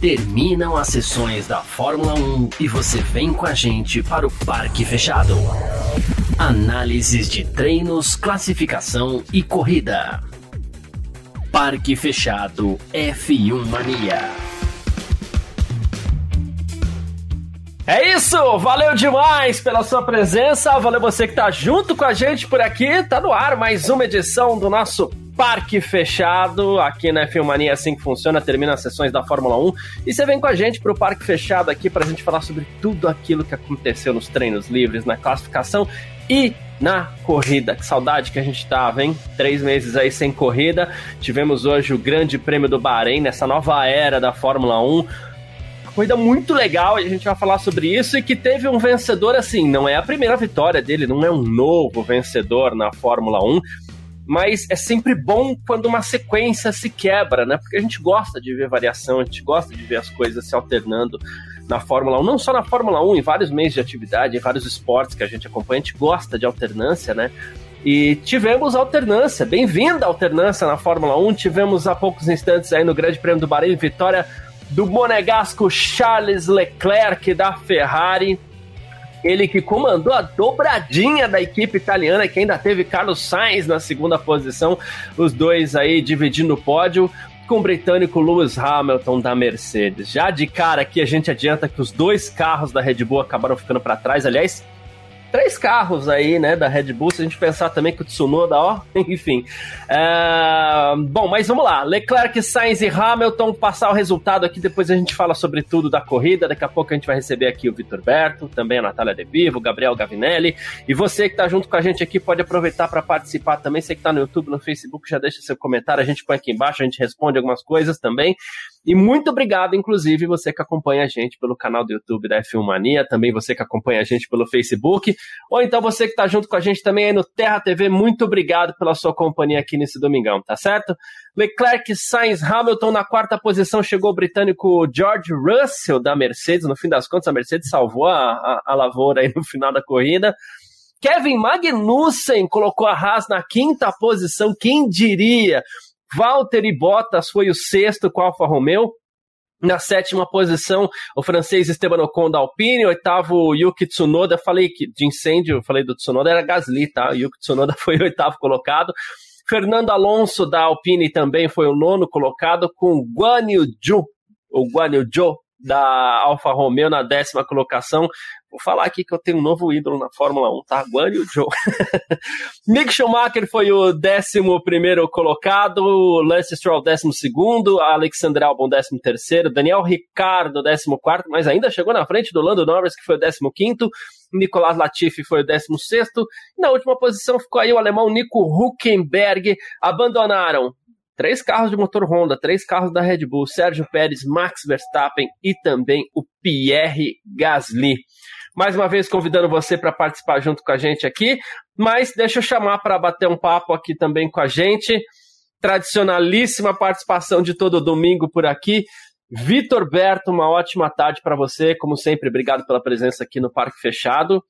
Terminam as sessões da Fórmula 1 e você vem com a gente para o Parque Fechado. Análises de treinos, classificação e corrida. Parque Fechado F1 Mania. É isso, valeu demais pela sua presença, valeu você que tá junto com a gente por aqui, tá no ar mais uma edição do nosso Parque Fechado, aqui na Filmania é assim que funciona, termina as sessões da Fórmula 1 e você vem com a gente pro Parque Fechado aqui pra gente falar sobre tudo aquilo que aconteceu nos treinos livres, na classificação e na corrida. Que saudade que a gente tava, hein? Três meses aí sem corrida. Tivemos hoje o Grande Prêmio do Bahrein, nessa nova era da Fórmula 1 corrida muito legal, a gente vai falar sobre isso, e que teve um vencedor assim, não é a primeira vitória dele, não é um novo vencedor na Fórmula 1, mas é sempre bom quando uma sequência se quebra, né? Porque a gente gosta de ver variação, a gente gosta de ver as coisas se alternando na Fórmula 1, não só na Fórmula 1, em vários meios de atividade, em vários esportes que a gente acompanha, a gente gosta de alternância, né? E tivemos alternância, bem-vinda alternância na Fórmula 1. Tivemos há poucos instantes aí no Grande Prêmio do Bahrein, vitória do monegasco Charles Leclerc da Ferrari. Ele que comandou a dobradinha da equipe italiana, que ainda teve Carlos Sainz na segunda posição, os dois aí dividindo o pódio com o britânico Lewis Hamilton da Mercedes. Já de cara aqui a gente adianta que os dois carros da Red Bull acabaram ficando para trás. Aliás, três carros aí, né, da Red Bull, se a gente pensar também que o Tsunoda, ó, enfim. É... Bom, mas vamos lá. Leclerc, Sainz e Hamilton, passar o resultado aqui, depois a gente fala sobre tudo da corrida, daqui a pouco a gente vai receber aqui o Vitor Berto, também a Natália De Vivo, o Gabriel Gavinelli, e você que tá junto com a gente aqui pode aproveitar para participar também, você que tá no YouTube, no Facebook, já deixa seu comentário, a gente põe aqui embaixo, a gente responde algumas coisas também. E muito obrigado, inclusive, você que acompanha a gente pelo canal do YouTube da F1 Mania, também você que acompanha a gente pelo Facebook, ou então você que está junto com a gente também aí no Terra TV, muito obrigado pela sua companhia aqui nesse domingão, tá certo? Leclerc, Sainz, Hamilton na quarta posição, chegou o britânico George Russell da Mercedes, no fim das contas a Mercedes salvou a, a, a lavoura aí no final da corrida. Kevin Magnussen colocou a Haas na quinta posição, quem diria? Valtteri Bottas foi o sexto com a Alfa Romeo. Na sétima posição, o francês Esteban Ocon da Alpine. Oitavo, Yuki Tsunoda. Falei que de incêndio, falei do Tsunoda, era Gasly, tá? Yuki Tsunoda foi o oitavo colocado. Fernando Alonso da Alpine também foi o nono colocado, com Guan Yu Zhou, ou Guan Yu Zhou da Alfa Romeo na décima colocação. Vou falar aqui que eu tenho um novo ídolo na Fórmula 1, tá? Guan Yu Zhou. Mick Schumacher foi o décimo primeiro colocado, Lance Stroll décimo segundo, Alexander Albon décimo terceiro, Daniel Ricciardo décimo quarto, mas ainda chegou na frente do Lando Norris, que foi o décimo quinto, Nicolas Latifi foi o décimo sexto, na última posição ficou aí o alemão Nico Huckenberg, abandonaram três carros de motor Honda, três carros da Red Bull, Sérgio Pérez, Max Verstappen e também o Pierre Gasly. Mais uma vez convidando você para participar junto com a gente aqui, mas deixa eu chamar para bater um papo aqui também com a gente. Tradicionalíssima participação de todo domingo por aqui. Vitor Berto, uma ótima tarde para você. Como sempre, obrigado pela presença aqui no Parque Fechado.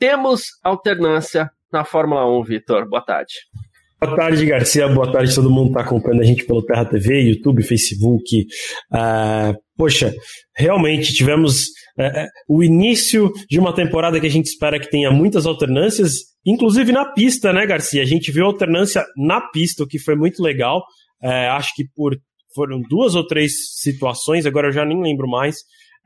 Temos alternância na Fórmula 1, Vitor. Boa tarde. Boa tarde, Garcia. Boa tarde todo mundo que está acompanhando a gente pelo Terra TV, YouTube, Facebook. Uh, poxa, realmente tivemos uh, o início de uma temporada que a gente espera que tenha muitas alternâncias, inclusive na pista, né, Garcia? A gente viu alternância na pista, o que foi muito legal. Uh, acho que por foram duas ou três situações, agora eu já nem lembro mais,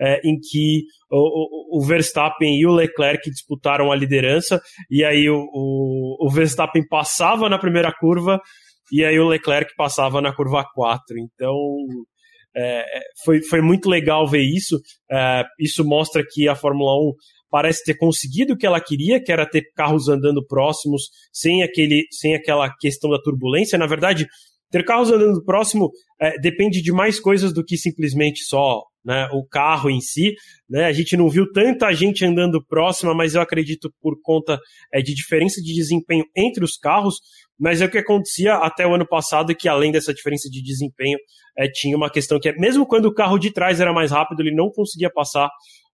é, em que o, o, Verstappen e o Leclerc disputaram a liderança, e aí o, o, o Verstappen passava na primeira curva, e aí o Leclerc passava na curva 4. Então, é, foi, foi muito legal ver isso. É, isso mostra que a Fórmula 1 parece ter conseguido o que ela queria, que era ter carros andando próximos, sem, aquele, sem aquela questão da turbulência. Na verdade, ter carros andando próximo é, depende de mais coisas do que simplesmente só né, o carro em si. Né? A gente não viu tanta gente andando próxima, mas eu acredito por conta é, de diferença de desempenho entre os carros. Mas é o que acontecia até o ano passado, que além dessa diferença de desempenho, é, tinha uma questão que, é, mesmo quando o carro de trás era mais rápido, ele não conseguia passar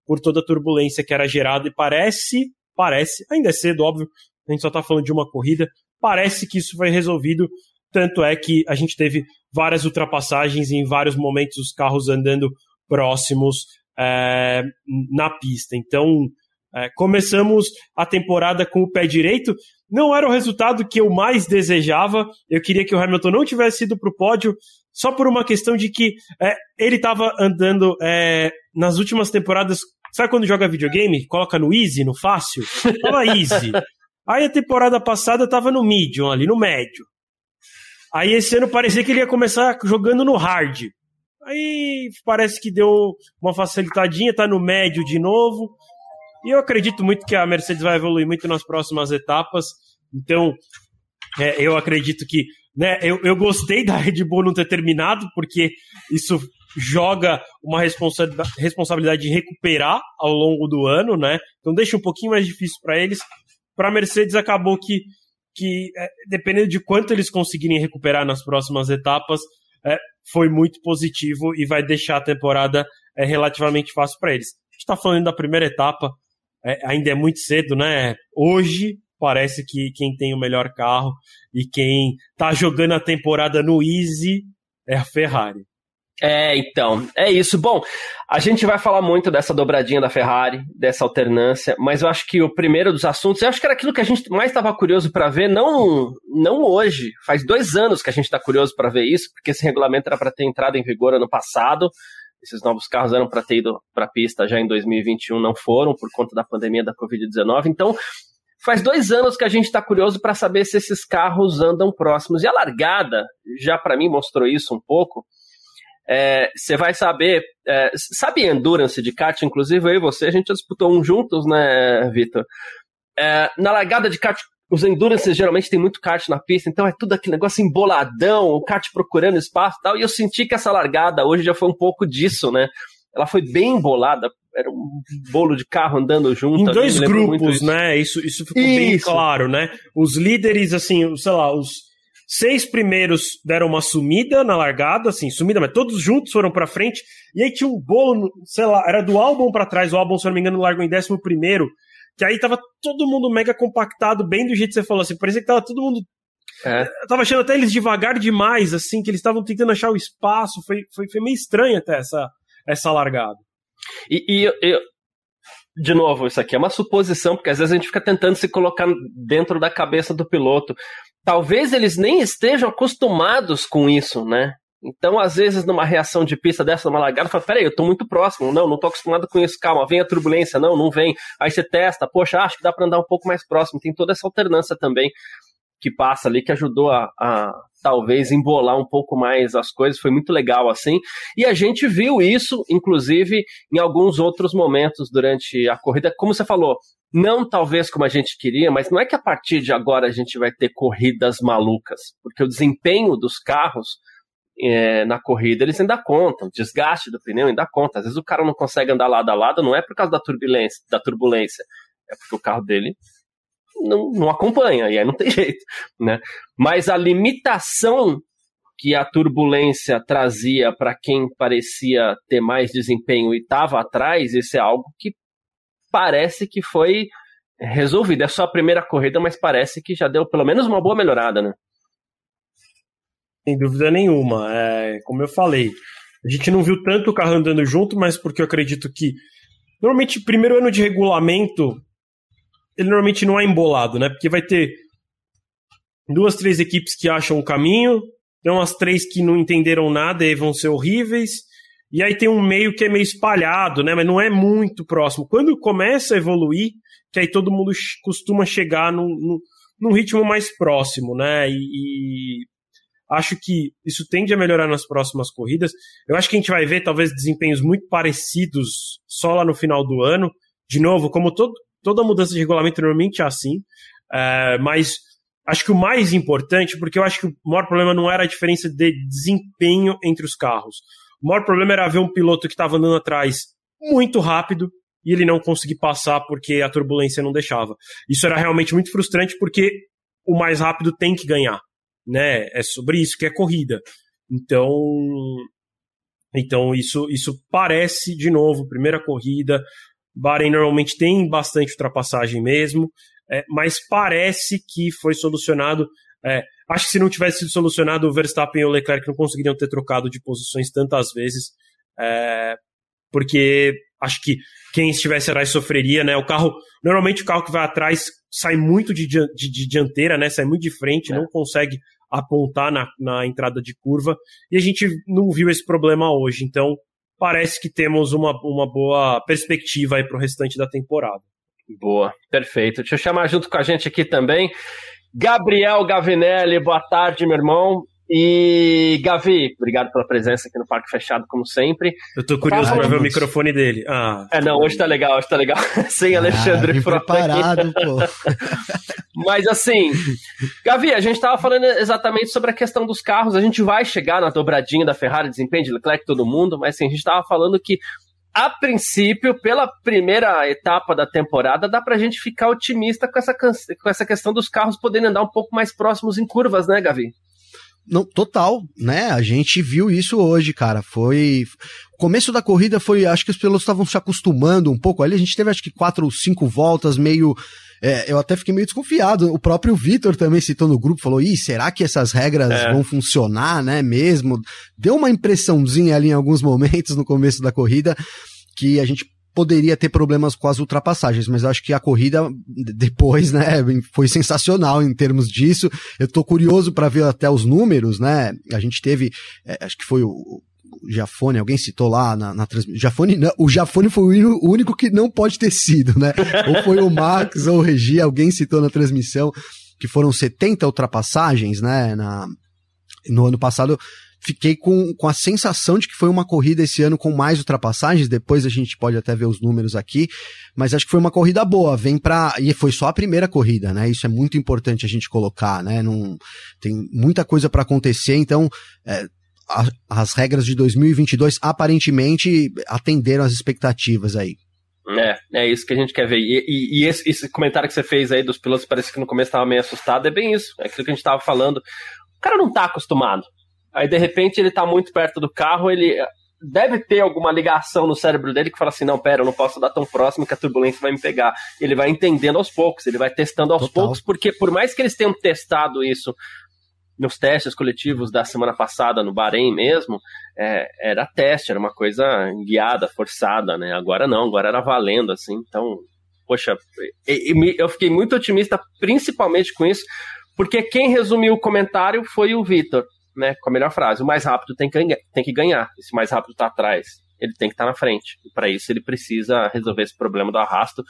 por toda a turbulência que era gerada. E parece, parece, ainda é cedo, óbvio, a gente só está falando de uma corrida, parece que isso foi resolvido tanto é que a gente teve várias ultrapassagens em vários momentos os carros andando próximos é, na pista. Então, é, começamos a temporada com o pé direito. Não era o resultado que eu mais desejava. Eu queria que o Hamilton não tivesse ido para o pódio, só por uma questão de que é, ele estava andando é, nas últimas temporadas. Sabe quando joga videogame? Coloca no easy, no fácil? Tava easy. Aí a temporada passada tava no medium, ali no médio. Aí esse ano parecia que ele ia começar jogando no hard. Aí parece que deu uma facilitadinha, tá no médio de novo. E eu acredito muito que a Mercedes vai evoluir muito nas próximas etapas. Então, é, eu acredito que. Né, eu, eu gostei da Red Bull não ter terminado, porque isso joga uma responsa responsabilidade de recuperar ao longo do ano, né? Então deixa um pouquinho mais difícil para eles. Para a Mercedes acabou que, que é, dependendo de quanto eles conseguirem recuperar nas próximas etapas, é, foi muito positivo e vai deixar a temporada é, relativamente fácil para eles. A gente está falando da primeira etapa, é, ainda é muito cedo, né? Hoje parece que quem tem o melhor carro e quem está jogando a temporada no Easy é a Ferrari. É, então, é isso. Bom, a gente vai falar muito dessa dobradinha da Ferrari, dessa alternância, mas eu acho que o primeiro dos assuntos, eu acho que era aquilo que a gente mais estava curioso para ver, não, não hoje, faz dois anos que a gente está curioso para ver isso, porque esse regulamento era para ter entrado em vigor ano passado, esses novos carros eram para ter ido para a pista já em 2021, não foram por conta da pandemia da Covid-19. Então, faz dois anos que a gente está curioso para saber se esses carros andam próximos. E a largada, já para mim mostrou isso um pouco. É, você vai saber, é, sabe endurance de kart? Inclusive eu e você, a gente já disputou um juntos, né, Vitor? É, na largada de kart, os endurances geralmente tem muito kart na pista, então é tudo aquele negócio emboladão, o kart procurando espaço e tal. E eu senti que essa largada hoje já foi um pouco disso, né? Ela foi bem embolada, era um bolo de carro andando junto. Em dois grupos, isso. né? Isso, isso ficou isso. bem claro, né? Os líderes, assim, sei lá, os seis primeiros deram uma sumida na largada, assim, sumida, mas todos juntos foram pra frente. E aí tinha um bolo, sei lá, era do álbum para trás, o álbum, se eu não me engano, largou em décimo primeiro que aí tava todo mundo mega compactado, bem do jeito que você falou, assim, parecia que tava todo mundo. É. Eu tava achando até eles devagar demais, assim, que eles estavam tentando achar o espaço, foi, foi, foi meio estranho até essa, essa largada. E, e eu, de novo, isso aqui é uma suposição, porque às vezes a gente fica tentando se colocar dentro da cabeça do piloto. Talvez eles nem estejam acostumados com isso, né? Então, às vezes, numa reação de pista dessa, numa largada, fala, peraí, eu tô muito próximo, não, não tô acostumado com isso, calma, vem a turbulência, não, não vem. Aí você testa, poxa, acho que dá para andar um pouco mais próximo. Tem toda essa alternância também que passa ali, que ajudou a, a, talvez embolar um pouco mais as coisas, foi muito legal assim. E a gente viu isso, inclusive, em alguns outros momentos durante a corrida, como você falou, não talvez como a gente queria, mas não é que a partir de agora a gente vai ter corridas malucas, porque o desempenho dos carros é, na corrida, eles ainda contam. O desgaste do pneu ainda conta. Às vezes o cara não consegue andar lado a lado, não é por causa da turbulência, da turbulência é porque o carro dele não, não acompanha, e aí não tem jeito. Né? Mas a limitação que a turbulência trazia para quem parecia ter mais desempenho e estava atrás, isso é algo que parece que foi resolvido. É só a primeira corrida, mas parece que já deu pelo menos uma boa melhorada, né? Sem dúvida nenhuma. É, como eu falei, a gente não viu tanto o carro andando junto, mas porque eu acredito que. Normalmente, primeiro ano de regulamento, ele normalmente não é embolado, né? Porque vai ter duas, três equipes que acham o caminho, tem umas três que não entenderam nada e vão ser horríveis. E aí tem um meio que é meio espalhado, né? Mas não é muito próximo. Quando começa a evoluir, que aí todo mundo costuma chegar num, num, num ritmo mais próximo, né? E, e, Acho que isso tende a melhorar nas próximas corridas. Eu acho que a gente vai ver talvez desempenhos muito parecidos só lá no final do ano. De novo, como todo, toda mudança de regulamento normalmente é assim. É, mas acho que o mais importante, porque eu acho que o maior problema não era a diferença de desempenho entre os carros. O maior problema era ver um piloto que estava andando atrás muito rápido e ele não conseguir passar porque a turbulência não deixava. Isso era realmente muito frustrante porque o mais rápido tem que ganhar né? É sobre isso que é corrida. Então, então isso, isso parece de novo primeira corrida. Bahrein normalmente tem bastante ultrapassagem mesmo, é, mas parece que foi solucionado. É, acho que se não tivesse sido solucionado, o Verstappen e o Leclerc não conseguiriam ter trocado de posições tantas vezes. É, porque acho que quem estivesse atrás sofreria, né? O carro, normalmente o carro que vai atrás sai muito de, de, de dianteira, né? Sai muito de frente, é. não consegue apontar na, na entrada de curva, e a gente não viu esse problema hoje, então parece que temos uma, uma boa perspectiva aí para o restante da temporada. Boa, perfeito. Deixa eu chamar junto com a gente aqui também Gabriel Gavinelli, boa tarde, meu irmão. E Gavi, obrigado pela presença aqui no Parque Fechado, como sempre. Eu tô curioso para ver o microfone dele. Ah, é, não, hoje tá legal, hoje tá legal. Sem ah, Alexandre Frota. Preparado, pô. Mas assim, Gavi, a gente tava falando exatamente sobre a questão dos carros. A gente vai chegar na dobradinha da Ferrari, desempenho de Leclerc, todo mundo, mas assim, a gente tava falando que a princípio, pela primeira etapa da temporada, dá pra gente ficar otimista com essa, com essa questão dos carros poderem andar um pouco mais próximos em curvas, né, Gavi? Não, total, né? A gente viu isso hoje, cara. Foi. Começo da corrida foi. Acho que os pilotos estavam se acostumando um pouco. Ali a gente teve acho que quatro ou cinco voltas meio. É, eu até fiquei meio desconfiado. O próprio Vitor também citou no grupo, falou: Ih, será que essas regras é. vão funcionar, né? Mesmo. Deu uma impressãozinha ali em alguns momentos no começo da corrida que a gente poderia ter problemas com as ultrapassagens, mas acho que a corrida depois, né, foi sensacional em termos disso. Eu tô curioso para ver até os números, né? A gente teve, é, acho que foi o, Jafone, alguém citou lá na, na transmissão. Jafone, o Jafone foi o único que não pode ter sido, né? ou foi o Max ou o Regi, alguém citou na transmissão que foram 70 ultrapassagens, né? Na, no ano passado fiquei com, com a sensação de que foi uma corrida esse ano com mais ultrapassagens. Depois a gente pode até ver os números aqui, mas acho que foi uma corrida boa. Vem para e foi só a primeira corrida, né? Isso é muito importante a gente colocar, né? Tem muita coisa para acontecer, então é, a, as regras de 2022 aparentemente atenderam as expectativas aí. É, é isso que a gente quer ver. E, e, e esse, esse, comentário que você fez aí dos pilotos, parece que no começo estava meio assustado, é bem isso. É aquilo que a gente estava falando. O cara não tá acostumado. Aí de repente ele tá muito perto do carro, ele deve ter alguma ligação no cérebro dele que fala assim: não, pera, eu não posso dar tão próximo que a turbulência vai me pegar. Ele vai entendendo aos poucos, ele vai testando aos Total. poucos, porque por mais que eles tenham testado isso nos testes coletivos da semana passada no Bahrein mesmo, é, era teste, era uma coisa guiada, forçada, né? Agora não, agora era valendo, assim. Então, poxa, eu fiquei muito otimista, principalmente com isso, porque quem resumiu o comentário foi o Vitor né, com a melhor frase. O mais rápido tem que, tem que ganhar. E se o mais rápido está atrás, ele tem que estar tá na frente. E para isso ele precisa resolver esse problema do arrasto.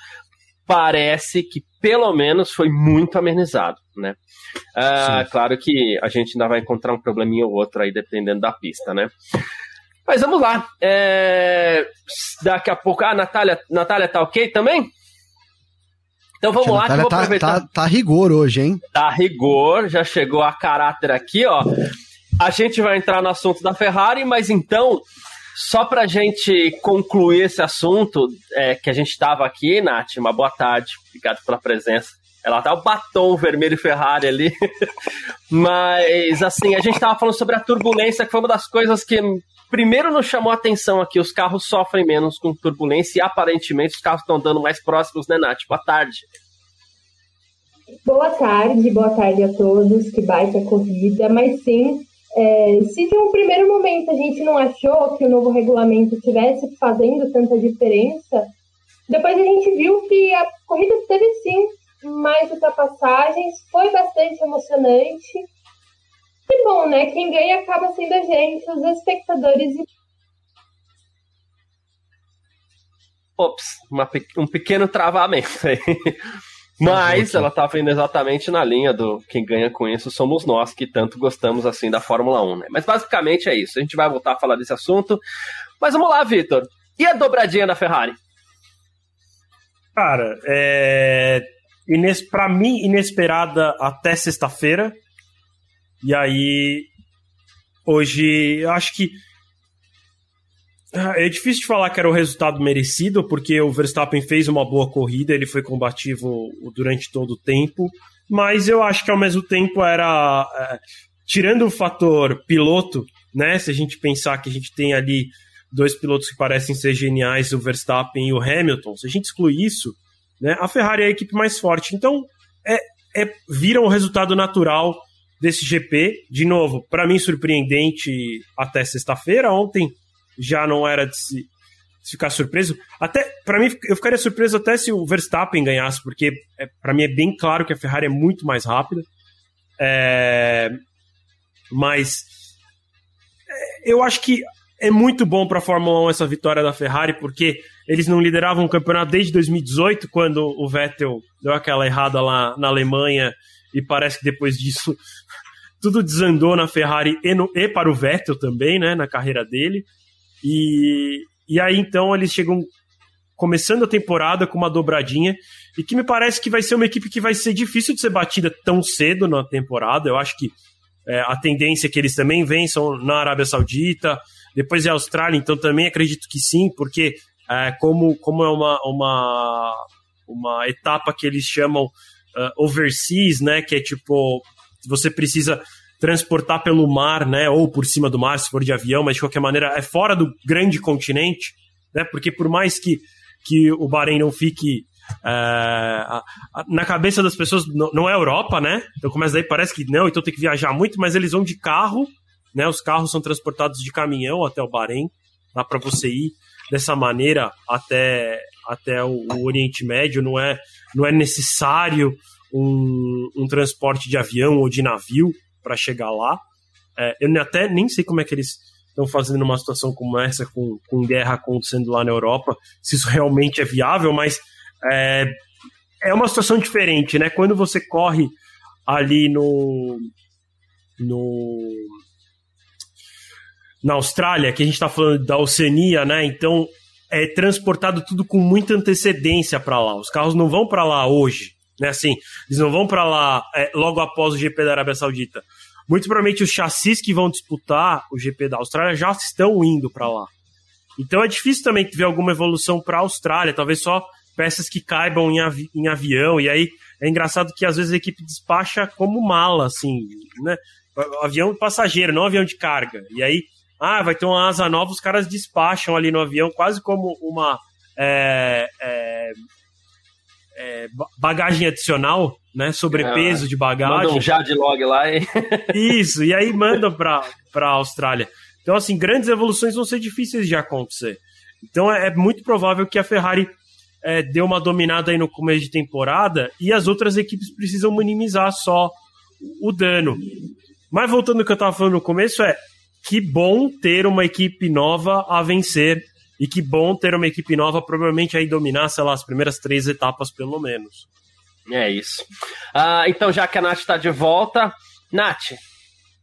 Parece que pelo menos foi muito amenizado, né? Ah, claro que a gente ainda vai encontrar um probleminha ou outro aí dependendo da pista, né? Mas vamos lá. É... Daqui a pouco. Ah, Natália, Natália tá ok também? Então vamos lá, que eu vou tá, aproveitar. Tá, tá rigor hoje, hein? Tá rigor, já chegou a caráter aqui, ó. A gente vai entrar no assunto da Ferrari, mas então, só para a gente concluir esse assunto, é, que a gente estava aqui, Nath, uma boa tarde, obrigado pela presença. Ela tá o batom vermelho Ferrari ali. mas, assim, a gente estava falando sobre a turbulência, que foi uma das coisas que primeiro nos chamou a atenção aqui. Os carros sofrem menos com turbulência e aparentemente os carros estão andando mais próximos, né, Nath? Boa tarde. Boa tarde, boa tarde a todos. Que baita corrida, mas sim, é, se de um primeiro momento a gente não achou que o novo regulamento estivesse fazendo tanta diferença, depois a gente viu que a corrida teve sim mais ultrapassagens, foi bastante emocionante. E bom, né? Quem ganha acaba sendo a gente, os espectadores. Ops, uma, um pequeno travamento aí. Mas ela estava indo exatamente na linha do quem ganha com isso somos nós, que tanto gostamos assim da Fórmula 1, né? Mas basicamente é isso. A gente vai voltar a falar desse assunto. Mas vamos lá, Vitor. E a dobradinha da Ferrari? Cara, é. Ines... Pra mim, inesperada até sexta-feira. E aí. Hoje, eu acho que é difícil de falar que era o resultado merecido, porque o Verstappen fez uma boa corrida, ele foi combativo durante todo o tempo, mas eu acho que ao mesmo tempo era. É, tirando o fator piloto, né? Se a gente pensar que a gente tem ali dois pilotos que parecem ser geniais, o Verstappen e o Hamilton, se a gente excluir isso, né, a Ferrari é a equipe mais forte. Então, é, é vira um resultado natural desse GP. De novo, para mim surpreendente até sexta-feira. Ontem já não era de se, ficar surpreso. Até, para mim, eu ficaria surpreso até se o Verstappen ganhasse, porque é, para mim é bem claro que a Ferrari é muito mais rápida. É, mas é, eu acho que é muito bom para a Fórmula 1 essa vitória da Ferrari, porque eles não lideravam o campeonato desde 2018, quando o Vettel deu aquela errada lá na Alemanha, e parece que depois disso tudo desandou na Ferrari e, no, e para o Vettel também, né, na carreira dele. E, e aí então eles chegam começando a temporada com uma dobradinha e que me parece que vai ser uma equipe que vai ser difícil de ser batida tão cedo na temporada. Eu acho que é, a tendência é que eles também vençam na Arábia Saudita, depois é a Austrália, então também acredito que sim, porque é, como, como é uma, uma, uma etapa que eles chamam uh, overseas, né, que é tipo, você precisa transportar pelo mar, né, ou por cima do mar, se for de avião, mas de qualquer maneira é fora do grande continente, né, porque por mais que, que o Bahrein não fique é, na cabeça das pessoas, não, não é Europa, né, então começa daí, parece que não, então tem que viajar muito, mas eles vão de carro, né, os carros são transportados de caminhão até o Bahrein, dá para você ir dessa maneira até, até o, o Oriente Médio, não é, não é necessário um, um transporte de avião ou de navio, para chegar lá. É, eu até nem sei como é que eles estão fazendo uma situação como essa, com, com guerra acontecendo lá na Europa, se isso realmente é viável, mas é, é uma situação diferente, né? Quando você corre ali no. no na Austrália, que a gente está falando da Oceania, né? Então é transportado tudo com muita antecedência para lá. Os carros não vão para lá hoje, né? Assim, eles não vão para lá é, logo após o GP da Arábia Saudita. Muito provavelmente os chassis que vão disputar o GP da Austrália já estão indo para lá. Então é difícil também ver alguma evolução para a Austrália, talvez só peças que caibam em, avi em, avião. E aí é engraçado que às vezes a equipe despacha como mala, assim, né? Avião passageiro, não avião de carga. E aí, ah, vai ter uma asa nova, os caras despacham ali no avião, quase como uma. É, é, é, bagagem adicional, né? Sobrepeso é, de bagagem. Manda um log lá, hein? Isso, e aí mandam para a Austrália. Então, assim, grandes evoluções vão ser difíceis de acontecer. Então, é, é muito provável que a Ferrari é, dê uma dominada aí no começo de temporada e as outras equipes precisam minimizar só o dano. Mas voltando ao que eu estava falando no começo, é que bom ter uma equipe nova a vencer e que bom ter uma equipe nova, provavelmente aí dominar, sei lá, as primeiras três etapas pelo menos. É isso. Ah, então, já que a Nath está de volta, Nath,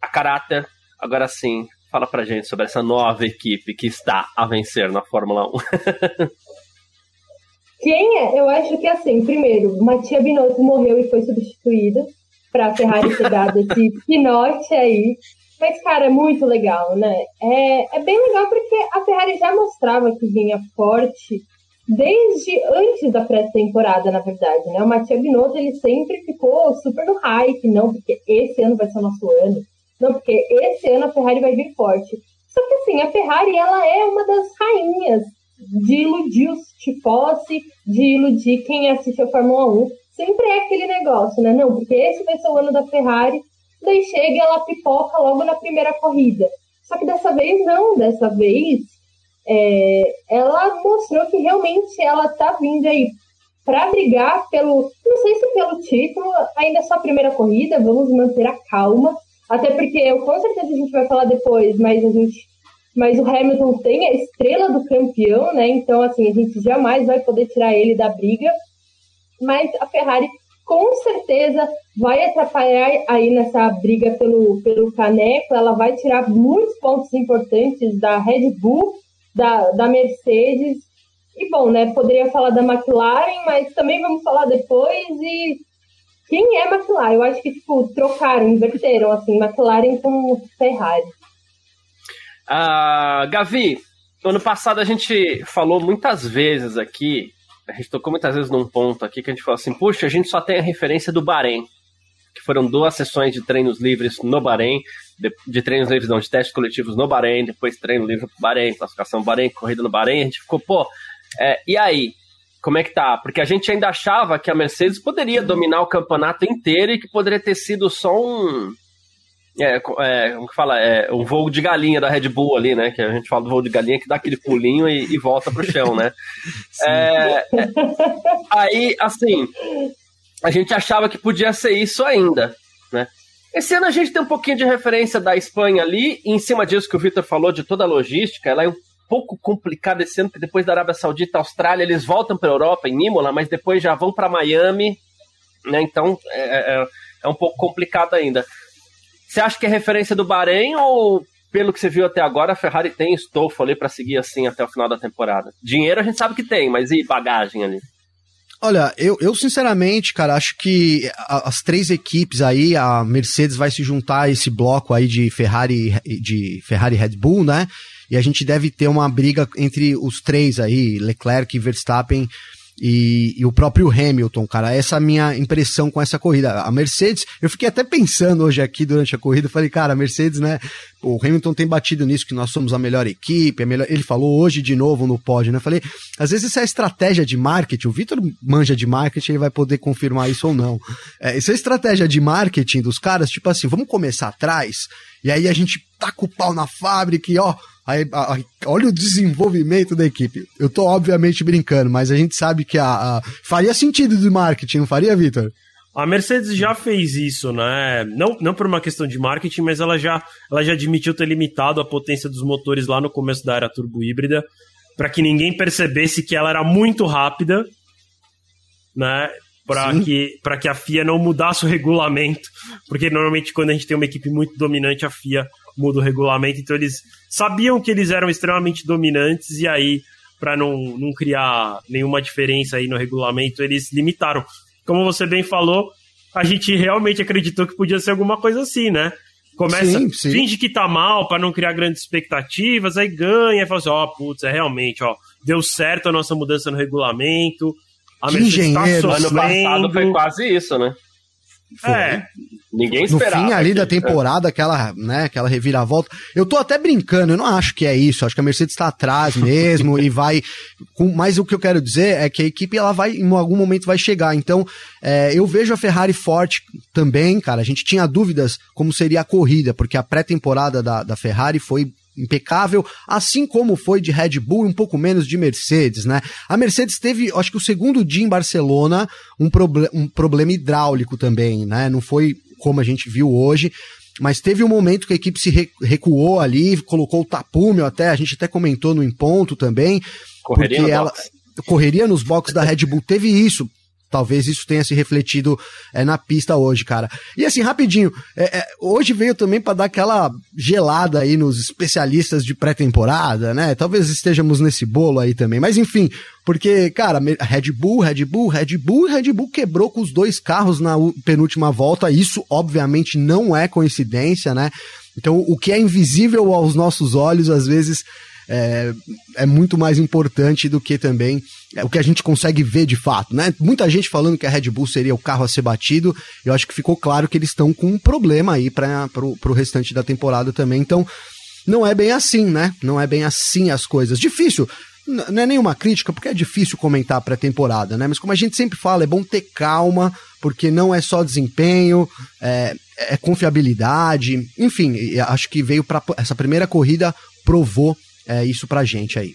a caráter, agora sim, fala pra gente sobre essa nova equipe que está a vencer na Fórmula 1. Quem é? Eu acho que assim, primeiro, Matia Binotto morreu e foi substituída para a Ferrari ter dado esse pinote aí. Mas, cara, é muito legal, né? É, é bem legal porque a Ferrari já mostrava que vinha forte desde antes da pré-temporada, na verdade, né? O Matia Binotto, ele sempre ficou super no hype, não, porque esse ano vai ser o nosso ano, não, porque esse ano a Ferrari vai vir forte. Só que, assim, a Ferrari, ela é uma das rainhas de iludir os tifosi, de iludir quem assiste a Fórmula 1. Sempre é aquele negócio, né? Não, porque esse vai ser o ano da Ferrari, daí chega ela pipoca logo na primeira corrida. Só que dessa vez não, dessa vez é, ela mostrou que realmente ela tá vindo aí para brigar pelo, não sei se pelo título, ainda é só a primeira corrida, vamos manter a calma, até porque eu, com certeza a gente vai falar depois, mas a gente, mas o Hamilton tem a estrela do campeão, né? Então assim a gente jamais vai poder tirar ele da briga, mas a Ferrari com certeza vai atrapalhar aí nessa briga pelo, pelo caneco, ela vai tirar muitos pontos importantes da Red Bull, da, da Mercedes, e bom, né, poderia falar da McLaren, mas também vamos falar depois, e quem é McLaren? Eu acho que, tipo, trocaram, inverteram, assim, McLaren com Ferrari. Ah, Gavi, ano passado a gente falou muitas vezes aqui a gente tocou muitas vezes num ponto aqui que a gente falou assim, puxa, a gente só tem a referência do Bahrein, que foram duas sessões de treinos livres no Bahrein, de, de treinos livres não, de testes coletivos no Bahrein, depois treino livre pro Bahrein, classificação Bahrein, corrida no Bahrein, a gente ficou, pô, é, e aí? Como é que tá? Porque a gente ainda achava que a Mercedes poderia dominar o campeonato inteiro e que poderia ter sido só um, É, é, como que fala? É um voo de galinha da Red Bull ali, né? Que a gente fala do voo de galinha que dá aquele pulinho e, e volta pro chão, né? é, é, aí, assim, a gente achava que podia ser isso ainda, né? Esse ano a gente tem um pouquinho de referência da Espanha ali, e em cima disso que o Victor falou de toda a logística, ela é um pouco complicada esse ano, porque depois da Arábia Saudita, Austrália, eles voltam para a Europa, em Imola, mas depois já vão para Miami, né? Então é, é, é, um pouco complicado ainda. Você acha que é referência do Bahrein ou, pelo que você viu até agora, a Ferrari tem estofo ali para seguir assim até o final da temporada? Dinheiro a gente sabe que tem, mas e bagagem ali? Olha, eu, eu sinceramente, cara, acho que as três equipes aí, a Mercedes vai se juntar a esse bloco aí de Ferrari, de Ferrari Red Bull, né? E a gente deve ter uma briga entre os três aí, Leclerc, Verstappen e, e, o próprio Hamilton, cara. Essa é a minha impressão com essa corrida. A Mercedes, eu fiquei até pensando hoje aqui durante a corrida, falei, cara, a Mercedes, né? O Hamilton tem batido nisso, que nós somos a melhor equipe, a melhor... ele falou hoje de novo no pódio, né? falei, às vezes isso é estratégia de marketing, o Vitor manja de marketing, ele vai poder confirmar isso ou não. É, isso é estratégia de marketing dos caras, tipo assim, vamos começar atrás, e aí a gente taca o pau na fábrica e ó, Aí, a, a, olha o desenvolvimento da equipe. Eu tô obviamente brincando, mas a gente sabe que a, faria sentido de marketing, não faria, Vitor? A Mercedes já fez isso, né? Não, não por uma questão de marketing, mas ela já, ela já admitiu ter limitado a potência dos motores lá no começo da era turbo híbrida, para que ninguém percebesse que ela era muito rápida, né? Para que, que a FIA não mudasse o regulamento, porque normalmente quando a gente tem uma equipe muito dominante, a FIA muda o regulamento, então eles sabiam que eles eram extremamente dominantes e aí, para não, não criar nenhuma diferença aí no regulamento, eles limitaram. Como você bem falou, a gente realmente acreditou que podia ser alguma coisa assim, né? Começa, sim, sim. finge que tá mal para não criar grandes expectativas, aí ganha e fala assim: ó, oh, putz, é realmente, ó, deu certo a nossa mudança no regulamento. A que engenheiro, tá ano passado foi quase isso, né? Foi. É. Ninguém esperava. No fim ali da temporada, aquela, né, aquela reviravolta. Eu tô até brincando, eu não acho que é isso. Acho que a Mercedes tá atrás mesmo e vai. Com, mas o que eu quero dizer é que a equipe ela vai, em algum momento, vai chegar. Então, é, eu vejo a Ferrari forte também, cara. A gente tinha dúvidas como seria a corrida, porque a pré-temporada da, da Ferrari foi impecável, assim como foi de Red Bull e um pouco menos de Mercedes, né? A Mercedes teve, acho que o segundo dia em Barcelona, um, proble um problema hidráulico também, né? Não foi como a gente viu hoje, mas teve um momento que a equipe se recuou ali, colocou o tapume até, a gente até comentou no em ponto também, correria porque ela box. correria nos boxes da Red Bull, teve isso. Talvez isso tenha se refletido é, na pista hoje, cara. E assim, rapidinho, é, é, hoje veio também para dar aquela gelada aí nos especialistas de pré-temporada, né? Talvez estejamos nesse bolo aí também. Mas enfim, porque, cara, Red Bull, Red Bull, Red Bull, Red Bull quebrou com os dois carros na penúltima volta. Isso, obviamente, não é coincidência, né? Então, o que é invisível aos nossos olhos, às vezes é, é muito mais importante do que também é, o que a gente consegue ver de fato, né? Muita gente falando que a Red Bull seria o carro a ser batido, eu acho que ficou claro que eles estão com um problema aí para o restante da temporada também, então não é bem assim, né? Não é bem assim as coisas. Difícil, não é nenhuma crítica, porque é difícil comentar pré-temporada, né? Mas como a gente sempre fala, é bom ter calma, porque não é só desempenho, é, é confiabilidade, enfim, acho que veio para essa primeira corrida provou é, isso pra gente aí.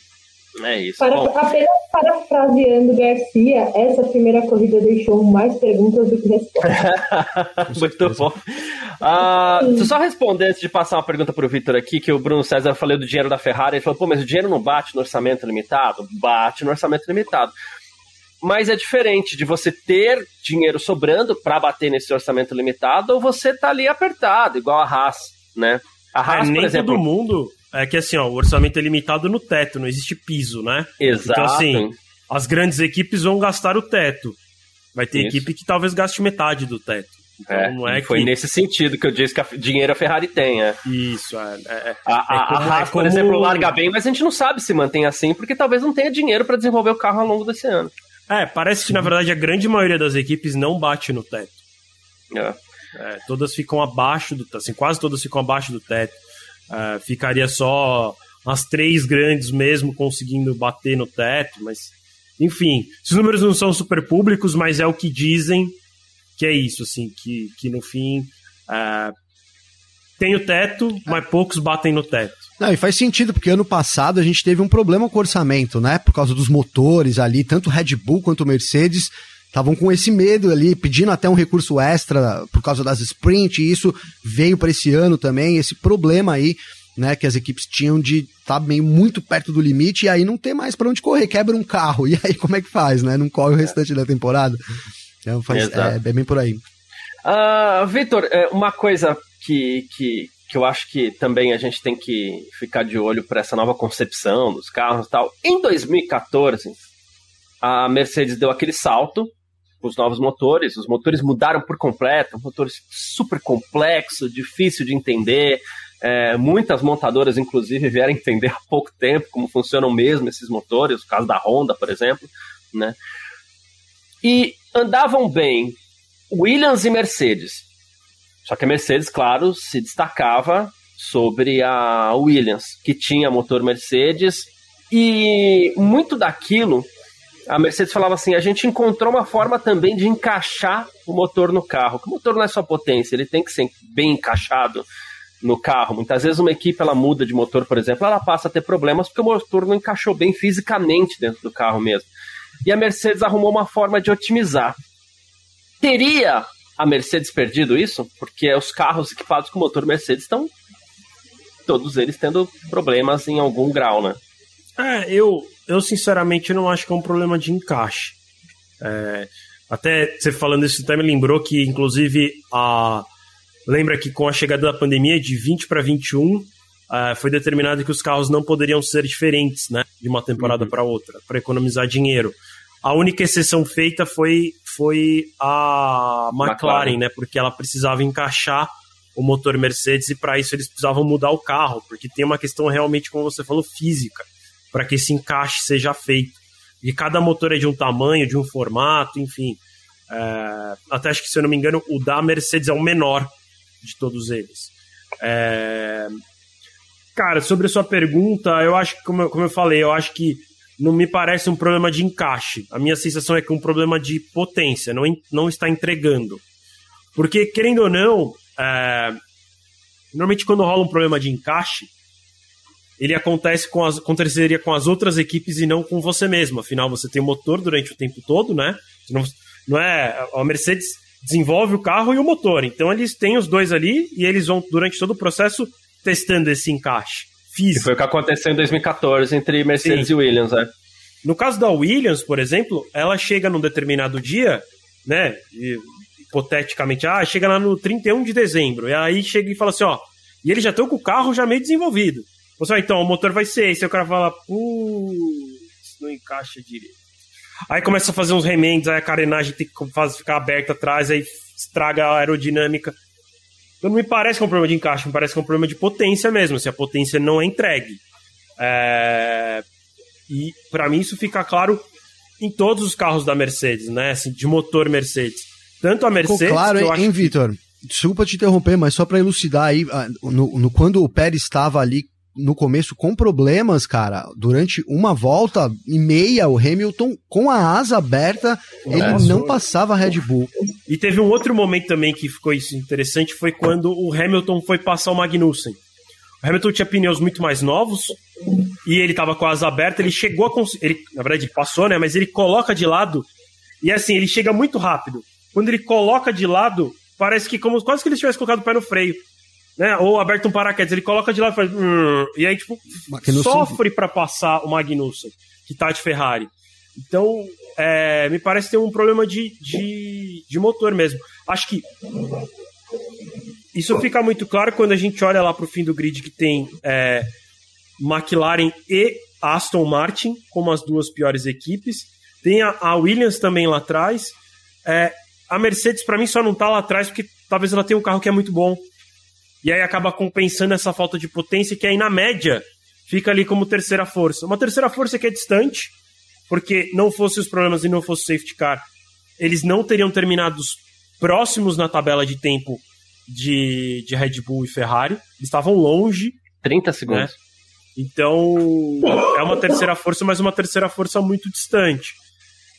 É isso. Para, apenas parafraseando Garcia, essa primeira corrida deixou mais perguntas do que respostas. Muito bom. Uh, deixa eu só responder antes de passar uma pergunta para o Vitor aqui, que o Bruno César falou do dinheiro da Ferrari. Ele falou, pô, mas o dinheiro não bate no orçamento limitado? Bate no orçamento limitado. Mas é diferente de você ter dinheiro sobrando para bater nesse orçamento limitado ou você tá ali apertado, igual a Haas, né? A Haas, é, nem por exemplo, todo mundo é que assim, ó, o orçamento é limitado no teto, não existe piso, né? Exato. Então, assim, as grandes equipes vão gastar o teto. Vai ter Isso. equipe que talvez gaste metade do teto. Então, é, não é foi que... nesse sentido que eu disse que a dinheiro a Ferrari tem, é. Isso, é. é, é. a, a, é como, a Haas, é como... por exemplo, larga bem, mas a gente não sabe se mantém assim, porque talvez não tenha dinheiro para desenvolver o carro ao longo desse ano. É, parece que na verdade a grande maioria das equipes não bate no teto. É. É, todas ficam abaixo do assim, quase todas ficam abaixo do teto. Uh, ficaria só as três grandes mesmo conseguindo bater no teto, mas enfim, esses números não são super públicos, mas é o que dizem que é isso, assim, que, que no fim uh, tem o teto, mas poucos batem no teto. Não, e faz sentido, porque ano passado a gente teve um problema com orçamento, né? Por causa dos motores ali, tanto Red Bull quanto Mercedes estavam com esse medo ali, pedindo até um recurso extra por causa das sprint, e isso veio para esse ano também, esse problema aí, né, que as equipes tinham de estar tá meio muito perto do limite e aí não ter mais para onde correr, quebra um carro, e aí como é que faz, né? Não corre o restante da temporada. Então faz, é, é, bem por aí. Uh, Vitor, é, uma coisa que, que, que eu acho que também a gente tem que ficar de olho para essa nova concepção dos carros e tal. Em 2014, a Mercedes deu aquele salto os novos motores, os motores mudaram por completo, motores super complexo, difícil de entender. É, muitas montadoras, inclusive, vieram entender há pouco tempo como funcionam mesmo esses motores, o caso da Honda, por exemplo, né? E andavam bem Williams e Mercedes. Só que a Mercedes, claro, se destacava sobre a Williams, que tinha motor Mercedes, e muito daquilo a Mercedes falava assim: a gente encontrou uma forma também de encaixar o motor no carro. o motor não é só potência, ele tem que ser bem encaixado no carro. Muitas vezes uma equipe ela muda de motor, por exemplo, ela passa a ter problemas porque o motor não encaixou bem fisicamente dentro do carro mesmo. E a Mercedes arrumou uma forma de otimizar. Teria a Mercedes perdido isso? Porque os carros equipados com motor Mercedes estão todos eles tendo problemas em algum grau, né? É, eu, eu sinceramente não acho que é um problema de encaixe. É, até você falando isso até me lembrou que, inclusive, a, lembra que com a chegada da pandemia, de 20 para 21, é, foi determinado que os carros não poderiam ser diferentes né, de uma temporada uhum. para outra, para economizar dinheiro. A única exceção feita foi, foi a McLaren, McLaren, né? Porque ela precisava encaixar o motor Mercedes e para isso eles precisavam mudar o carro, porque tem uma questão realmente, como você falou, física para que esse encaixe seja feito. E cada motor é de um tamanho, de um formato, enfim. É, até acho que, se eu não me engano, o da Mercedes é o menor de todos eles. É, cara, sobre a sua pergunta, eu acho que, como eu, como eu falei, eu acho que não me parece um problema de encaixe. A minha sensação é que é um problema de potência, não, não está entregando. Porque, querendo ou não, é, normalmente quando rola um problema de encaixe, ele acontece com as, aconteceria com as outras equipes e não com você mesmo. Afinal, você tem o motor durante o tempo todo, né? Não, não é. A Mercedes desenvolve o carro e o motor. Então eles têm os dois ali e eles vão, durante todo o processo, testando esse encaixe físico. Foi o que aconteceu em 2014 entre Mercedes Sim. e Williams, né? No caso da Williams, por exemplo, ela chega num determinado dia, né? hipoteticamente, ah, chega lá no 31 de dezembro. E aí chega e fala assim, ó. E eles já estão com o carro já meio desenvolvido. Você vai, então, o motor vai ser esse. Aí o cara fala, putz, não encaixa direito. Aí começa a fazer uns remendos, aí a carenagem tem que fazer, ficar aberta atrás, aí estraga a aerodinâmica. Então não me parece que é um problema de encaixe, me parece que é um problema de potência mesmo, se a potência não é entregue. É... E para mim isso fica claro em todos os carros da Mercedes, né? Assim, de motor Mercedes. Tanto a Mercedes. Ficou claro, hein, hein Vitor? Desculpa te interromper, mas só para elucidar aí, ah, no, no, quando o Pérez estava ali no começo com problemas, cara. Durante uma volta e meia, o Hamilton, com a asa aberta, ele é, não passava Red Bull. E teve um outro momento também que ficou interessante, foi quando o Hamilton foi passar o Magnussen. O Hamilton tinha pneus muito mais novos e ele tava com a asa aberta, ele chegou a ele, na verdade ele passou, né, mas ele coloca de lado e assim, ele chega muito rápido. Quando ele coloca de lado, parece que como quase que ele tivesse colocado o pé no freio né? Ou aberto um paraquedas, ele coloca de lado e faz. e aí, tipo, Magnussen... sofre para passar o Magnussen, que tá de Ferrari. Então, é, me parece ter um problema de, de, de motor mesmo. Acho que isso fica muito claro quando a gente olha lá pro fim do grid que tem é, McLaren e Aston Martin como as duas piores equipes. Tem a, a Williams também lá atrás. É, a Mercedes, para mim, só não tá lá atrás porque talvez ela tenha um carro que é muito bom e aí acaba compensando essa falta de potência, que aí na média fica ali como terceira força. Uma terceira força que é distante, porque não fosse os problemas e não fosse o safety car, eles não teriam terminado próximos na tabela de tempo de, de Red Bull e Ferrari. Eles estavam longe. 30 segundos. Né? Então, é uma terceira força, mas uma terceira força muito distante.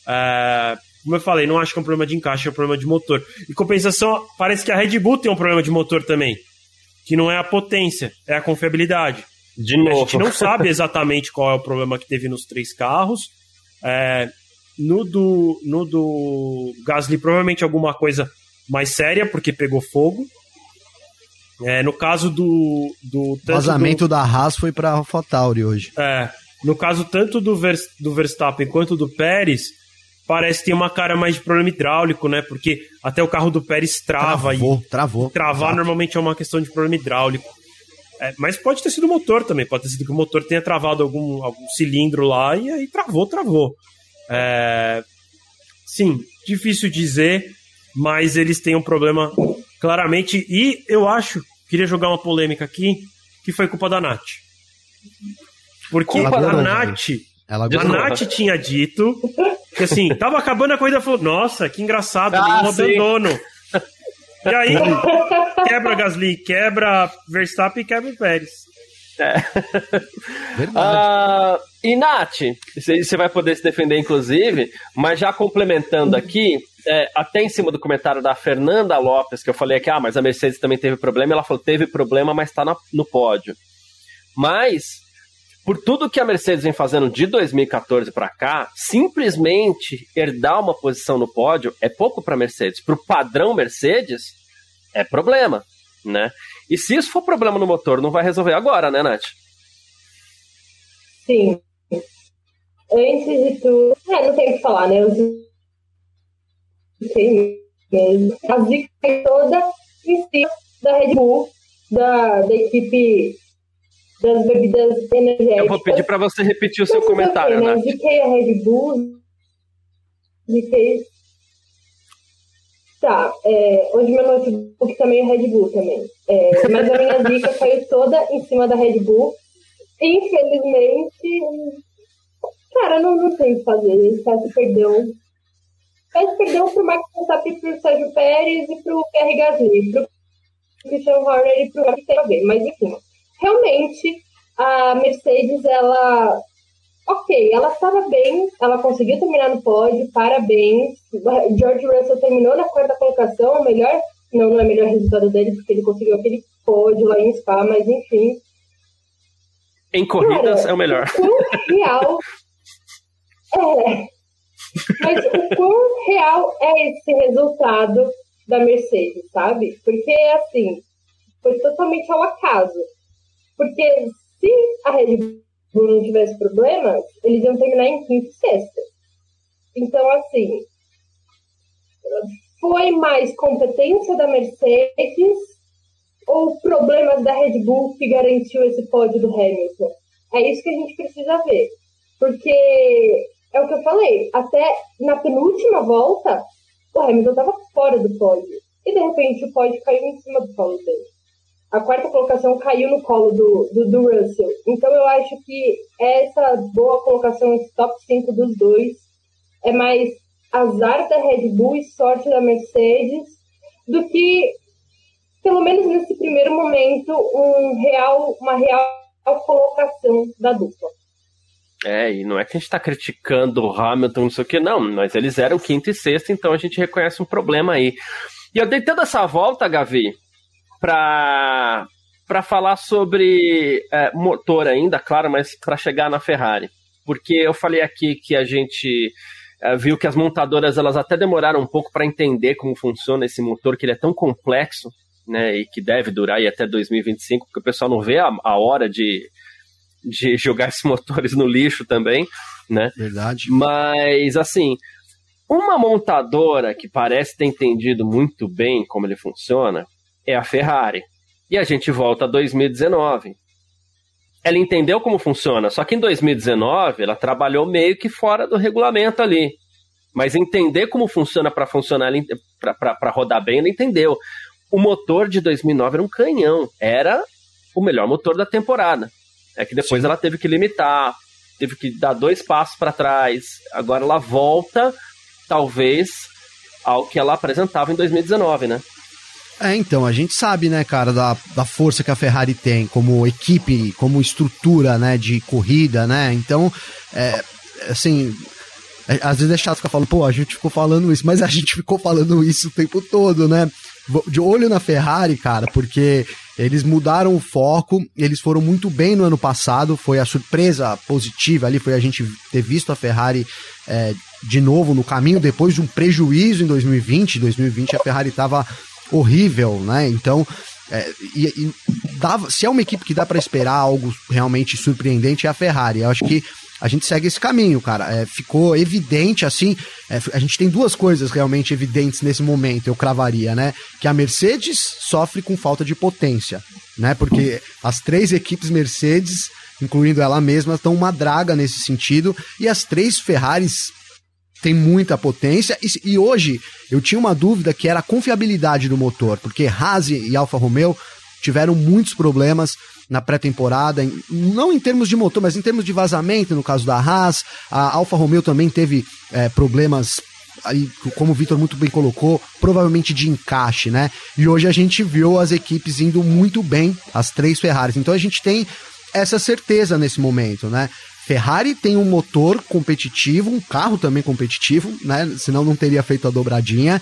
É, como eu falei, não acho que é um problema de encaixe, é um problema de motor. Em compensação, parece que a Red Bull tem um problema de motor também. Que não é a potência, é a confiabilidade. De novo. A gente não sabe exatamente qual é o problema que teve nos três carros. É, no, do, no do Gasly, provavelmente alguma coisa mais séria, porque pegou fogo. É, no caso do. do o vazamento do, da Haas foi para AlphaTauri hoje. É. No caso tanto do, Ver, do Verstappen quanto do Pérez, parece que tem uma cara mais de problema hidráulico, né? Porque até o carro do Pérez trava. Travou, e travou. Travar exato. normalmente é uma questão de problema hidráulico. É, mas pode ter sido o motor também. Pode ter sido que o motor tenha travado algum, algum cilindro lá e aí travou, travou. É, sim, difícil dizer, mas eles têm um problema claramente. E eu acho, queria jogar uma polêmica aqui, que foi culpa da Nath. Porque a Nath, ela a Nath tinha dito que assim, tava acabando a corrida falou: Nossa, que engraçado, ah, nenhum abandono. E aí, quebra Gasly, quebra Verstappen e quebra o Pérez. É. Uh, e Nath, você vai poder se defender, inclusive, mas já complementando aqui, é, até em cima do comentário da Fernanda Lopes, que eu falei que ah, mas a Mercedes também teve problema, ela falou teve problema, mas está no pódio. Mas por tudo que a Mercedes vem fazendo de 2014 para cá, simplesmente herdar uma posição no pódio é pouco para a Mercedes. Para o padrão Mercedes, é problema, né? E se isso for problema no motor, não vai resolver agora, né, Nath? Sim. Antes de tudo, é, não tem o que falar, né? Os... A zica toda em cima da Red Bull, da, da equipe das bebidas energéticas. Eu vou pedir para você repetir o seu comentário, né? Indiquei a Red Bull, indiquei... Tá, é, hoje meu notebook também é Red Bull também. É, mas a minha dica caiu toda em cima da Red Bull. Infelizmente, cara, não, não tem o que fazer. Ele tá se perdeu. Mas perdeu pro Max Verstappen, pro Sérgio Pérez e pro Pierre Gasly. Pro Christian Horner e pro ver. Mas enfim, realmente a Mercedes, ela. Ok, ela estava bem, ela conseguiu terminar no pódio, parabéns. George Russell terminou na quarta colocação, o melhor. Não, não é o melhor resultado dele, porque ele conseguiu aquele pódio lá em Spa, mas enfim. Em corridas Cara, é o melhor. O real. é. Mas o quão real é esse resultado da Mercedes, sabe? Porque, assim, foi totalmente ao acaso. Porque se a Red Bull não tivesse problemas, eles iam terminar em quinto e sexta. Então, assim, foi mais competência da Mercedes ou problemas da Red Bull que garantiu esse pódio do Hamilton? É isso que a gente precisa ver. Porque é o que eu falei, até na penúltima volta, o Hamilton estava fora do pódio. E de repente o pódio caiu em cima do colo dele a quarta colocação caiu no colo do, do, do, Russell. Então eu acho que essa boa colocação, esse top 5 dos dois, é mais azar da Red Bull e sorte da Mercedes do que, pelo menos nesse primeiro momento, um real, uma real colocação da dupla. É, e não é que a gente está criticando o Hamilton, não sei o que, não, mas eles eram quinto e sexto, então a gente reconhece um problema aí. E eu dei toda essa volta, Gavi, para para falar sobre é, motor ainda, claro, mas para chegar na Ferrari, porque eu falei aqui que a gente é, viu que as montadoras elas até demoraram um pouco para entender como funciona esse motor, que ele é tão complexo, né, e que deve durar aí até 2025, porque o pessoal não vê a, a hora de, de jogar esses motores no lixo também, né? Verdade. Mas assim, uma montadora que parece ter entendido muito bem como ele funciona, é a Ferrari. E a gente volta a 2019. Ela entendeu como funciona, só que em 2019 ela trabalhou meio que fora do regulamento ali. Mas entender como funciona para funcionar, para rodar bem, ela entendeu. O motor de 2009 era um canhão, era o melhor motor da temporada. É que depois Sim. ela teve que limitar, teve que dar dois passos para trás. Agora ela volta, talvez, ao que ela apresentava em 2019, né? É, então, a gente sabe, né, cara, da, da força que a Ferrari tem como equipe, como estrutura, né, de corrida, né? Então, é, assim, é, às vezes é chato ficar falando, pô, a gente ficou falando isso, mas a gente ficou falando isso o tempo todo, né? De olho na Ferrari, cara, porque Eles mudaram o foco, eles foram muito bem no ano passado, foi a surpresa positiva ali, foi a gente ter visto a Ferrari é, de novo no caminho depois de um prejuízo em 2020. 2020 a Ferrari estava horrível, né? Então, é, e, e dava, se é uma equipe que dá para esperar algo realmente surpreendente, é a Ferrari. Eu acho que a gente segue esse caminho, cara. É, ficou evidente, assim, é, a gente tem duas coisas realmente evidentes nesse momento, eu cravaria, né? Que a Mercedes sofre com falta de potência, né? Porque as três equipes Mercedes, incluindo ela mesma, estão uma draga nesse sentido, e as três Ferraris têm muita potência, e, e hoje eu tinha uma dúvida que era a confiabilidade do motor, porque Haas e Alfa Romeo tiveram muitos problemas na pré-temporada, não em termos de motor, mas em termos de vazamento, no caso da Haas. A Alfa Romeo também teve é, problemas aí, como o Vitor muito bem colocou, provavelmente de encaixe, né? E hoje a gente viu as equipes indo muito bem, as três Ferraris. Então a gente tem essa certeza nesse momento, né? Ferrari tem um motor competitivo, um carro também competitivo, né? Senão não teria feito a dobradinha.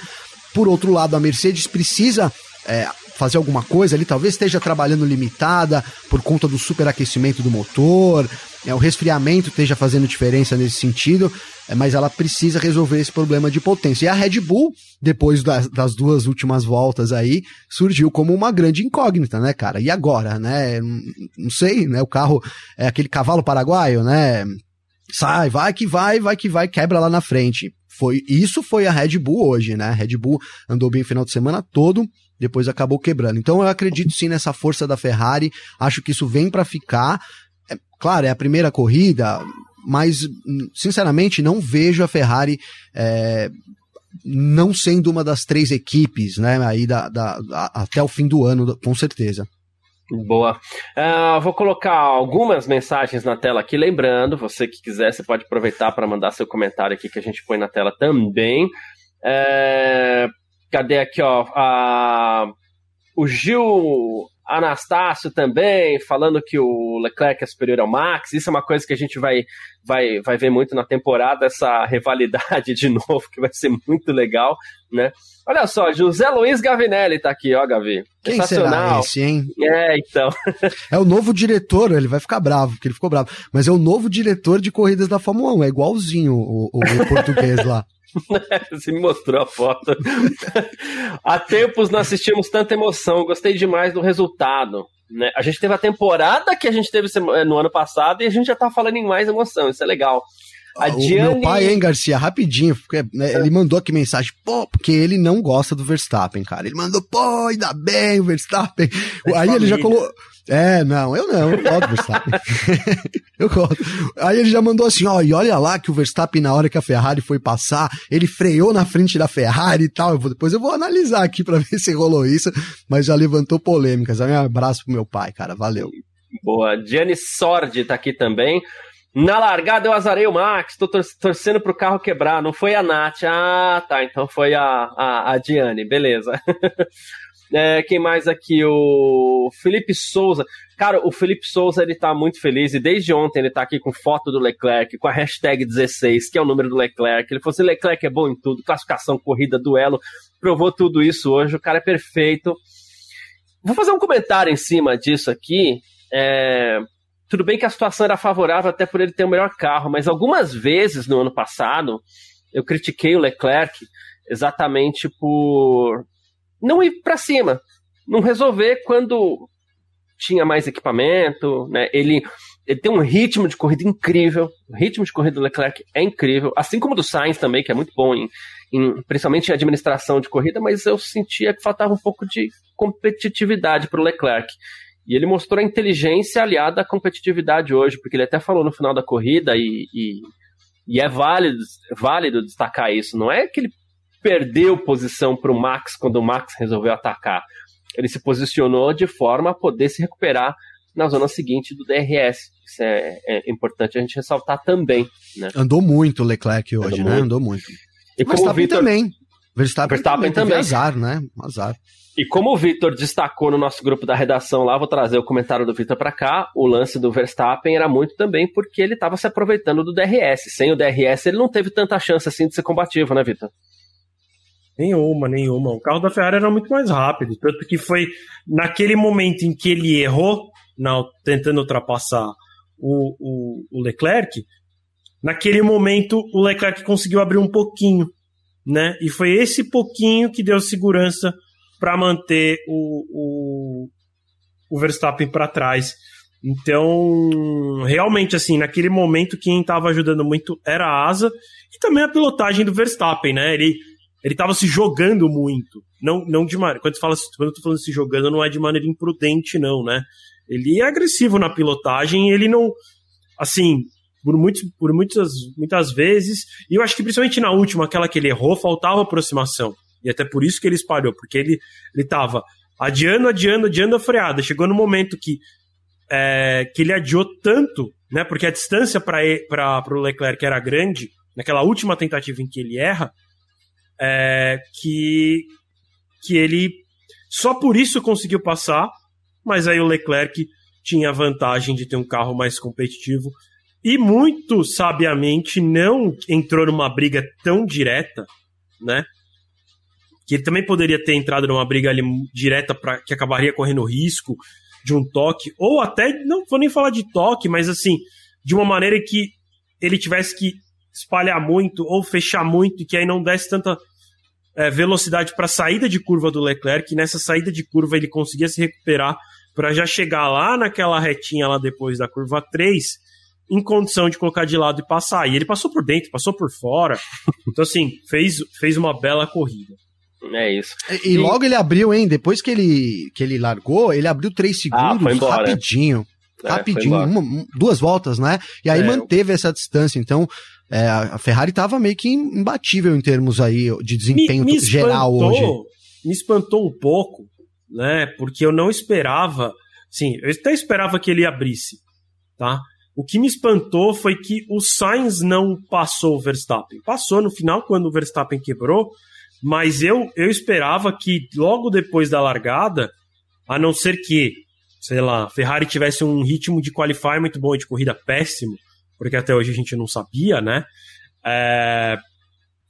Por outro lado, a Mercedes precisa é, fazer alguma coisa ali, talvez esteja trabalhando limitada por conta do superaquecimento do motor, é, o resfriamento esteja fazendo diferença nesse sentido, mas ela precisa resolver esse problema de potência. E a Red Bull, depois das, das duas últimas voltas aí, surgiu como uma grande incógnita, né, cara? E agora, né? Não, não sei, né? O carro é aquele cavalo paraguaio, né? Sai, vai que vai, vai que vai, quebra lá na frente. Foi, isso foi a Red Bull hoje, né? A Red Bull andou bem o final de semana todo, depois acabou quebrando. Então eu acredito sim nessa força da Ferrari, acho que isso vem para ficar. É, claro, é a primeira corrida, mas sinceramente não vejo a Ferrari é, não sendo uma das três equipes, né? Aí da, da até o fim do ano, com certeza. Boa. Uh, vou colocar algumas mensagens na tela aqui. Lembrando, você que quiser, você pode aproveitar para mandar seu comentário aqui que a gente põe na tela também. Uh, cadê aqui, ó? Uh, o Gil Anastácio também, falando que o Leclerc é superior ao Max. Isso é uma coisa que a gente vai, vai, vai ver muito na temporada, essa rivalidade de novo, que vai ser muito legal, né? Olha só, José Luiz Gavinelli tá aqui, ó, Gavi. Quem será esse, hein? É, então. é o novo diretor, ele vai ficar bravo, porque ele ficou bravo. Mas é o novo diretor de corridas da Fórmula 1, é igualzinho o, o português lá. Você me mostrou a foto. Há tempos não assistimos tanta emoção. Gostei demais do resultado. Né? A gente teve a temporada que a gente teve eh, no ano passado e a gente já tá falando em mais emoção. Isso é legal. A o Gianni... meu pai, hein, Garcia, rapidinho, porque né, ele mandou aqui mensagem, pô, porque ele não gosta do Verstappen, cara. Ele mandou, pô, ainda bem o Verstappen. É Aí família. ele já colocou. É, não, eu não, eu gosto do Verstappen. eu gosto. Aí ele já mandou assim, ó, e olha lá que o Verstappen, na hora que a Ferrari foi passar, ele freou na frente da Ferrari e tal. Eu vou, depois eu vou analisar aqui para ver se rolou isso, mas já levantou polêmicas. Um abraço pro meu pai, cara, valeu. Boa. Gianni Sordi tá aqui também. Na largada eu azarei o Max, tô tor torcendo pro carro quebrar. Não foi a Nath. Ah, tá. Então foi a, a, a Diane, beleza. É, quem mais aqui? O Felipe Souza. Cara, o Felipe Souza ele tá muito feliz e desde ontem ele tá aqui com foto do Leclerc, com a hashtag 16, que é o número do Leclerc. Ele falou assim: Leclerc é bom em tudo, classificação, corrida, duelo. Provou tudo isso hoje, o cara é perfeito. Vou fazer um comentário em cima disso aqui. É, tudo bem que a situação era favorável até por ele ter o melhor carro, mas algumas vezes no ano passado eu critiquei o Leclerc exatamente por não ir para cima, não resolver quando tinha mais equipamento, né? Ele, ele tem um ritmo de corrida incrível, o ritmo de corrida do Leclerc é incrível, assim como do Sainz também, que é muito bom em, em principalmente em administração de corrida, mas eu sentia que faltava um pouco de competitividade para o Leclerc. E ele mostrou a inteligência aliada à competitividade hoje, porque ele até falou no final da corrida, e, e, e é válido, válido destacar isso. Não é que ele perdeu posição para o Max quando o Max resolveu atacar. Ele se posicionou de forma a poder se recuperar na zona seguinte do DRS. Isso é, é importante a gente ressaltar também. Né? Andou muito o Leclerc hoje, Andou né? Muito. Andou muito. E como Verstappen Victor... também. Verstappen, Verstappen também. Azar, né? Azar. E como o Victor destacou no nosso grupo da redação lá, vou trazer o comentário do Victor para cá, o lance do Verstappen era muito também porque ele estava se aproveitando do DRS. Sem o DRS, ele não teve tanta chance assim de ser combativo, né, Victor? Nenhuma, nenhuma. O carro da Ferrari era muito mais rápido. Tanto que foi naquele momento em que ele errou, na, tentando ultrapassar o, o, o Leclerc, naquele momento o Leclerc conseguiu abrir um pouquinho, né? E foi esse pouquinho que deu segurança para manter o, o, o Verstappen para trás. Então, realmente, assim, naquele momento, quem estava ajudando muito era a asa e também a pilotagem do Verstappen, né? Ele ele estava se jogando muito. Não, não de maneira. Quando, quando eu tô falando se jogando, não é de maneira imprudente, não, né? Ele é agressivo na pilotagem, ele não. Assim, por, muitos, por muitas, muitas vezes, e eu acho que principalmente na última, aquela que ele errou, faltava aproximação. E até por isso que ele espalhou, porque ele, ele tava adiando, adiando, adiando a freada. Chegou no momento que, é, que ele adiou tanto, né? Porque a distância para o Leclerc era grande, naquela última tentativa em que ele erra, é, que, que ele só por isso conseguiu passar, mas aí o Leclerc tinha a vantagem de ter um carro mais competitivo e muito sabiamente não entrou numa briga tão direta, né? Que ele também poderia ter entrado numa briga ali direta para que acabaria correndo risco de um toque, ou até, não vou nem falar de toque, mas assim, de uma maneira que ele tivesse que espalhar muito ou fechar muito, e que aí não desse tanta é, velocidade para a saída de curva do Leclerc, e nessa saída de curva ele conseguia se recuperar para já chegar lá naquela retinha lá depois da curva 3, em condição de colocar de lado e passar. E ele passou por dentro, passou por fora. Então, assim, fez, fez uma bela corrida. É isso. E, e, logo ele abriu, hein? Depois que ele, que ele largou, ele abriu 3 ah, segundos ah, rapidinho. É, rapidinho, uma, duas voltas, né? E aí é, manteve essa distância. Então, é, a Ferrari estava meio que imbatível em termos aí de desempenho me, me geral hoje. Me espantou um pouco, né? Porque eu não esperava. Sim, eu até esperava que ele abrisse, tá? O que me espantou foi que o Sainz não passou o Verstappen. Passou no final quando o Verstappen quebrou, mas eu, eu esperava que logo depois da largada, a não ser que, sei lá, Ferrari tivesse um ritmo de qualify muito bom e de corrida péssimo, porque até hoje a gente não sabia, né? É,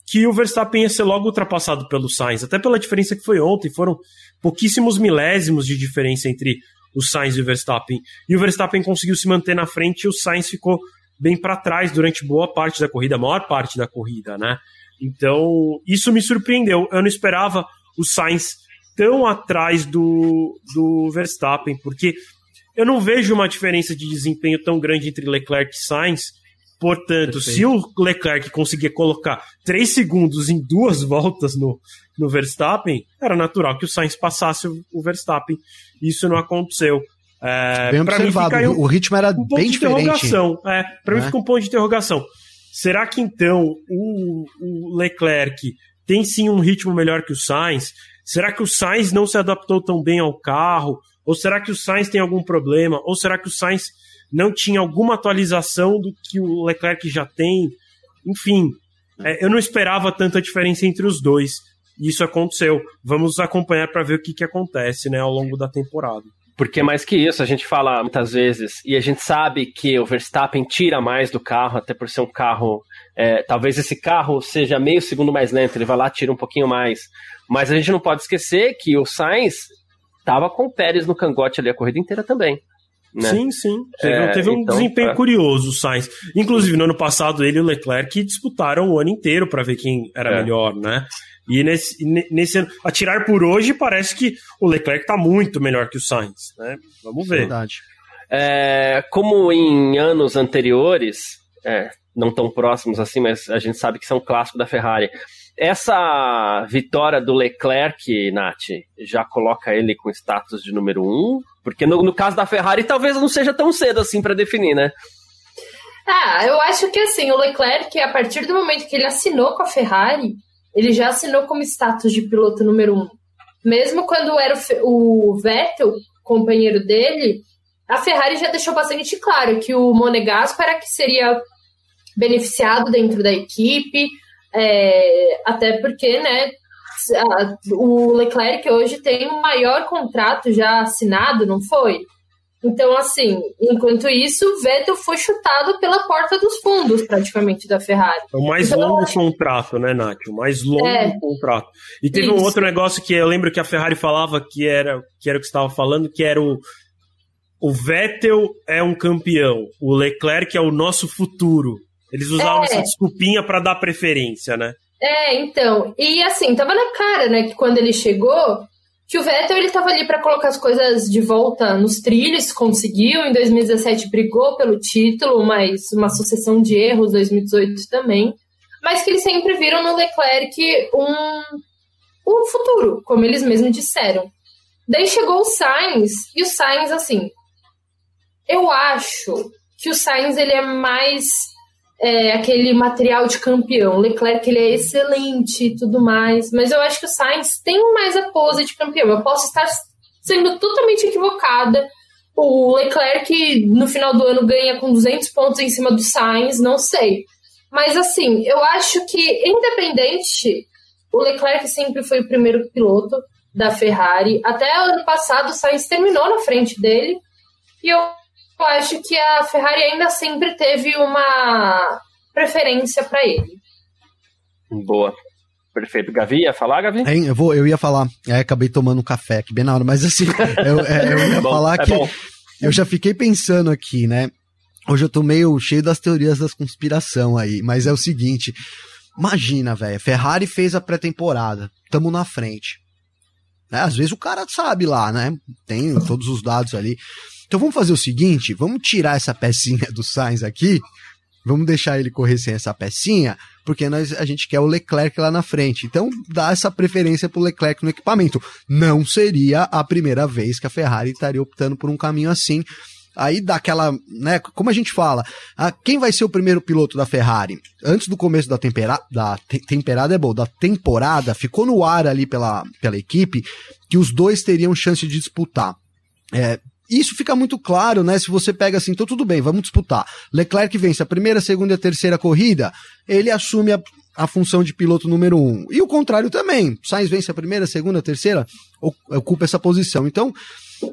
que o Verstappen ia ser logo ultrapassado pelo Sainz, até pela diferença que foi ontem, foram pouquíssimos milésimos de diferença entre o Sainz e o Verstappen. E o Verstappen conseguiu se manter na frente e o Sainz ficou bem para trás durante boa parte da corrida, a maior parte da corrida, né? Então, isso me surpreendeu. Eu não esperava o Sainz tão atrás do, do Verstappen, porque eu não vejo uma diferença de desempenho tão grande entre Leclerc e Sainz. Portanto, Perfeito. se o Leclerc conseguir colocar 3 segundos em duas voltas no, no Verstappen, era natural que o Sainz passasse o Verstappen. Isso não aconteceu. É, bem observado, mim, um, o ritmo era um bem diferente. É, para mim é. fica um ponto de interrogação. Será que então o, o Leclerc tem sim um ritmo melhor que o Sainz? Será que o Sainz não se adaptou tão bem ao carro? Ou será que o Sainz tem algum problema? Ou será que o Sainz não tinha alguma atualização do que o Leclerc já tem? Enfim, é, eu não esperava tanta diferença entre os dois. E isso aconteceu. Vamos acompanhar para ver o que, que acontece né, ao longo da temporada. Porque mais que isso, a gente fala muitas vezes, e a gente sabe que o Verstappen tira mais do carro, até por ser um carro. É, talvez esse carro seja meio segundo mais lento, ele vai lá, tira um pouquinho mais. Mas a gente não pode esquecer que o Sainz estava com o Pérez no cangote ali a corrida inteira também. Né? Sim, sim. Teve, é, teve um então, desempenho é... curioso o Sainz. Inclusive, no ano passado, ele e o Leclerc disputaram o ano inteiro para ver quem era é. melhor, né? E nesse, nesse ano, a tirar por hoje, parece que o Leclerc está muito melhor que o Sainz, né? Vamos ver. Verdade. É, como em anos anteriores, é, não tão próximos assim, mas a gente sabe que são clássicos da Ferrari. Essa vitória do Leclerc, Nath, já coloca ele com status de número um? Porque no, no caso da Ferrari, talvez não seja tão cedo assim para definir, né? Ah, eu acho que assim, o Leclerc, a partir do momento que ele assinou com a Ferrari, ele já assinou como status de piloto número um. Mesmo quando era o, o Vettel, companheiro dele, a Ferrari já deixou bastante claro que o Monegasco era que seria beneficiado dentro da equipe, é, até porque, né, o Leclerc hoje tem um maior contrato já assinado, não foi? Então, assim, enquanto isso, Vettel foi chutado pela porta dos fundos, praticamente, da Ferrari. É o mais então, longo contrato, né, Nath? O mais longo é, contrato. E teve isso. um outro negócio que eu lembro que a Ferrari falava que era, que era o que você estava falando, que era o. O Vettel é um campeão, o Leclerc é o nosso futuro. Eles usavam é. essa desculpinha para dar preferência, né? É, então. E assim, tava na cara, né, que quando ele chegou, que o Vettel ele estava ali para colocar as coisas de volta nos trilhos, conseguiu. Em 2017 brigou pelo título, mas uma sucessão de erros, 2018 também. Mas que eles sempre viram no Leclerc um, um futuro, como eles mesmos disseram. Daí chegou o Sainz, e o Sainz, assim, eu acho que o Sainz ele é mais é, aquele material de campeão. Leclerc ele é excelente e tudo mais, mas eu acho que o Sainz tem mais a pose de campeão. Eu posso estar sendo totalmente equivocada. O Leclerc no final do ano ganha com 200 pontos em cima do Sainz, não sei. Mas assim, eu acho que independente, o Leclerc sempre foi o primeiro piloto da Ferrari. Até ano passado o Sainz terminou na frente dele. E eu eu acho que a Ferrari ainda sempre teve uma preferência para ele. Boa. Perfeito. Gavi, ia falar, Gavi? Hein, eu, vou, eu ia falar. É, acabei tomando um café aqui bem na hora, mas assim, eu, é, eu ia é bom, falar é que bom. eu já fiquei pensando aqui, né? Hoje eu tô meio cheio das teorias das conspiração aí, mas é o seguinte. Imagina, velho, Ferrari fez a pré-temporada, tamo na frente. Né? Às vezes o cara sabe lá, né? Tem todos os dados ali. Então vamos fazer o seguinte: vamos tirar essa pecinha do Sainz aqui, vamos deixar ele correr sem essa pecinha, porque nós, a gente quer o Leclerc lá na frente. Então dá essa preferência para o Leclerc no equipamento. Não seria a primeira vez que a Ferrari estaria optando por um caminho assim. Aí dá aquela, né, como a gente fala, a, quem vai ser o primeiro piloto da Ferrari? Antes do começo da temporada, da te, temporada é bom, da temporada, ficou no ar ali pela, pela equipe que os dois teriam chance de disputar. É, isso fica muito claro, né? Se você pega assim, então tudo bem, vamos disputar. Leclerc vence a primeira, segunda e a terceira corrida, ele assume a, a função de piloto número um. E o contrário também. Sainz vence a primeira, segunda, terceira, ocupa essa posição. Então,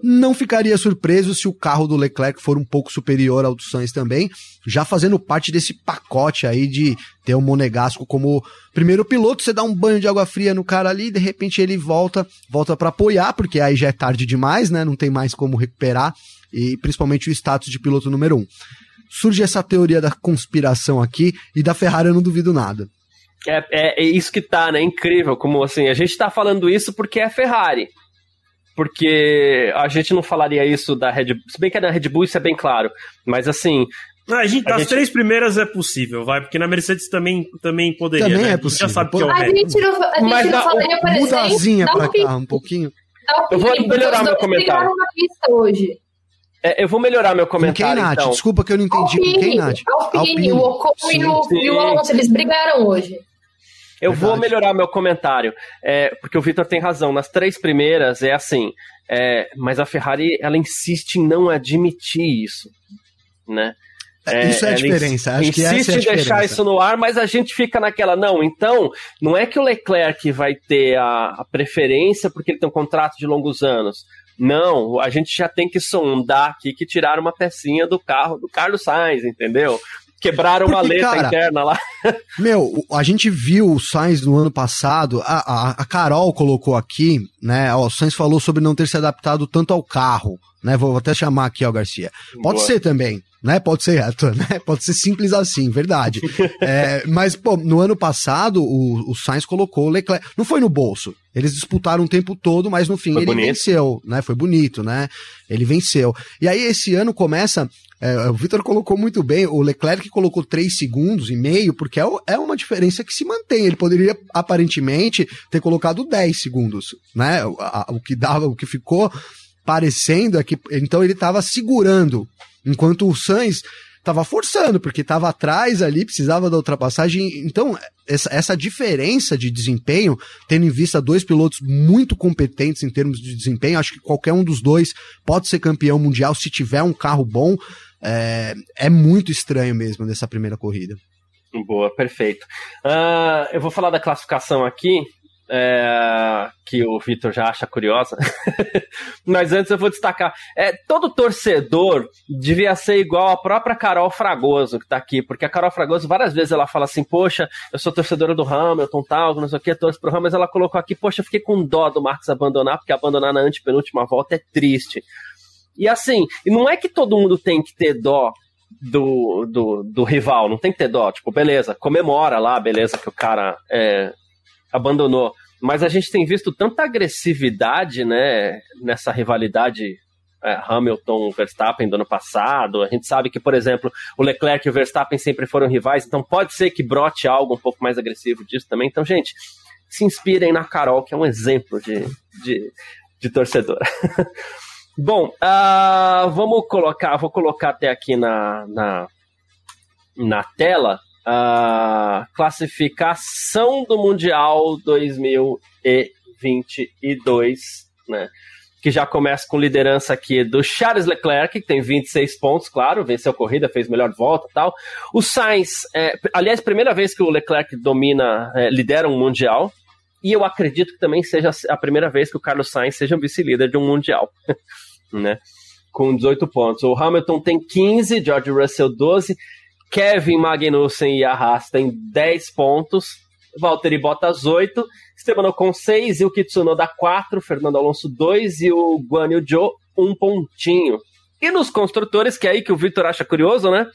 não ficaria surpreso se o carro do Leclerc for um pouco superior ao do Sainz também, já fazendo parte desse pacote aí de ter o Monegasco como primeiro piloto, você dá um banho de água fria no cara ali, de repente ele volta, volta para apoiar, porque aí já é tarde demais, né? Não tem mais como recuperar e principalmente o status de piloto número um. Surge essa teoria da conspiração aqui e da Ferrari eu não duvido nada. É, é, é isso que tá, né? Incrível, como assim, a gente tá falando isso porque é Ferrari porque a gente não falaria isso da Red Bull. Se bem que é da Red Bull, isso é bem claro. Mas assim. A gente, a as gente... três primeiras é possível, vai, porque na Mercedes também, também poderia. Também né? é possível. já sabe que é o a gente não, a gente Mas não falaria, por exemplo. Mudazinha pra cá, um pouquinho. Eu vou melhorar meu comentário. hoje. É, eu vou melhorar meu comentário. Com quem, Nath? Então. Desculpa que eu não entendi. Alpine, com quem, Nath? Alpine, Alpine. o Ocon e o, e o Alonso, eles brigaram hoje. Eu Verdade. vou melhorar meu comentário, é, porque o Victor tem razão. Nas três primeiras é assim, é, mas a Ferrari ela insiste em não admitir isso, né? É, isso é a diferença. Acho insiste que essa é a em deixar isso no ar, mas a gente fica naquela. Não, então, não é que o Leclerc vai ter a, a preferência porque ele tem um contrato de longos anos. Não, a gente já tem que sondar aqui que tirar uma pecinha do carro do Carlos Sainz, entendeu? Quebraram Porque, uma letra cara, interna lá. Meu, a gente viu o Sainz no ano passado, a, a, a Carol colocou aqui, né? Ó, o Sainz falou sobre não ter se adaptado tanto ao carro, né? Vou até chamar aqui, ó, Garcia. Pode Boa. ser também, né? Pode ser, né? Pode ser simples assim, verdade. é, mas, pô, no ano passado, o, o Sainz colocou o Leclerc. Não foi no bolso. Eles disputaram o tempo todo, mas no fim foi ele bonito. venceu, né? Foi bonito, né? Ele venceu. E aí, esse ano começa é, o Vitor colocou muito bem, o Leclerc colocou 3 segundos e meio, porque é, é uma diferença que se mantém. Ele poderia, aparentemente, ter colocado 10 segundos, né? O, a, o que dava, o que ficou parecendo é que então ele estava segurando, enquanto o Sainz estava forçando, porque estava atrás ali, precisava da ultrapassagem. Então, essa, essa diferença de desempenho, tendo em vista dois pilotos muito competentes em termos de desempenho, acho que qualquer um dos dois pode ser campeão mundial se tiver um carro bom é, é muito estranho mesmo nessa primeira corrida. Boa, perfeito. Uh, eu vou falar da classificação aqui. é, que o Vitor já acha curiosa. Mas antes eu vou destacar. É, todo torcedor devia ser igual a própria Carol Fragoso, que está aqui, porque a Carol Fragoso, várias vezes ela fala assim: Poxa, eu sou torcedora do Hamilton, tal, não sei o que, torço pro Hamilton, mas ela colocou aqui: Poxa, eu fiquei com dó do Marcos abandonar, porque abandonar na antepenúltima volta é triste. E assim, não é que todo mundo tem que ter dó do, do, do rival, não tem que ter dó. Tipo, beleza, comemora lá, beleza, que o cara é, abandonou. Mas a gente tem visto tanta agressividade, né, nessa rivalidade é, Hamilton-Verstappen do ano passado. A gente sabe que, por exemplo, o Leclerc e o Verstappen sempre foram rivais, então pode ser que brote algo um pouco mais agressivo disso também. Então, gente, se inspirem na Carol, que é um exemplo de, de, de torcedora. Bom, uh, vamos colocar, vou colocar até aqui na, na, na tela a classificação do Mundial 2022, né? Que já começa com liderança aqui do Charles Leclerc, que tem 26 pontos, claro, venceu a corrida, fez melhor volta tal. O Sainz, é, aliás, primeira vez que o Leclerc domina, é, lidera um Mundial, e eu acredito que também seja a primeira vez que o Carlos Sainz seja vice-líder de um Mundial, né? Com 18 pontos. O Hamilton tem 15, George Russell 12, Kevin Magnussen e Arras têm 10 pontos. Valtteri Bottas 8, Esteban Ocon 6 e o Kitsunoda 4, Fernando Alonso 2 e o Guan Yu Zhou 1 pontinho. E nos construtores, que é aí que o Victor acha curioso, né?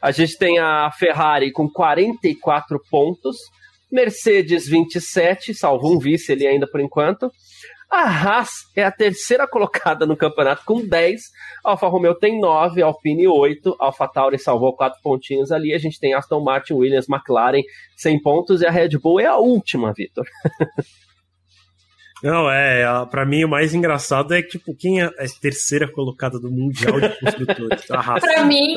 A gente tem a Ferrari com 44 pontos, Mercedes 27, salvo um vice ali ainda por enquanto. A Haas é a terceira colocada no campeonato com 10. Alfa Romeo tem 9, Alpine 8. Alfa Tauri salvou 4 pontinhos ali. A gente tem Aston Martin, Williams, McLaren 100 pontos. E a Red Bull é a última, Vitor. Não, é, para mim o mais engraçado é tipo, quem é a terceira colocada do Mundial de Construtores? A Haas. pra mim,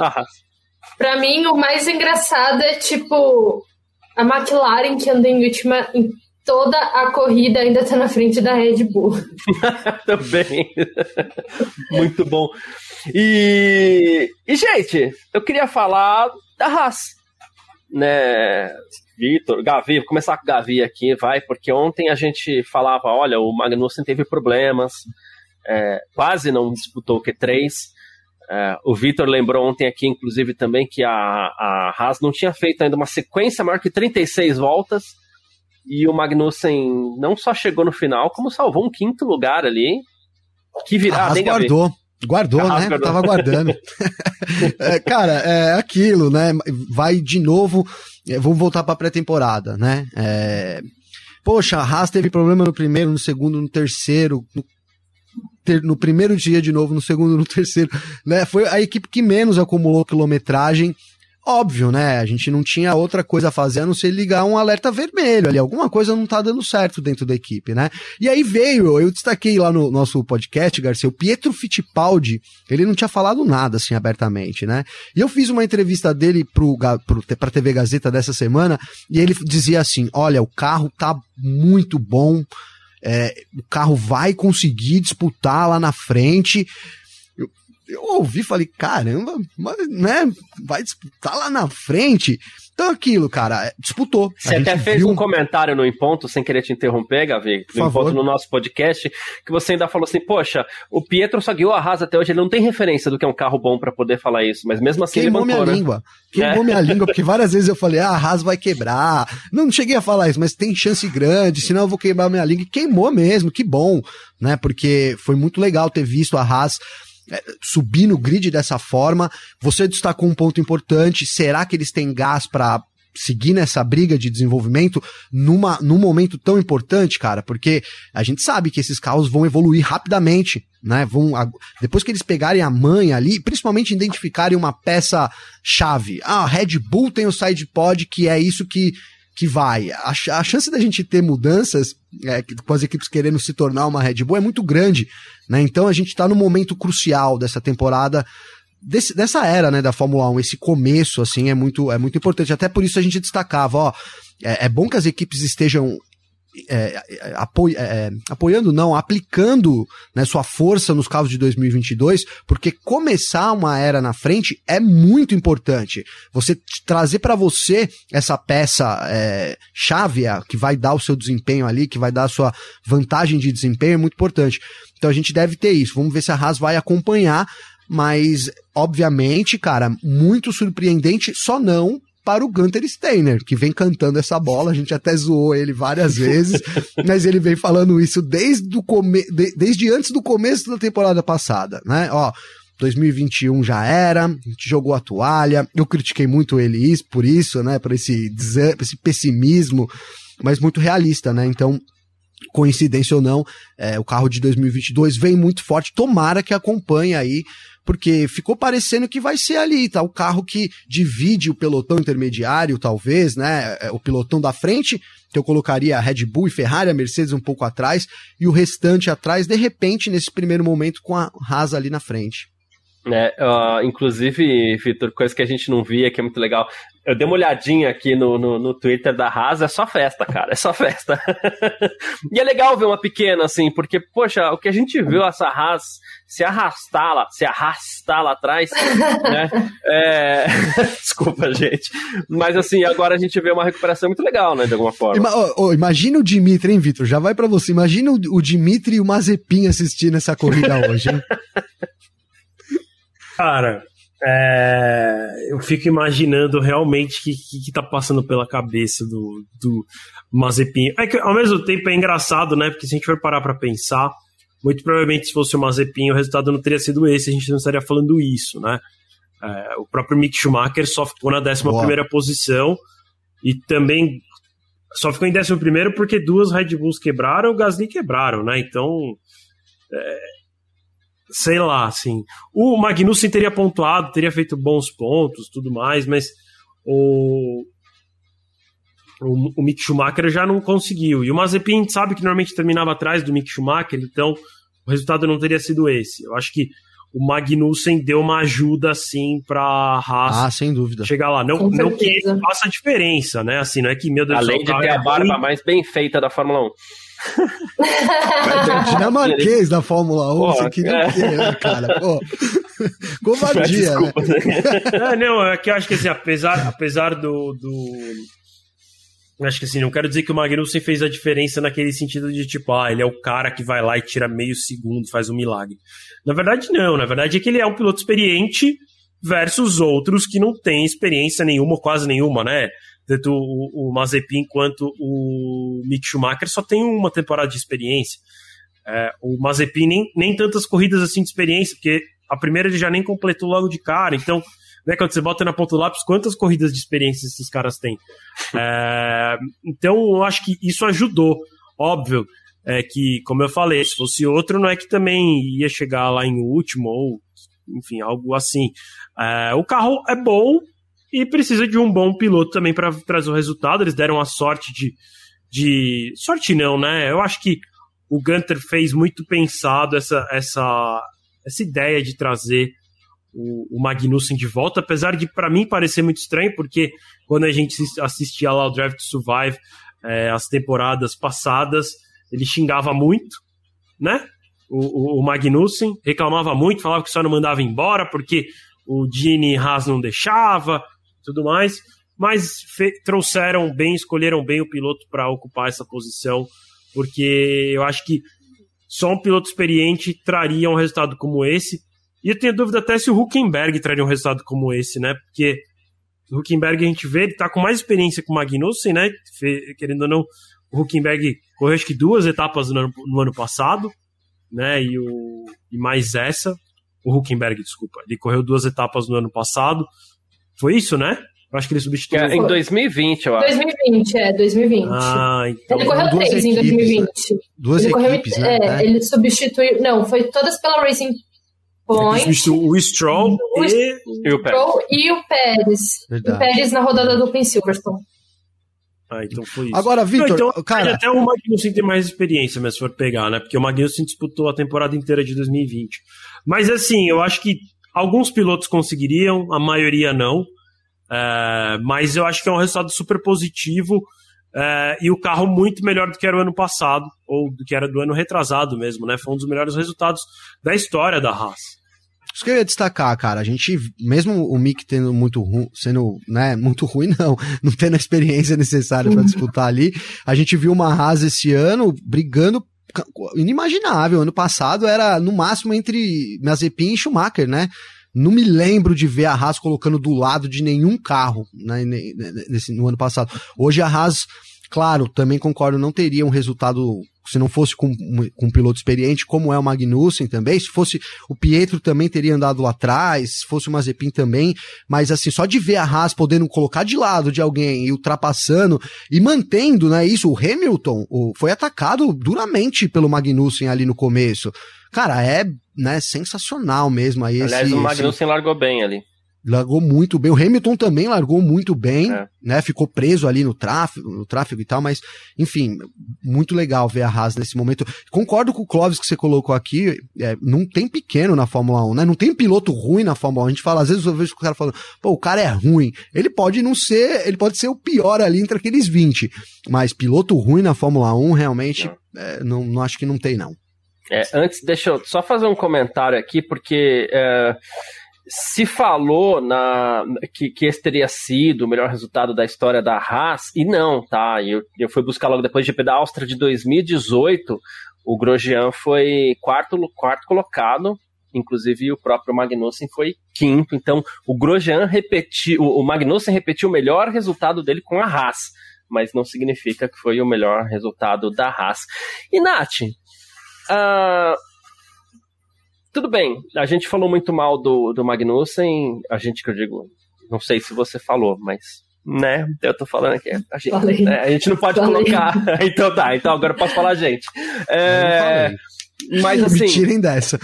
pra mim, o mais engraçado é tipo a McLaren que anda em última em toda a corrida ainda está na frente da Red Bull. Também. Muito bom. E, e, gente, eu queria falar da Haas. Né, Vitor, Gavi, vou começar com o Gavi aqui, vai, porque ontem a gente falava, olha, o Magnussen teve problemas, é, quase não disputou o Q3. É, o Vitor lembrou ontem aqui, inclusive, também que a, a Haas não tinha feito ainda uma sequência maior que 36 voltas e o Magnussen não só chegou no final, como salvou um quinto lugar ali. Que virada, hein, guardou. Guardou, né? Guardou. Tava guardando. é, cara, é aquilo, né? Vai de novo. É, vamos voltar pra pré-temporada, né? É... Poxa, a Haas teve problema no primeiro, no segundo, no terceiro. No, ter, no primeiro dia de novo, no segundo, no terceiro. Né? Foi a equipe que menos acumulou quilometragem óbvio, né? A gente não tinha outra coisa a fazer a não ser ligar um alerta vermelho ali. Alguma coisa não tá dando certo dentro da equipe, né? E aí veio, eu destaquei lá no nosso podcast, Garcia, o Pietro Fittipaldi, ele não tinha falado nada assim abertamente, né? E eu fiz uma entrevista dele pro, pro, pra TV Gazeta dessa semana e ele dizia assim: olha, o carro tá muito bom. É, o carro vai conseguir disputar lá na frente eu ouvi falei, caramba, mas, né, vai disputar lá na frente. Então aquilo, cara, é, disputou. Você até fez viu... um comentário no Imponto, sem querer te interromper, Gavi, no Imponto no nosso podcast, que você ainda falou assim, poxa, o Pietro só guiou a Haas até hoje, ele não tem referência do que é um carro bom para poder falar isso, mas mesmo assim Queimou ele bancou, minha né? língua. Queimou é. minha língua, porque várias vezes eu falei, ah, a Haas vai quebrar. Não, não cheguei a falar isso, mas tem chance grande, senão eu vou queimar minha língua. E queimou mesmo, que bom, né? Porque foi muito legal ter visto a Haas subir no grid dessa forma. Você destacou um ponto importante. Será que eles têm gás para seguir nessa briga de desenvolvimento numa, num momento tão importante, cara? Porque a gente sabe que esses carros vão evoluir rapidamente, né? Vão, depois que eles pegarem a manha ali, principalmente identificarem uma peça chave. Ah, Red Bull tem o side pod, que é isso que que vai. A, a chance da gente ter mudanças é, com as equipes querendo se tornar uma Red Bull é muito grande, né? Então a gente está no momento crucial dessa temporada. Desse, dessa era, né, da Fórmula 1, esse começo, assim, é muito, é muito importante. Até por isso a gente destacava, ó, é, é bom que as equipes estejam é, é, apo, é, apoiando, não, aplicando né, sua força nos carros de 2022, porque começar uma era na frente é muito importante. Você trazer para você essa peça é, chave que vai dar o seu desempenho ali, que vai dar a sua vantagem de desempenho é muito importante. Então a gente deve ter isso. Vamos ver se a Haas vai acompanhar, mas obviamente, cara, muito surpreendente, só não para o Gunter Steiner, que vem cantando essa bola. A gente até zoou ele várias vezes, mas ele vem falando isso desde, come... desde antes do começo da temporada passada, né? Ó, 2021 já era, a gente jogou a toalha. Eu critiquei muito ele por isso, né? Por esse, esse pessimismo, mas muito realista, né? Então, coincidência ou não, é, o carro de 2022 vem muito forte. Tomara que acompanhe aí porque ficou parecendo que vai ser ali, tá? O carro que divide o pelotão intermediário, talvez, né? É, o pelotão da frente, que eu colocaria a Red Bull e Ferrari, a Mercedes um pouco atrás, e o restante atrás, de repente, nesse primeiro momento, com a Haas ali na frente. É, uh, inclusive, Vitor, coisa que a gente não via, que é muito legal. Eu dei uma olhadinha aqui no, no, no Twitter da Haas, é só festa, cara, é só festa. e é legal ver uma pequena, assim, porque, poxa, o que a gente viu essa Haas se arrastar lá, se arrastar lá atrás, né? É... Desculpa, gente. Mas, assim, agora a gente vê uma recuperação muito legal, né, de alguma forma. Ima oh, oh, imagina o Dimitri, hein, Vitor? Já vai para você. Imagina o, o Dimitri e o Mazepin assistindo essa corrida hoje, hein? Cara, é, eu fico imaginando realmente o que, que, que, tá passando pela cabeça do, do Mazepin. É que ao mesmo tempo é engraçado, né? Porque se a gente for parar pra pensar, muito provavelmente se fosse o Mazepin, o resultado não teria sido esse, a gente não estaria falando isso, né? É, o próprio Mick Schumacher só ficou na 11 primeira posição e também só ficou em 11 primeiro porque duas Red Bulls quebraram o Gasly quebraram, né? Então. É, sei lá, assim. O Magnussen teria pontuado, teria feito bons pontos, tudo mais, mas o, o, o Mick Schumacher já não conseguiu. E o Mazepin sabe que normalmente terminava atrás do Mick Schumacher, então o resultado não teria sido esse. Eu acho que o Magnussen deu uma ajuda, assim, pra Haas ah, sem dúvida. chegar lá. Não, não que ele faça diferença, né? Assim, não é que, meu Deus Além de ter é a barba ruim. mais bem feita da Fórmula 1. Dinamarquês da Fórmula 1, Pô, você queria é. né, cara? Pô. Covardia, né? É, não, é que eu acho que assim, apesar, apesar do, do. Acho que assim, não quero dizer que o Magnussen fez a diferença naquele sentido de tipo, ah, ele é o cara que vai lá e tira meio segundo, faz um milagre. Na verdade, não. Na verdade é que ele é um piloto experiente versus outros que não têm experiência nenhuma, quase nenhuma, né? tanto o, o Mazepin quanto o Mick Schumacher só tem uma temporada de experiência. É, o Mazepin nem, nem tantas corridas assim de experiência, porque a primeira ele já nem completou logo de cara, então né, quando você bota na ponta do lápis, quantas corridas de experiência esses caras têm? É, então, eu acho que isso ajudou. Óbvio é que, como eu falei, se fosse outro, não é que também ia chegar lá em último, ou enfim, algo assim. É, o carro é bom, e precisa de um bom piloto também para trazer o resultado. Eles deram a sorte de, de. Sorte não, né? Eu acho que o Gunter fez muito pensado essa, essa, essa ideia de trazer o, Magnussen de volta, apesar de para mim parecer muito estranho, porque quando a gente assistia lá o Drive to Survive, é, as temporadas passadas, ele xingava muito, né? O, o, o Magnussen reclamava muito, falava que só não mandava embora porque o Gini Haas não deixava, tudo mais, mas trouxeram bem, escolheram bem o piloto para ocupar essa posição, porque eu acho que só um piloto experiente traria um resultado como esse. E eu tenho dúvida até se o Huckenberg traria um resultado como esse, né? Porque o Huckenberg a gente vê, ele tá com mais experiência que o Magnussen, né? Querendo ou não, o Huckenberg correu acho que duas etapas no ano, no ano passado, né? E, o, e mais essa. O Huckenberg, desculpa. Ele correu duas etapas no ano passado. Foi isso, né? Eu acho que ele substituiu. É, em 2020, eu acho. 2020, é, 2020. Ah, então. Ele correu três equipes, em 2020. Duas ele equipes, correu, né? É, ele substituiu. Não, foi todas pela Racing Point. O Stroll o e, e, o Pérez. E o Pérez. Verdade. O Pérez na rodada do Open Silverstone. Ah, então foi isso. Agora, Victor, então, cara... até o Magnussen tem mais experiência, mas se for pegar, né? Porque o Magnussen disputou a temporada inteira de 2020. Mas assim, eu acho que alguns pilotos conseguiriam, a maioria não. É, mas eu acho que é um resultado super positivo é, e o carro muito melhor do que era o ano passado, ou do que era do ano retrasado mesmo, né? Foi um dos melhores resultados da história da Haas. Isso que eu ia destacar, cara. A gente, mesmo o Mick tendo muito ruim, sendo, né, muito ruim, não, não tendo a experiência necessária para disputar ali, a gente viu uma Haas esse ano brigando inimaginável. Ano passado era no máximo entre Mazepin e Schumacher, né? Não me lembro de ver a Haas colocando do lado de nenhum carro né, nesse, no ano passado. Hoje a Haas, claro, também concordo, não teria um resultado se não fosse com, com um piloto experiente, como é o Magnussen também, se fosse o Pietro também teria andado lá atrás, se fosse o Mazepin também, mas assim, só de ver a Haas podendo colocar de lado de alguém e ultrapassando e mantendo, né, isso, o Hamilton o, foi atacado duramente pelo Magnussen ali no começo. Cara, é, né, sensacional mesmo aí Aliás, esse, o Magnussen esse... largou bem ali largou muito bem. O Hamilton também largou muito bem, é. né? Ficou preso ali no tráfego, no tráfego e tal, mas enfim, muito legal ver a Haas nesse momento. Concordo com o Clóvis que você colocou aqui, é, não tem pequeno na Fórmula 1, né? Não tem piloto ruim na Fórmula 1. A gente fala, às vezes eu vejo o cara falando, pô, o cara é ruim. Ele pode não ser, ele pode ser o pior ali entre aqueles 20, mas piloto ruim na Fórmula 1 realmente não, é, não, não acho que não tem não. É, antes, deixa eu só fazer um comentário aqui, porque é, se falou na, que, que esse teria sido o melhor resultado da história da Haas, e não, tá? Eu, eu fui buscar logo depois de da Áustria de 2018, o Grosjean foi quarto, quarto colocado, inclusive o próprio Magnussen foi quinto, então o Grosjean repetiu, o Magnussen repetiu o melhor resultado dele com a Haas, mas não significa que foi o melhor resultado da Haas. E Nath, uh, tudo bem, a gente falou muito mal do, do Magnussen, a gente que eu digo, não sei se você falou, mas né? Eu tô falando aqui. A gente, né, a gente não pode Falei. colocar. então tá, então agora eu posso falar a gente. É, mas assim. Me tirem dessa.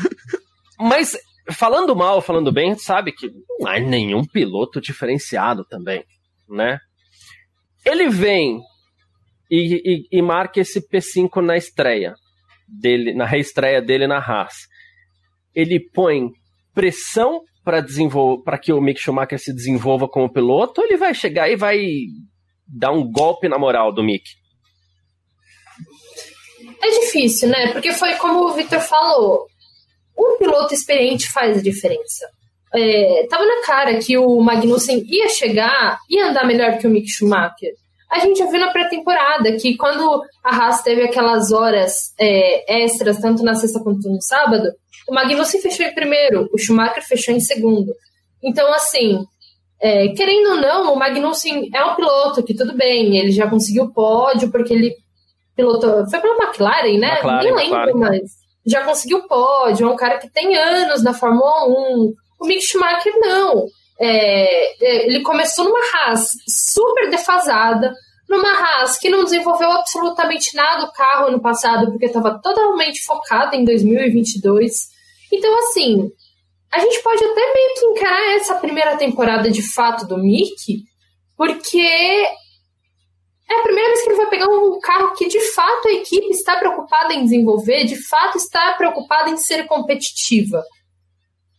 Mas falando mal, falando bem, a gente sabe que não há nenhum piloto diferenciado também, né? Ele vem e, e, e marca esse P5 na estreia dele, na reestreia dele na Haas ele põe pressão para desenvolver, para que o Mick Schumacher se desenvolva como piloto, ou ele vai chegar e vai dar um golpe na moral do Mick? É difícil, né? Porque foi como o Victor falou, um piloto experiente faz diferença. É, tava na cara que o Magnussen ia chegar e andar melhor que o Mick Schumacher. A gente já viu na pré-temporada que quando a Haas teve aquelas horas é, extras, tanto na sexta quanto no sábado, o Magnussen fechou em primeiro, o Schumacher fechou em segundo. Então, assim, é, querendo ou não, o Magnussen é um piloto que tudo bem, ele já conseguiu pódio porque ele pilotou. Foi pela McLaren, né? McLaren, Nem lembro, McLaren. mas já conseguiu pódio, é um cara que tem anos na Fórmula 1. O Mick Schumacher não. É, é, ele começou numa Haas super defasada, numa Haas que não desenvolveu absolutamente nada o carro no passado, porque estava totalmente focado em 2022. Então, assim, a gente pode até meio que encarar essa primeira temporada de fato do Mickey, porque é a primeira vez que ele vai pegar um carro que de fato a equipe está preocupada em desenvolver, de fato está preocupada em ser competitiva.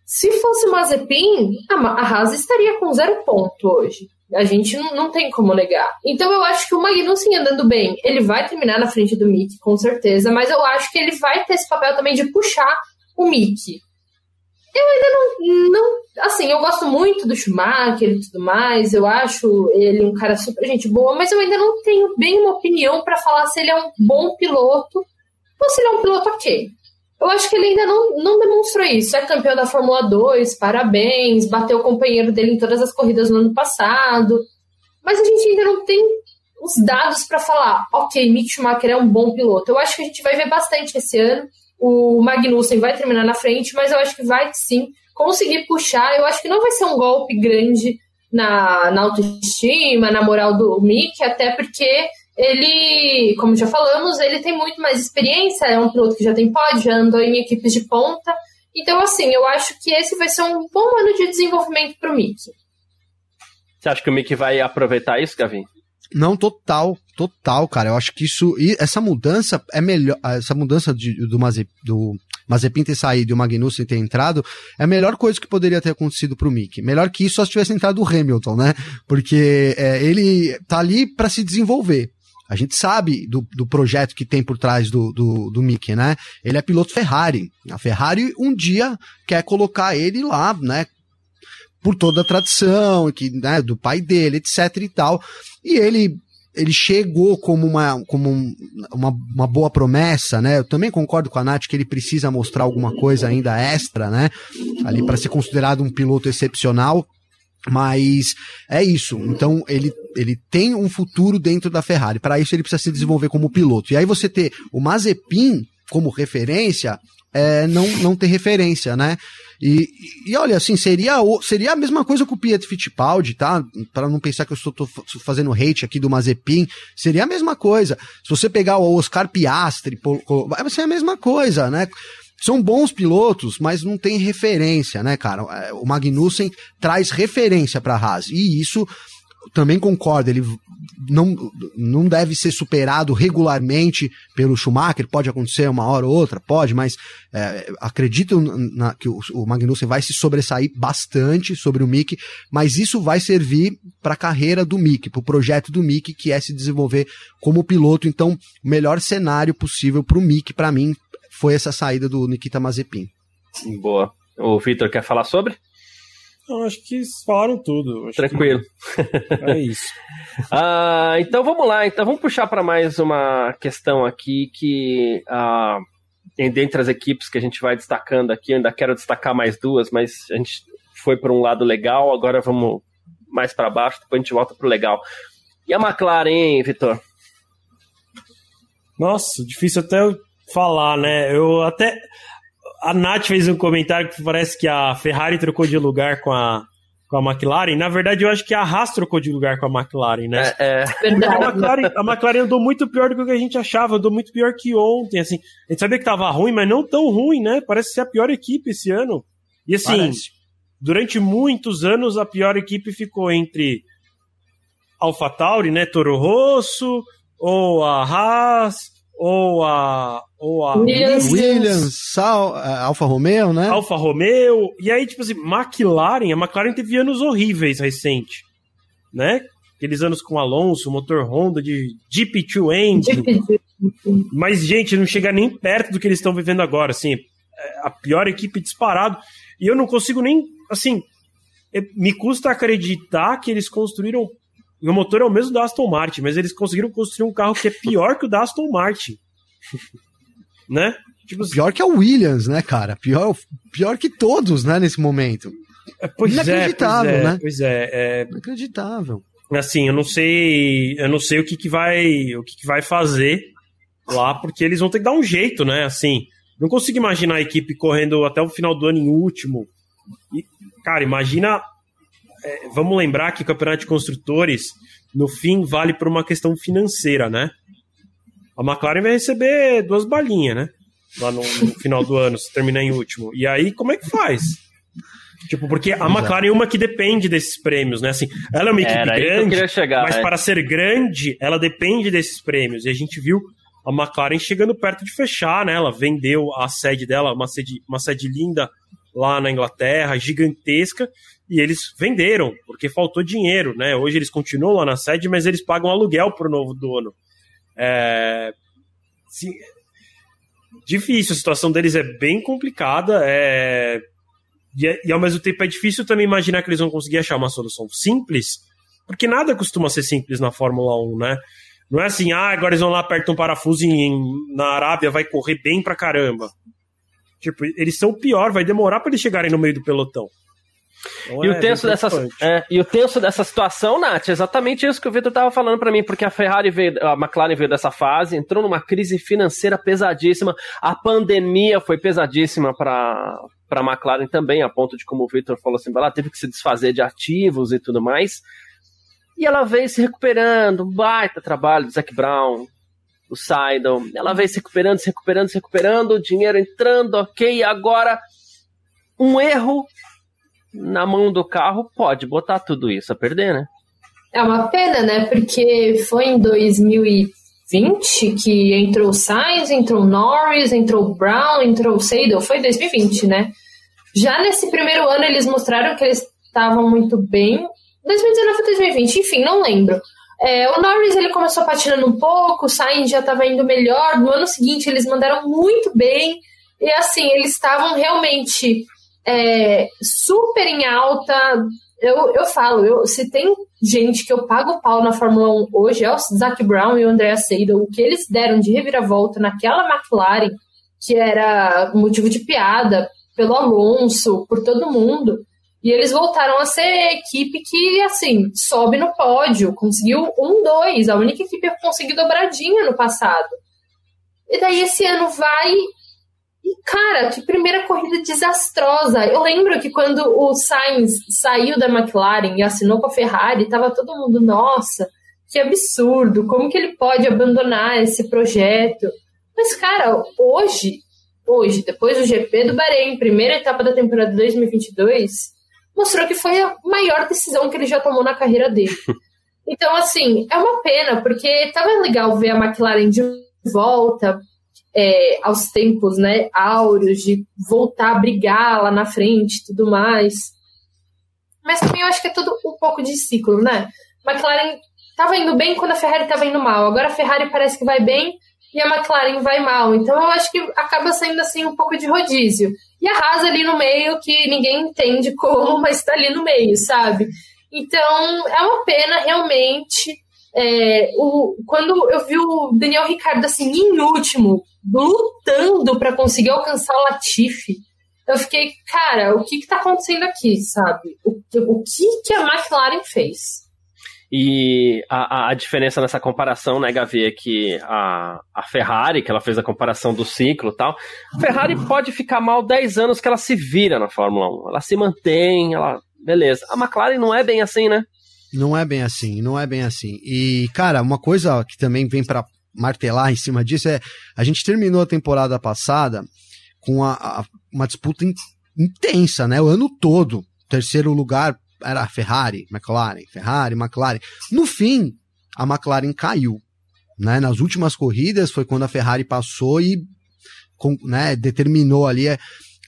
Se fosse Mazepin, a Haas estaria com zero ponto hoje. A gente não, não tem como negar. Então eu acho que o Magnussen andando bem, ele vai terminar na frente do Mick, com certeza, mas eu acho que ele vai ter esse papel também de puxar o Mickey. Eu ainda não, não. Assim, eu gosto muito do Schumacher e tudo mais. Eu acho ele um cara super gente boa, mas eu ainda não tenho bem uma opinião para falar se ele é um bom piloto ou se ele é um piloto ok. Eu acho que ele ainda não, não demonstrou isso. É campeão da Fórmula 2, parabéns, bateu o companheiro dele em todas as corridas no ano passado. Mas a gente ainda não tem os dados para falar, ok, Mick Schumacher é um bom piloto. Eu acho que a gente vai ver bastante esse ano. O Magnussen vai terminar na frente, mas eu acho que vai sim conseguir puxar. Eu acho que não vai ser um golpe grande na, na autoestima, na moral do Mick, até porque ele, como já falamos, ele tem muito mais experiência, é um piloto que já tem pódio, já andou em equipes de ponta. Então, assim, eu acho que esse vai ser um bom ano de desenvolvimento para o Mick. Você acha que o Mick vai aproveitar isso, Gavin? Não, total, total, cara. Eu acho que isso. E essa mudança é melhor. Essa mudança de, do, Maze, do Mazepin ter saído e o Magnussen ter entrado é a melhor coisa que poderia ter acontecido pro Mick. Melhor que isso só se tivesse entrado o Hamilton, né? Porque é, ele tá ali para se desenvolver. A gente sabe do, do projeto que tem por trás do, do, do Mickey, né? Ele é piloto Ferrari. A Ferrari um dia quer colocar ele lá, né? Por toda a tradição, que, né, do pai dele, etc e tal. E ele ele chegou como uma, como um, uma, uma boa promessa, né? Eu também concordo com a Nath que ele precisa mostrar alguma coisa ainda extra, né? Ali para ser considerado um piloto excepcional. Mas é isso. Então ele, ele tem um futuro dentro da Ferrari. Para isso ele precisa se desenvolver como piloto. E aí você ter o Mazepin como referência é não, não ter referência, né? E, e olha, assim, seria, seria a mesma coisa com o Pietro Fittipaldi, tá? Para não pensar que eu estou tô fazendo hate aqui do Mazepin, seria a mesma coisa. Se você pegar o Oscar Piastri, vai ser a mesma coisa, né? São bons pilotos, mas não tem referência, né, cara? É, o Magnussen traz referência para a Haas. E isso também concordo, ele não, não deve ser superado regularmente pelo Schumacher, pode acontecer uma hora ou outra, pode, mas é, acredito na, que o, o, Magnussen vai se sobressair bastante sobre o Mick, mas isso vai servir para a carreira do Mick, para o projeto do Mick, que é se desenvolver como piloto. Então, o melhor cenário possível para o Mick, para mim, foi essa saída do Nikita Mazepin. Boa. O Vitor quer falar sobre? Eu acho que falaram tudo. Tranquilo. É isso. uh, então vamos lá. Então vamos puxar para mais uma questão aqui que uh, dentre as equipes que a gente vai destacando aqui, eu ainda quero destacar mais duas, mas a gente foi para um lado legal, agora vamos mais para baixo, depois a gente volta para o legal. E a McLaren, hein, Vitor? Nossa, difícil até falar, né? Eu até a Nath fez um comentário que parece que a Ferrari trocou de lugar com a, com a McLaren. Na verdade, eu acho que a Haas trocou de lugar com a McLaren, né? É, é. A, McLaren, a McLaren andou muito pior do que a gente achava, andou muito pior que ontem. Assim, a gente sabia que tava ruim, mas não tão ruim, né? Parece ser a pior equipe esse ano. E assim, Parece. durante muitos anos, a pior equipe ficou entre AlphaTauri, né? Toro Rosso, ou a Haas, ou a. Ou a Williams, Williams Sal, Alfa Romeo, né? Alfa Romeo. E aí, tipo assim, McLaren, a McLaren teve anos horríveis recente, né? Aqueles anos com Alonso, motor Honda de GP2 Engine. Mas, gente, não chega nem perto do que eles estão vivendo agora, assim. É a pior equipe disparado. E eu não consigo nem, assim, é, me custa acreditar que eles construíram e o motor é o mesmo da Aston Martin, mas eles conseguiram construir um carro que é pior que o da Aston Martin. né? Tipo, pior que a Williams, né, cara? Pior, pior que todos, né, nesse momento. É, pois Inacreditável, é, pois é, né? Pois é, é. Inacreditável. Assim, eu não sei. Eu não sei o que, que vai. O que, que vai fazer lá, porque eles vão ter que dar um jeito, né? Assim. Não consigo imaginar a equipe correndo até o final do ano em último. E, cara, imagina é, vamos lembrar que o campeonato de construtores, no fim, vale por uma questão financeira, né? A McLaren vai receber duas balinhas, né? Lá no, no final do ano, se terminar em último. E aí, como é que faz? Tipo, porque a McLaren é uma que depende desses prêmios, né? Assim, ela é uma equipe Era grande, chegar, mas é. para ser grande, ela depende desses prêmios. E a gente viu a McLaren chegando perto de fechar, né? Ela vendeu a sede dela, uma sede, uma sede linda lá na Inglaterra, gigantesca, e eles venderam, porque faltou dinheiro, né? Hoje eles continuam lá na sede, mas eles pagam aluguel para o novo dono. É... Sim, difícil, a situação deles é bem complicada, é... E, é... e, ao mesmo tempo é difícil também imaginar que eles vão conseguir achar uma solução simples, porque nada costuma ser simples na Fórmula 1, né? Não é assim, ah, agora eles vão lá, apertam um parafuso em, na Arábia, vai correr bem pra caramba. Tipo, eles são o pior, vai demorar para eles chegarem no meio do pelotão. Então e, é, o tenso dessa, é, e o tenso dessa situação, Nath, é exatamente isso que o Vitor estava falando para mim, porque a Ferrari veio, a McLaren veio dessa fase, entrou numa crise financeira pesadíssima, a pandemia foi pesadíssima para para a McLaren também, a ponto de, como o Victor falou assim, ela teve que se desfazer de ativos e tudo mais. E ela veio se recuperando, um baita trabalho do Zac Brown, do Seidel. Ela veio se recuperando, se recuperando, se recuperando, o dinheiro entrando, ok, agora um erro na mão do carro pode botar tudo isso a perder, né? É uma pena, né? Porque foi em 2020 que entrou o Sainz, entrou o Norris, entrou o Brown, entrou o Seidel. Foi 2020, né? Já nesse primeiro ano eles mostraram que eles estavam muito bem. 2019 ou 2020, enfim, não lembro. É, o Norris ele começou patinando um pouco, o Sainz já estava indo melhor. No ano seguinte eles mandaram muito bem e assim eles estavam realmente é, super em alta. Eu, eu falo, eu, se tem gente que eu pago pau na Fórmula 1 hoje é o Zac Brown e o Andrea Seidel. O que eles deram de reviravolta naquela McLaren, que era motivo de piada pelo Alonso, por todo mundo. E eles voltaram a ser equipe que, assim, sobe no pódio, conseguiu um, dois, a única equipe que conseguiu dobradinha no passado. E daí esse ano vai. E, cara, que primeira corrida desastrosa. Eu lembro que quando o Sainz saiu da McLaren e assinou com a Ferrari, tava todo mundo, nossa, que absurdo, como que ele pode abandonar esse projeto? Mas, cara, hoje, hoje, depois do GP do Bahrein, primeira etapa da temporada 2022, mostrou que foi a maior decisão que ele já tomou na carreira dele. Então, assim, é uma pena, porque tava legal ver a McLaren de volta é, aos tempos, né, áureos, de voltar a brigar lá na frente e tudo mais. Mas também eu acho que é tudo um pouco de ciclo, né? McLaren tava indo bem quando a Ferrari tava indo mal. Agora a Ferrari parece que vai bem e a McLaren vai mal. Então eu acho que acaba saindo assim um pouco de rodízio. E a Haas ali no meio que ninguém entende como, mas está ali no meio, sabe? Então é uma pena realmente. É, o, quando eu vi o Daniel Ricardo assim em último, lutando para conseguir alcançar o Latifi, eu fiquei, cara, o que está acontecendo aqui, sabe? O, o que, que a McLaren fez? E a, a, diferença nessa comparação, né, Gavi, é que a, a Ferrari, que ela fez a comparação do ciclo e tal, a Ferrari pode ficar mal 10 anos que ela se vira na Fórmula 1. Ela se mantém, ela. Beleza. A McLaren não é bem assim, né? Não é bem assim, não é bem assim. E, cara, uma coisa que também vem para martelar em cima disso é: a gente terminou a temporada passada com a, a, uma disputa in, intensa, né? O ano todo. Terceiro lugar era Ferrari, McLaren, Ferrari, McLaren. No fim, a McLaren caiu. Né? Nas últimas corridas foi quando a Ferrari passou e com, né, determinou ali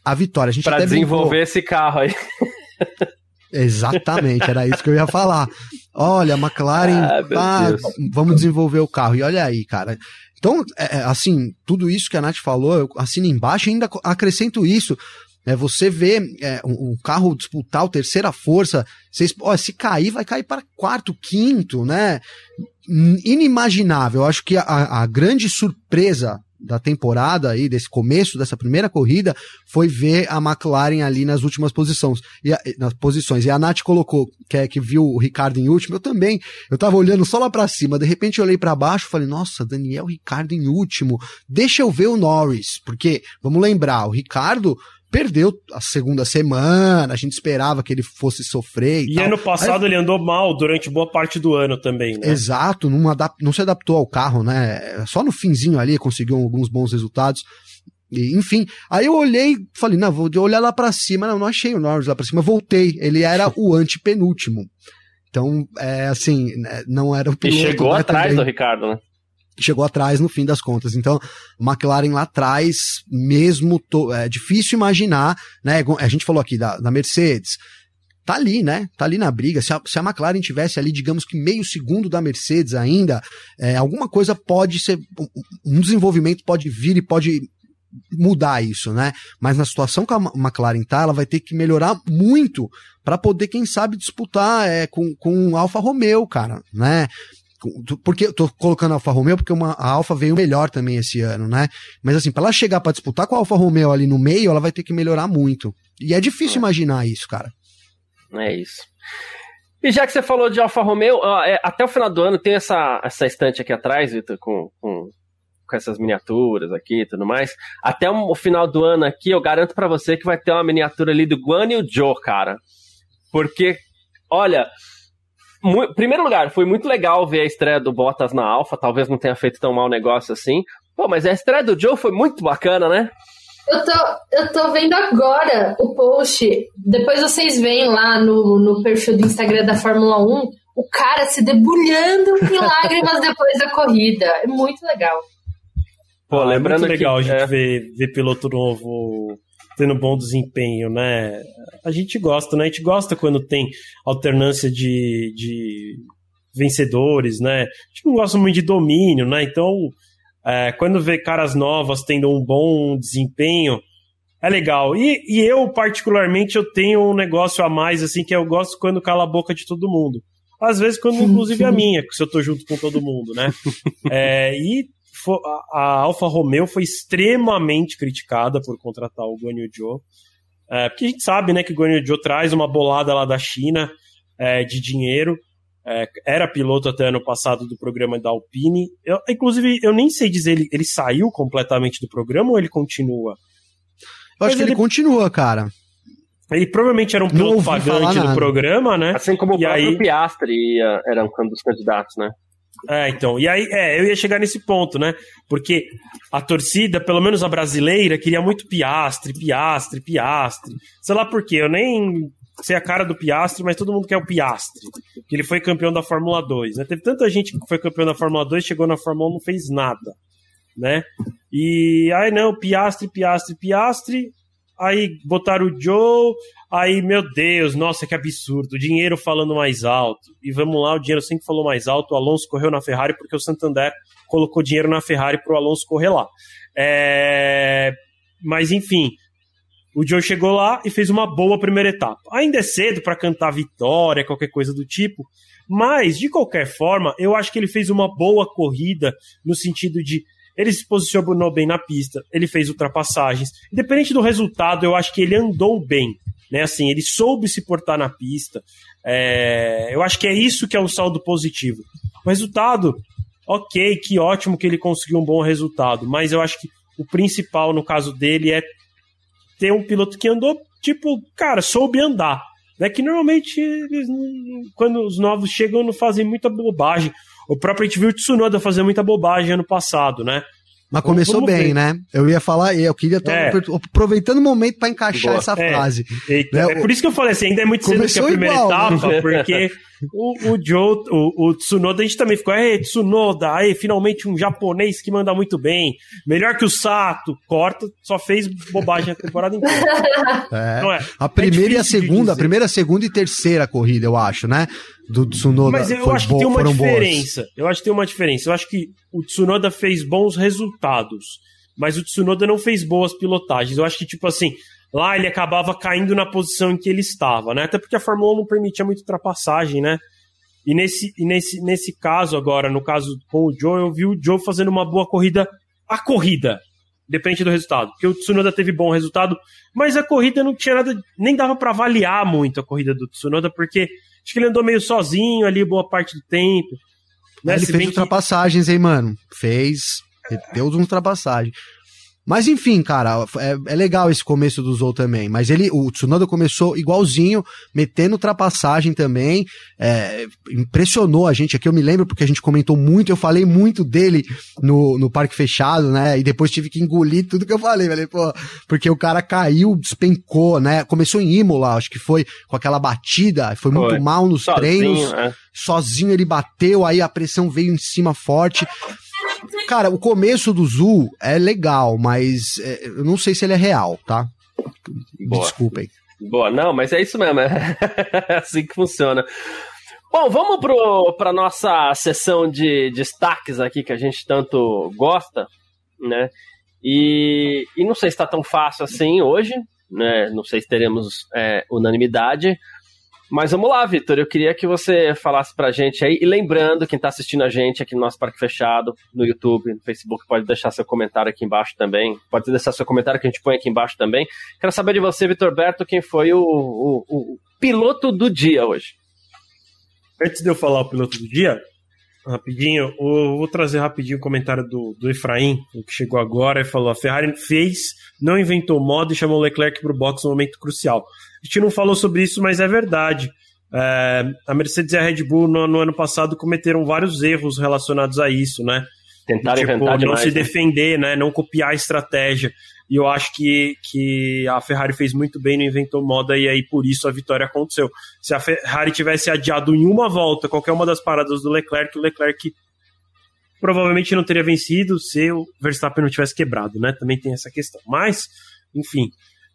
a vitória. Para desenvolver brincou. esse carro aí. Exatamente, era isso que eu ia falar. Olha, a McLaren, ah, vamos desenvolver o carro. E olha aí, cara. Então, é, é, assim, tudo isso que a Nath falou, eu assino embaixo e ainda acrescento isso. É, você vê é, um, um, carro disputar o terceira força, vocês, ó, se cair, vai cair para quarto, quinto, né? Inimaginável. Eu acho que a, a grande surpresa da temporada aí, desse começo dessa primeira corrida, foi ver a McLaren ali nas últimas posições. E a, nas posições. E a Nath colocou, que é que viu o Ricardo em último, eu também, eu tava olhando só lá para cima, de repente eu olhei para baixo, falei, nossa, Daniel Ricardo em último, deixa eu ver o Norris, porque, vamos lembrar, o Ricardo perdeu a segunda semana, a gente esperava que ele fosse sofrer. E, e ano passado Aí, ele andou mal durante boa parte do ano também, né? Exato, não, adap não se adaptou ao carro, né? Só no finzinho ali conseguiu alguns bons resultados. E, enfim, aí eu olhei, falei, não, vou olhar lá para cima, não, não achei o Norris lá para cima, voltei, ele era o antepenúltimo. Então, é assim, né, não era o piloto. E chegou né, atrás também. do Ricardo, né? Chegou atrás no fim das contas. Então, McLaren lá atrás, mesmo to, é difícil imaginar, né? A gente falou aqui da, da Mercedes. Tá ali, né? Tá ali na briga. Se a, se a McLaren tivesse ali, digamos que meio segundo da Mercedes ainda, é, alguma coisa pode ser. Um desenvolvimento pode vir e pode mudar isso, né? Mas na situação que a McLaren tá, ela vai ter que melhorar muito para poder, quem sabe, disputar é, com, com Alfa Romeo, cara, né? Porque eu tô colocando a Alfa Romeo porque uma, a Alfa veio melhor também esse ano, né? Mas assim, para ela chegar para disputar com a Alfa Romeo ali no meio, ela vai ter que melhorar muito. E é difícil é. imaginar isso, cara. É isso. E já que você falou de Alfa Romeo, é, até o final do ano tem essa, essa estante aqui atrás, Vitor, com, com, com, essas miniaturas aqui e tudo mais. Até o final do ano aqui, eu garanto para você que vai ter uma miniatura ali do Guan e o Joe, cara. Porque, olha, primeiro lugar, foi muito legal ver a estreia do Bottas na Alpha, talvez não tenha feito tão mau negócio assim. Pô, mas a estreia do Joe foi muito bacana, né? Eu tô, eu tô vendo agora o post. Depois vocês veem lá no, no perfil do Instagram da Fórmula 1 o cara se debulhando em lágrimas depois da corrida. É muito legal. Pô, lembrando é muito legal que, a gente é... ver, ver piloto novo tendo bom desempenho, né? A gente gosta, né? A gente gosta quando tem alternância de, de vencedores, né? A gente não gosta muito de domínio, né? Então, é, quando vê caras novas tendo um bom desempenho, é legal. E, e eu, particularmente, eu tenho um negócio a mais, assim, que eu gosto quando cala a boca de todo mundo. Às vezes, quando, inclusive, a minha, se eu tô junto com todo mundo, né? É, e a Alfa Romeo foi extremamente criticada por contratar o Guan Yu Zhou. É, porque a gente sabe né, que o Guan Yu Zhou traz uma bolada lá da China é, de dinheiro. É, era piloto até ano passado do programa da Alpine. Eu, inclusive, eu nem sei dizer, ele, ele saiu completamente do programa ou ele continua? Eu acho Mas que ele, ele continua, cara. Ele provavelmente era um piloto pagante do programa, né? Assim como o próprio aí... Piastri era um dos candidatos, né? É, então, e aí, é, eu ia chegar nesse ponto, né? Porque a torcida, pelo menos a brasileira, queria muito Piastre, Piastre, Piastre. Sei lá por quê, eu nem sei a cara do Piastre, mas todo mundo quer o Piastre. Que ele foi campeão da Fórmula 2, né? Teve tanta gente que foi campeão da Fórmula 2, chegou na Fórmula 1 não fez nada, né? E aí, não, Piastre, Piastre, Piastre. Aí botaram o Joe, Aí, meu Deus, nossa, que absurdo. O dinheiro falando mais alto. E vamos lá, o dinheiro sempre falou mais alto. O Alonso correu na Ferrari porque o Santander colocou dinheiro na Ferrari para o Alonso correr lá. É... Mas, enfim, o Joe chegou lá e fez uma boa primeira etapa. Ainda é cedo para cantar vitória, qualquer coisa do tipo. Mas, de qualquer forma, eu acho que ele fez uma boa corrida no sentido de ele se posicionou bem na pista, ele fez ultrapassagens. Independente do resultado, eu acho que ele andou bem. Né, assim, ele soube se portar na pista. É, eu acho que é isso que é o saldo positivo. O resultado, ok, que ótimo que ele conseguiu um bom resultado, mas eu acho que o principal no caso dele é ter um piloto que andou, tipo, cara, soube andar. Né, que normalmente, eles, quando os novos chegam, não fazem muita bobagem. O próprio a gente viu o Tsunoda fazer muita bobagem ano passado, né? Mas começou bem, ver. né? Eu ia falar, eu queria estar é. aproveitando o momento para encaixar Boa. essa é. frase. né? é por isso que eu falei assim, ainda é muito cedo que a primeira igual, etapa, né? porque o, o Joe, o, o, Tsunoda, a gente também ficou, é, Tsunoda, aí finalmente um japonês que manda muito bem, melhor que o Sato, corta, só fez bobagem a temporada inteira. É. é. A primeira é e a segunda, a primeira, a segunda e terceira corrida, eu acho, né? do Tsunoda. Mas eu acho que tem uma diferença. Boas. Eu acho que tem uma diferença. Eu acho que o Tsunoda fez bons resultados, mas o Tsunoda não fez boas pilotagens. Eu acho que, tipo assim, lá ele acabava caindo na posição em que ele estava, né? Até porque a Fórmula 1 não permitia muita ultrapassagem, né? E nesse, e nesse, nesse caso agora, no caso com o Joe, eu vi o Joe fazendo uma boa corrida. A corrida, depende do resultado. Porque o Tsunoda teve bom resultado, mas a corrida não tinha nada, nem dava para avaliar muito a corrida do Tsunoda, porque Acho que ele andou meio sozinho ali boa parte do tempo. Né? Ele Se fez ultrapassagens, que... hein, mano? Fez. Deu ultrapassagens. Mas enfim, cara, é, é, legal esse começo do Zou também. Mas ele, o Tsunoda começou igualzinho, metendo ultrapassagem também. É, impressionou a gente aqui, eu me lembro porque a gente comentou muito, eu falei muito dele no, no Parque Fechado, né? E depois tive que engolir tudo que eu falei. Falei, pô, porque o cara caiu, despencou, né? Começou em Imola, acho que foi com aquela batida, foi muito foi. mal nos Sozinho, treinos. É. Sozinho ele bateu, aí a pressão veio em cima forte. Cara, o começo do Zul é legal, mas é, eu não sei se ele é real, tá? Boa. Desculpem. Boa, não, mas é isso mesmo, é assim que funciona. Bom, vamos para nossa sessão de destaques aqui que a gente tanto gosta, né? E, e não sei se está tão fácil assim hoje, né? Não sei se teremos é, unanimidade, mas vamos lá, Vitor. Eu queria que você falasse pra gente aí. E lembrando, quem tá assistindo a gente aqui no nosso Parque Fechado, no YouTube, no Facebook, pode deixar seu comentário aqui embaixo também. Pode deixar seu comentário que a gente põe aqui embaixo também. Quero saber de você, Vitor Berto, quem foi o, o, o piloto do dia hoje. Antes de eu falar o piloto do dia, rapidinho, eu vou trazer rapidinho o comentário do, do Efraim, que chegou agora e falou: a Ferrari fez, não inventou moda e chamou Leclerc para o box no momento crucial. A gente não falou sobre isso, mas é verdade. É, a Mercedes e a Red Bull no, no, ano passado cometeram vários erros relacionados a isso, né? Tentaram tipo, inventar não demais, se né? defender, né? Não copiar a estratégia. E eu acho que, que a Ferrari fez muito bem, não inventou moda, e aí por isso a vitória aconteceu. Se a Ferrari tivesse adiado em uma volta qualquer uma das paradas do Leclerc, o Leclerc provavelmente não teria vencido se o Verstappen não tivesse quebrado, né? Também tem essa questão. Mas, enfim,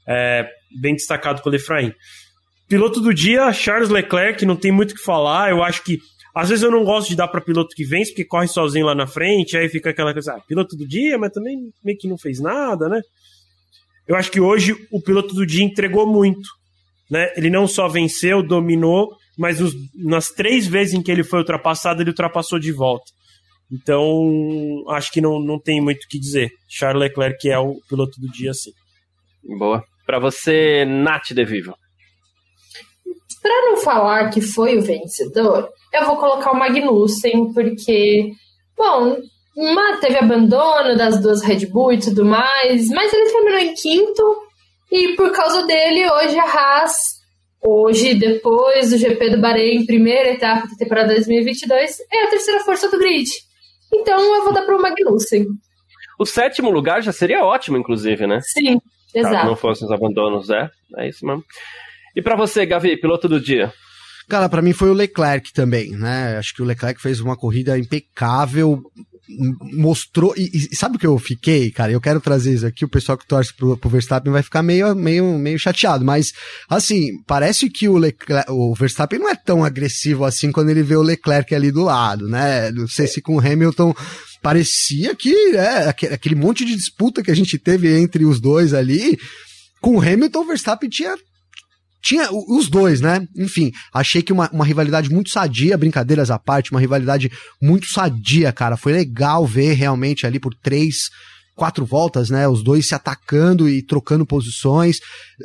é, bem destacado com o Efraim. Piloto do dia, Charles Leclerc, não tem muito o que falar. Eu acho que Às vezes eu não gosto de dar para piloto que vence, porque corre sozinho lá na frente, aí fica aquela coisa, ah, piloto do dia, mas também meio que não fez nada, né? Eu acho que hoje o piloto do dia entregou muito, né? Ele não só venceu, dominou, mas os, nas três vezes em que ele foi ultrapassado, ele ultrapassou de volta. Então, acho que não, não tem muito o que dizer. Charles Leclerc é o piloto do dia, sim. Boa. Para você, Nath De Vivo. Para não falar que foi o vencedor, eu vou colocar o Magnussen, porque, bom, uma, teve abandono das duas Red Bull e tudo mais, mas ele terminou em quinto, e por causa dele, hoje a Haas, hoje, depois do GP do Bahrein, primeira etapa da temporada 2022, é a terceira força do grid. Então eu vou dar para o Magnussen. O sétimo lugar já seria ótimo, inclusive, né? Sim, exato. Caso não fossem os abandonos, é. É isso mesmo. E para você, Gavi, piloto do dia? Cara, para mim foi o Leclerc também, né? Acho que o Leclerc fez uma corrida impecável, mostrou. E, e, sabe o que eu fiquei, cara? Eu quero trazer isso aqui. O pessoal que torce pro, pro Verstappen vai ficar meio, meio, meio chateado. Mas, assim, parece que o, Leclerc, o Verstappen não é tão agressivo assim quando ele vê o Leclerc ali do lado, né? Não sei se com o Hamilton parecia que é, aquele monte de disputa que a gente teve entre os dois ali. Com o Hamilton, o Verstappen tinha tinha os dois, né? Enfim, achei que uma, uma rivalidade muito sadia, brincadeiras à parte, uma rivalidade muito sadia, cara. Foi legal ver realmente ali por três, quatro voltas, né? Os dois se atacando e trocando posições,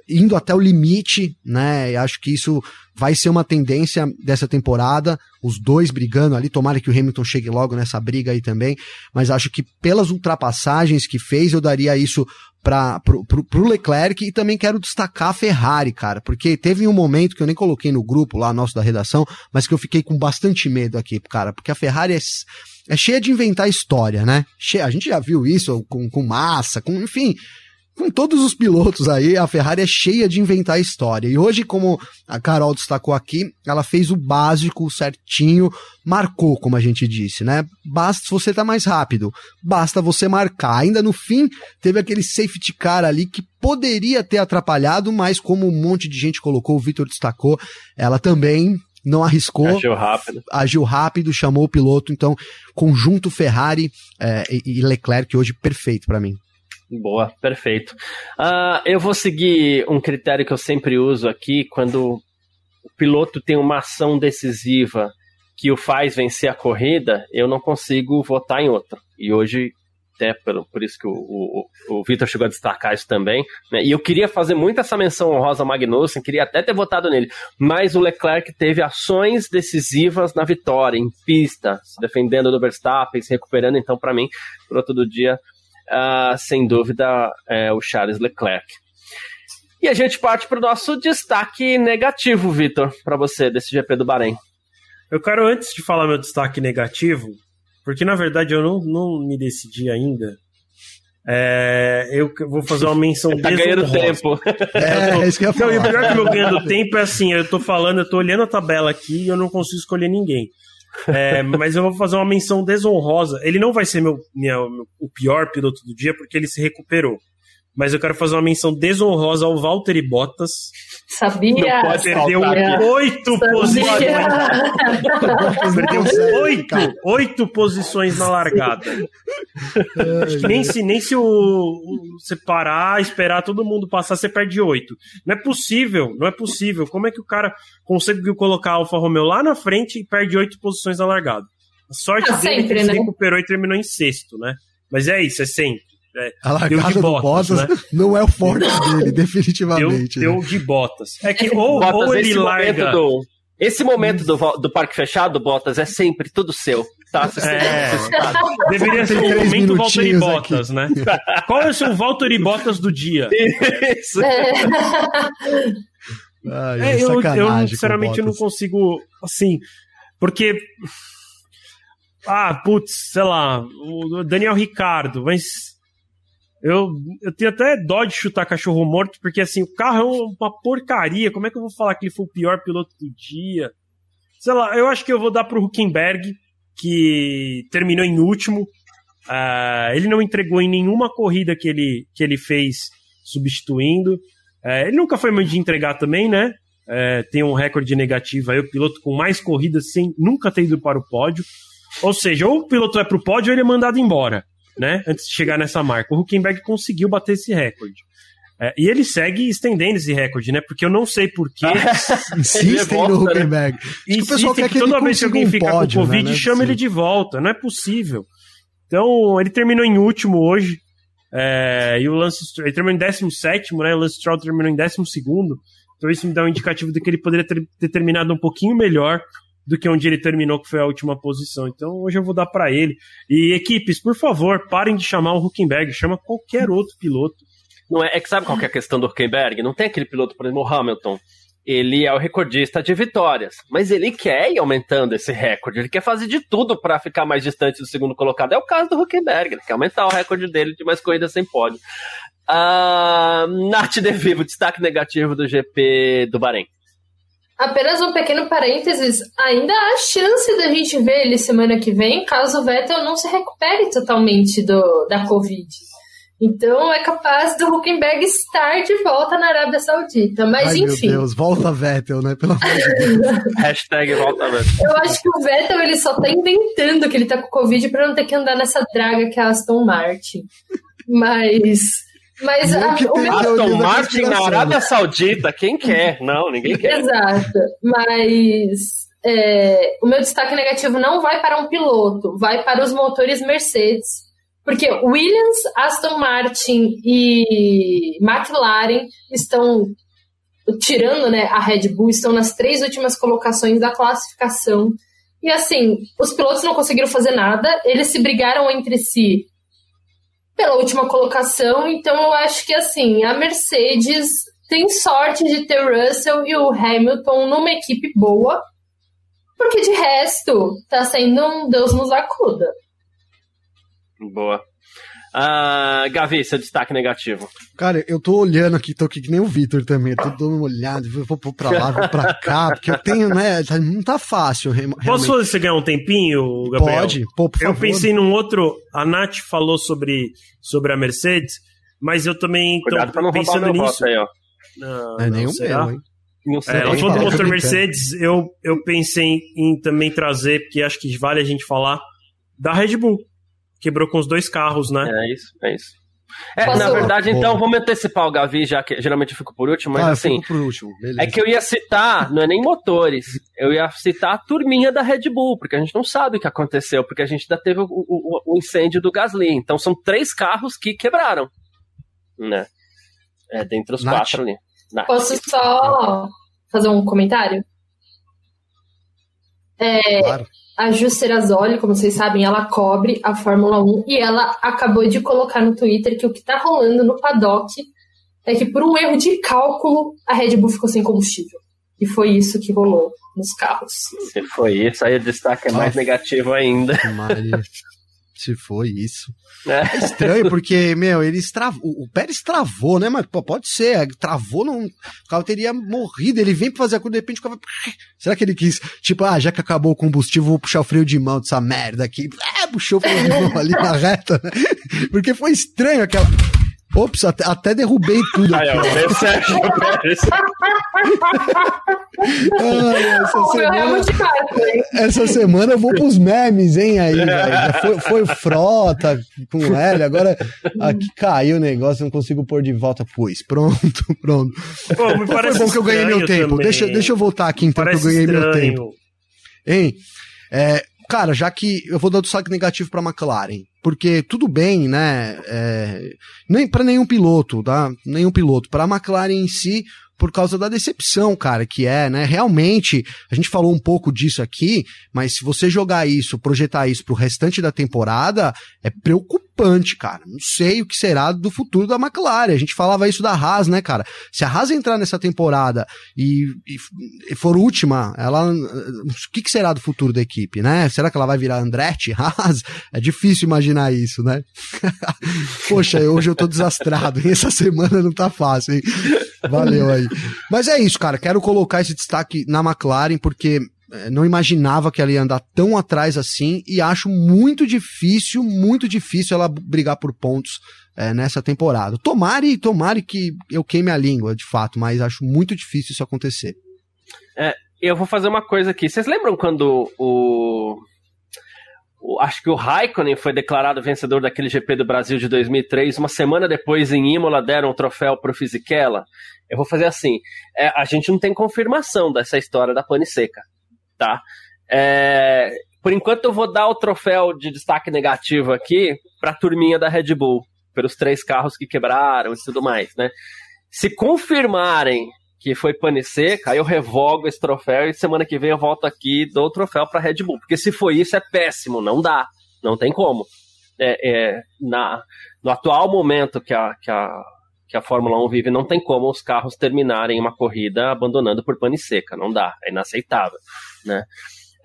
indo até o limite, né? E acho que isso vai ser uma tendência dessa temporada, os dois brigando ali, tomara que o Hamilton chegue logo nessa briga aí também, mas acho que pelas ultrapassagens que fez, eu daria isso para pro, pro, pro, Leclerc e também quero destacar a Ferrari, cara, porque teve um momento que eu nem coloquei no grupo lá nosso da redação, mas que eu fiquei com bastante medo aqui, cara, porque a Ferrari é, é cheia de inventar história, né? Cheia, a gente já viu isso com, com massa, com, enfim, com todos os pilotos aí, a Ferrari é cheia de inventar história. E hoje, como a Carol destacou aqui, ela fez o básico certinho, marcou, como a gente disse, né? Basta você tá mais rápido, basta você marcar. Ainda no fim, teve aquele safety car ali que poderia ter atrapalhado, mas como um monte de gente colocou, o Victor destacou, ela também não arriscou. Agiu rápido. Agiu rápido, chamou o piloto. Então, conjunto Ferrari é, e Leclerc hoje perfeito para mim. Boa, perfeito. Uh, eu vou seguir um critério que eu sempre uso aqui quando o piloto tem uma ação decisiva que o faz vencer a corrida, eu não consigo votar em outro. E hoje, até por, por isso que o, o, o Vitor chegou a destacar isso também, né? e eu queria fazer muito essa menção honrosa ao Magnussen, queria até ter votado nele, mas o Leclerc teve ações decisivas na vitória, em pista, se defendendo do Verstappen, se recuperando, então para mim, piloto do dia, uh, sem dúvida, é o Charles Leclerc. E a gente parte para o nosso destaque negativo, Vitor, para você, desse GP do Bahrein. Eu quero, antes de falar meu destaque negativo, porque na verdade eu não, não me decidi ainda. É, eu vou fazer uma menção Tá ganhando tempo. É, é isso que eu ia falar. Não, e o pior que meu ganhando tempo é assim, eu tô falando, eu tô olhando a tabela aqui e eu não consigo escolher ninguém. É, mas eu vou fazer uma menção desonrosa. Ele não vai ser meu, minha, o pior piloto do dia porque ele se recuperou. Mas eu quero fazer uma menção desonrosa ao Valtteri Bottas. Sabia? Não pode perdeu oito posições. perdeu oito, oito posições na largada. Acho que nem se, nem se o, o, você parar, esperar todo mundo passar, você perde oito. Não é possível, não é possível. Como é que o cara conseguiu colocar a Alfa Romeo lá na frente e perde oito posições na largada? A sorte ah, dele é que ele né? se recuperou e terminou em sexto, né? Mas é isso, é sempre. É, a largada de botas, do Bottas né? não é o forte dele, definitivamente. Deu, né? deu, de botas. É que ou, Bottas, ou ele larga... Do, esse momento do, do parque fechado, Bottas, é sempre tudo seu. Tá, é, deveria ser o momento Valtteri Bottas, né? Qual é o seu Valtteri Bottas do dia? Isso. É. Ai, é, eu, eu, sinceramente, não consigo, assim, porque... Ah, putz, sei lá, o Daniel Ricardo, mas eu, eu tenho até dó de chutar cachorro morto, porque assim, o carro é uma porcaria. Como é que eu vou falar que ele foi o pior piloto do dia? Sei lá, eu acho que eu vou dar pro Huckenberg, que terminou em último. Uh, ele não entregou em nenhuma corrida que ele, que ele fez substituindo. Uh, ele nunca foi muito de entregar também, né? é, tem um recorde negativo aí, o piloto com mais corridas sem nunca ter ido para o pódio. Ou seja, ou o piloto vai para o pódio ou ele é mandado embora, né? Antes de chegar nessa marca. O Huckenberg conseguiu bater esse recorde. É, e ele segue estendendo esse recorde, né? Porque eu não sei porquê. Insistem no né? Huckenberg. E o pessoal quer que toda vez que alguém um fica pódio, com Covid, né? Chama ele de volta. Não é possível. Então, ele terminou em último hoje. É, e o Lance ele terminou em 17, né? O Lance Stroll terminou em 12. Então, isso me dá um indicativo de que ele poderia ter, ter terminado um pouquinho melhor do que onde ele terminou, que foi a última posição. Então hoje eu vou dar para ele. E equipes, por favor, parem de chamar o Huckenberg, chama qualquer outro piloto. Não é, é que sabe qual que é a questão do Huckenberg? Não tem aquele piloto, por exemplo, o Hamilton. Ele é o recordista de vitórias, mas ele quer ir aumentando esse recorde. Ele quer fazer de tudo para ficar mais distante do segundo colocado. É o caso do Huckenberg. Ele quer aumentar o recorde dele de mais corridas sem pódio. Uh, Nath De Vivo, destaque negativo do GP do Bahrein. Apenas um pequeno parênteses, ainda há chance da gente ver ele semana que vem, caso o Vettel não se recupere totalmente do, da Covid. Então é capaz do Huckenberg estar de volta na Arábia Saudita. Mas Ai, enfim. Meu Deus, volta Vettel, né? Pelo amor de Deus. Hashtag volta Vettel. Eu acho que o Vettel ele só tá inventando que ele tá com Covid para não ter que andar nessa draga que é a Aston Martin. Mas. Mas a, o meu... Aston Martin na Arábia Saudita, quem quer? Não, ninguém quer. Exato. Mas é, o meu destaque negativo não vai para um piloto, vai para os motores Mercedes. Porque Williams, Aston Martin e McLaren estão tirando né, a Red Bull, estão nas três últimas colocações da classificação. E assim, os pilotos não conseguiram fazer nada, eles se brigaram entre si pela última colocação, então eu acho que assim, a Mercedes tem sorte de ter o Russell e o Hamilton numa equipe boa, porque de resto tá sendo um Deus nos acuda. Boa. Uh, Gavi, seu destaque negativo. Cara, eu tô olhando aqui, tô aqui que nem o Vitor também, tô dando uma olhada, vou pra lá, vou pra cá, porque eu tenho, né, tá, não tá fácil. Realmente. Posso fazer você ganhar um tempinho, Gabriel? Pode, pô, por Eu pensei num outro, a Nath falou sobre, sobre a Mercedes, mas eu também Cuidado tô pensando nisso. Aí, ó. Não, é nenhum meu, hein? É, ela falou do motor Mercedes, eu, eu pensei em também trazer, porque acho que vale a gente falar, da Red Bull quebrou com os dois carros, né? É isso, é isso. É, na verdade, então, vamos antecipar o Gavi, já que geralmente eu fico por último, mas ah, assim. por último, é que eu ia citar, não é nem motores, eu ia citar a turminha da Red Bull, porque a gente não sabe o que aconteceu, porque a gente ainda teve o, o, o incêndio do Gasly. Então são três carros que quebraram. Né? É, dentre os Nath. quatro ali. Nath. Posso só fazer um comentário? É, claro a Ju como vocês sabem, ela cobre a Fórmula 1 e ela acabou de colocar no Twitter que o que está rolando no paddock é que por um erro de cálculo a Red Bull ficou sem combustível. E foi isso que rolou nos carros. Se foi isso, aí o destaque é mais negativo ainda. Maria. Se foi isso. É. é estranho, porque, meu, ele travou. O Pérez travou, né? Mas pô, pode ser. Travou, não, o carro teria morrido. Ele vem pra fazer a curva, de repente o carro vai. Será que ele quis? Tipo, ah, já que acabou o combustível, vou puxar o freio de mão dessa merda aqui. É, puxou o freio de mão ali na reta, né? Porque foi estranho aquela. Ops, até, até derrubei tudo. Aí, ó, o Sérgio Pérez. essa, semana, essa semana eu vou pros memes, hein? Aí, foi, foi frota com L, agora aqui caiu o negócio, não consigo pôr de volta. Pois, pronto, pronto. Pô, me parece foi bom que eu ganhei meu tempo. Deixa, deixa eu voltar aqui então, parece que eu ganhei estranho. meu tempo. Hein? É, cara, já que eu vou dar o destaque negativo pra McLaren porque tudo bem, né? É, nem para nenhum piloto, tá? Nenhum piloto. Para a McLaren em si, por causa da decepção, cara, que é, né? Realmente, a gente falou um pouco disso aqui, mas se você jogar isso, projetar isso pro restante da temporada, é preocupante, cara. Não sei o que será do futuro da McLaren. A gente falava isso da Haas, né, cara? Se a Haas entrar nessa temporada e, e for última, ela. O que, que será do futuro da equipe, né? Será que ela vai virar Andretti? Haas? É difícil imaginar isso, né? Poxa, hoje eu tô desastrado? Essa semana não tá fácil, hein? Valeu aí. Mas é isso, cara. Quero colocar esse destaque na McLaren, porque não imaginava que ela ia andar tão atrás assim e acho muito difícil, muito difícil ela brigar por pontos é, nessa temporada. Tomare, tomare que eu queime a língua, de fato, mas acho muito difícil isso acontecer. É, eu vou fazer uma coisa aqui. Vocês lembram quando o, o, acho que o Raikkonen foi declarado vencedor daquele GP do Brasil de 2003. Uma semana depois, em Imola, deram o troféu para o Fisichella. Eu vou fazer assim: é, a gente não tem confirmação dessa história da pane seca, tá? É, por enquanto, eu vou dar o troféu de destaque negativo aqui para a turminha da Red Bull, pelos três carros que quebraram e tudo mais, né? Se confirmarem que foi pane seca, eu revogo esse troféu e semana que vem eu volto aqui e dou o troféu para Red Bull. Porque se foi isso, é péssimo, não dá, não tem como. É, é, na, no atual momento que a, que, a, que a Fórmula 1 vive, não tem como os carros terminarem uma corrida abandonando por pane seca, não dá, é inaceitável. Né?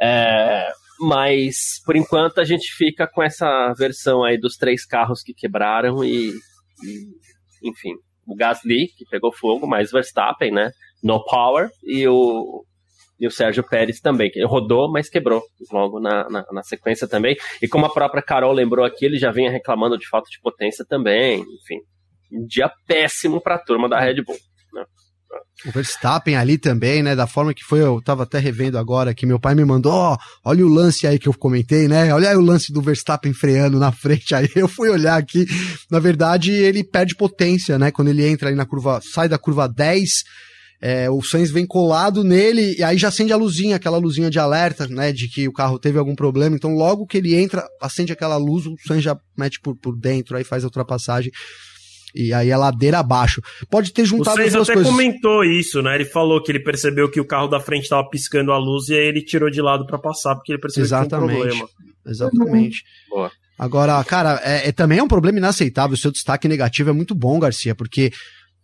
É, mas, por enquanto, a gente fica com essa versão aí dos três carros que quebraram e, e enfim, o Gasly, que pegou fogo, mais Verstappen, né? No power, e o, e o Sérgio Pérez também, que rodou, mas quebrou logo na, na, na, sequência também. E como a própria Carol lembrou aqui, ele já vinha reclamando de falta de potência também. Enfim, um dia péssimo para a turma da Red Bull. Né? O Verstappen ali também, né? Da forma que foi, eu tava até revendo agora que meu pai me mandou, ó, olha o lance aí que eu comentei, né? Olha aí o lance do Verstappen freando na frente. Aí eu fui olhar aqui. Na verdade, ele perde potência, né? Quando ele entra ali na curva, sai da curva 10. É, o Sainz vem colado nele e aí já acende a luzinha, aquela luzinha de alerta, né, de que o carro teve algum problema. Então, logo que ele entra, acende aquela luz, o Sainz já mete por, por dentro, aí faz a ultrapassagem. E aí é ladeira abaixo. Pode ter juntado as duas até coisas. comentou isso, né? Ele falou que ele percebeu que o carro da frente estava piscando a luz e aí ele tirou de lado para passar porque ele percebeu Exatamente. que tinha um problema. Exatamente. Boa. Agora, cara, é, é, também é um problema inaceitável. O seu destaque negativo é muito bom, Garcia, porque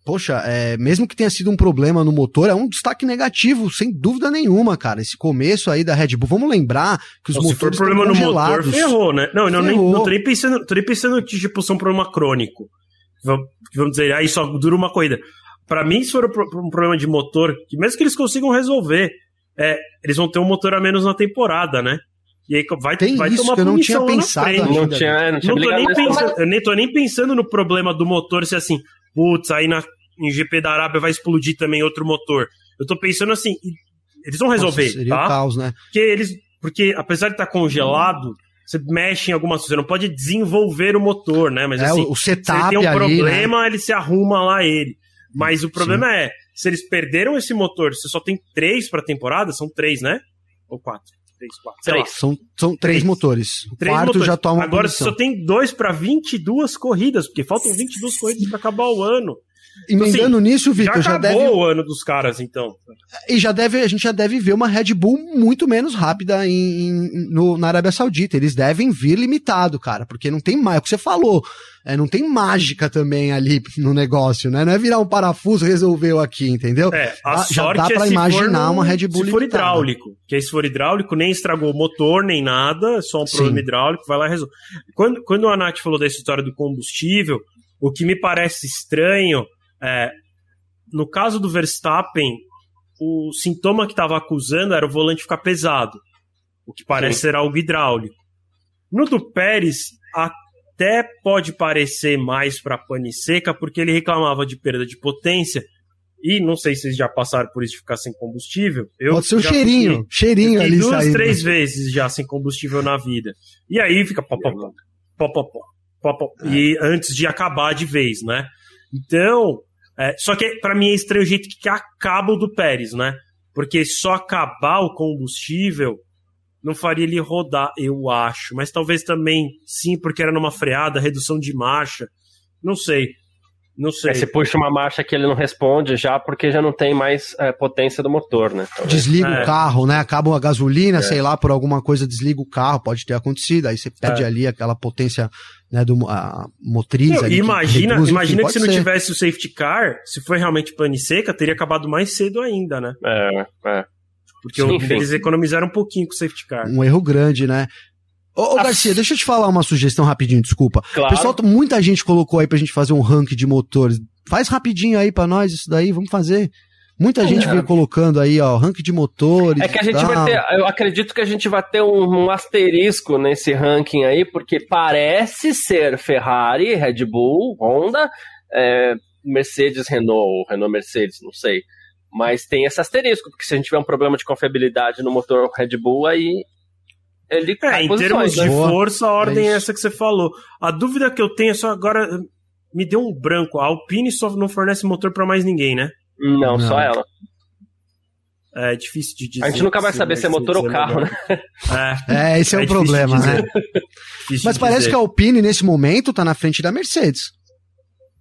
poxa, é, mesmo que tenha sido um problema no motor, é um destaque negativo, sem dúvida nenhuma, cara. Esse começo aí da Red Bull, vamos lembrar que os Não, motores se for problema no motor, ferrou, né? Não, não, nem, não tô nem pensando, tô nem pensando que tipo são problema crônico vamos dizer, aí só dura uma corrida. Para mim, se for um problema de motor, que mesmo que eles consigam resolver, é, eles vão ter um motor a menos na temporada, né? E aí vai, Tem vai isso, tomar que eu não tinha pensado Não tinha, não tinha não tô nem pensando, Eu nem tô nem pensando no problema do motor, se assim, putz, aí na, em GP da Arábia vai explodir também outro motor. Eu tô pensando assim, eles vão resolver, Nossa, seria tá? caos, né? Porque eles, porque apesar de estar tá congelado, você mexe em algumas coisas, você não pode desenvolver o motor, né? Mas é, assim, o setup se tem um ali, problema, né? ele se arruma lá ele. Mas o problema Sim. é, se eles perderam esse motor, você só tem três pra temporada, são três, né? Ou quatro? Três, quatro. Três. São, são três, três. motores. O três quarto motores. já toma Agora você só tem dois para 22 corridas, porque faltam 22 corridas para acabar o ano. Emendando então, assim, nisso, Vitor, já, já deve. o ano dos caras, então. E já deve, a gente já deve ver uma Red Bull muito menos rápida em, em no, na Arábia Saudita. Eles devem vir limitado, cara, porque não tem mais, é o que você falou, é, não tem mágica também ali no negócio, né? Não é virar um parafuso resolveu aqui, entendeu? É, a já sorte dá pra é imaginar no, uma Red Bull Se for limitada. hidráulico, que se for hidráulico, nem estragou o motor, nem nada, é só um problema Sim. hidráulico, vai lá e resolve. Quando, quando a Nath falou dessa história do combustível, o que me parece estranho é no caso do Verstappen, o sintoma que estava acusando era o volante ficar pesado, o que parece Sim. ser algo hidráulico. No do Pérez, até pode parecer mais para pane seca, porque ele reclamava de perda de potência. E não sei se vocês já passaram por isso de ficar sem combustível. Eu Pode ser um cheirinho, fiquei- cheirinho ali duas, saindo. três vezes já sem combustível na vida. E aí fica pó, pó, pó, pó, pó, pó, pó, pó. E antes de acabar de vez, né? Então, é, só que pra mim é estranho o jeito que acaba o do Pérez, né? Porque só acabar o combustível não faria ele rodar, eu acho. Mas talvez também sim, porque era numa freada, redução de marcha. Não sei. Não sei. Aí você puxa uma marcha que ele não responde já, porque já não tem mais é, potência do motor, né? Talvez. Desliga É. o carro, né? Acaba a gasolina, É. sei lá, por alguma coisa desliga o carro, pode ter acontecido. Aí você perde É. ali aquela potência né, do, a motriz. Não, ali, que imagina, reduz, enfim, imagina que se não ser. tivesse o safety car, se foi realmente pane seca, teria acabado mais cedo ainda, né? É, é. Porque Sim, eles economizaram um pouquinho com o safety car. Um erro grande, né? Ô, ô Garcia, deixa eu te falar uma sugestão rapidinho, desculpa. Claro. Pessoal, muita gente colocou aí pra gente fazer um ranking de motores. Faz rapidinho aí pra nós isso daí, vamos fazer. Muita gente veio colocando aí, ó, ranking de motores. É que a gente tal. vai ter, eu acredito que a gente vai ter um, um asterisco nesse ranking aí, porque parece ser Ferrari, Red Bull, Honda, é, Mercedes, Renault, ou Renault Mercedes, não sei. Mas tem esse asterisco, porque se a gente tiver um problema de confiabilidade no motor Red Bull, aí ele é, em termos de né? força, a ordem é, é essa que você falou. A dúvida que eu tenho é só agora. Me deu um branco. A Alpine só não fornece motor para mais ninguém, né? Não, não, só ela. É difícil de dizer. A gente nunca vai saber se é motor ou carro, né? É, é esse é, é o problema, né? Mas parece dizer. que a Alpine, nesse momento, tá na frente da Mercedes.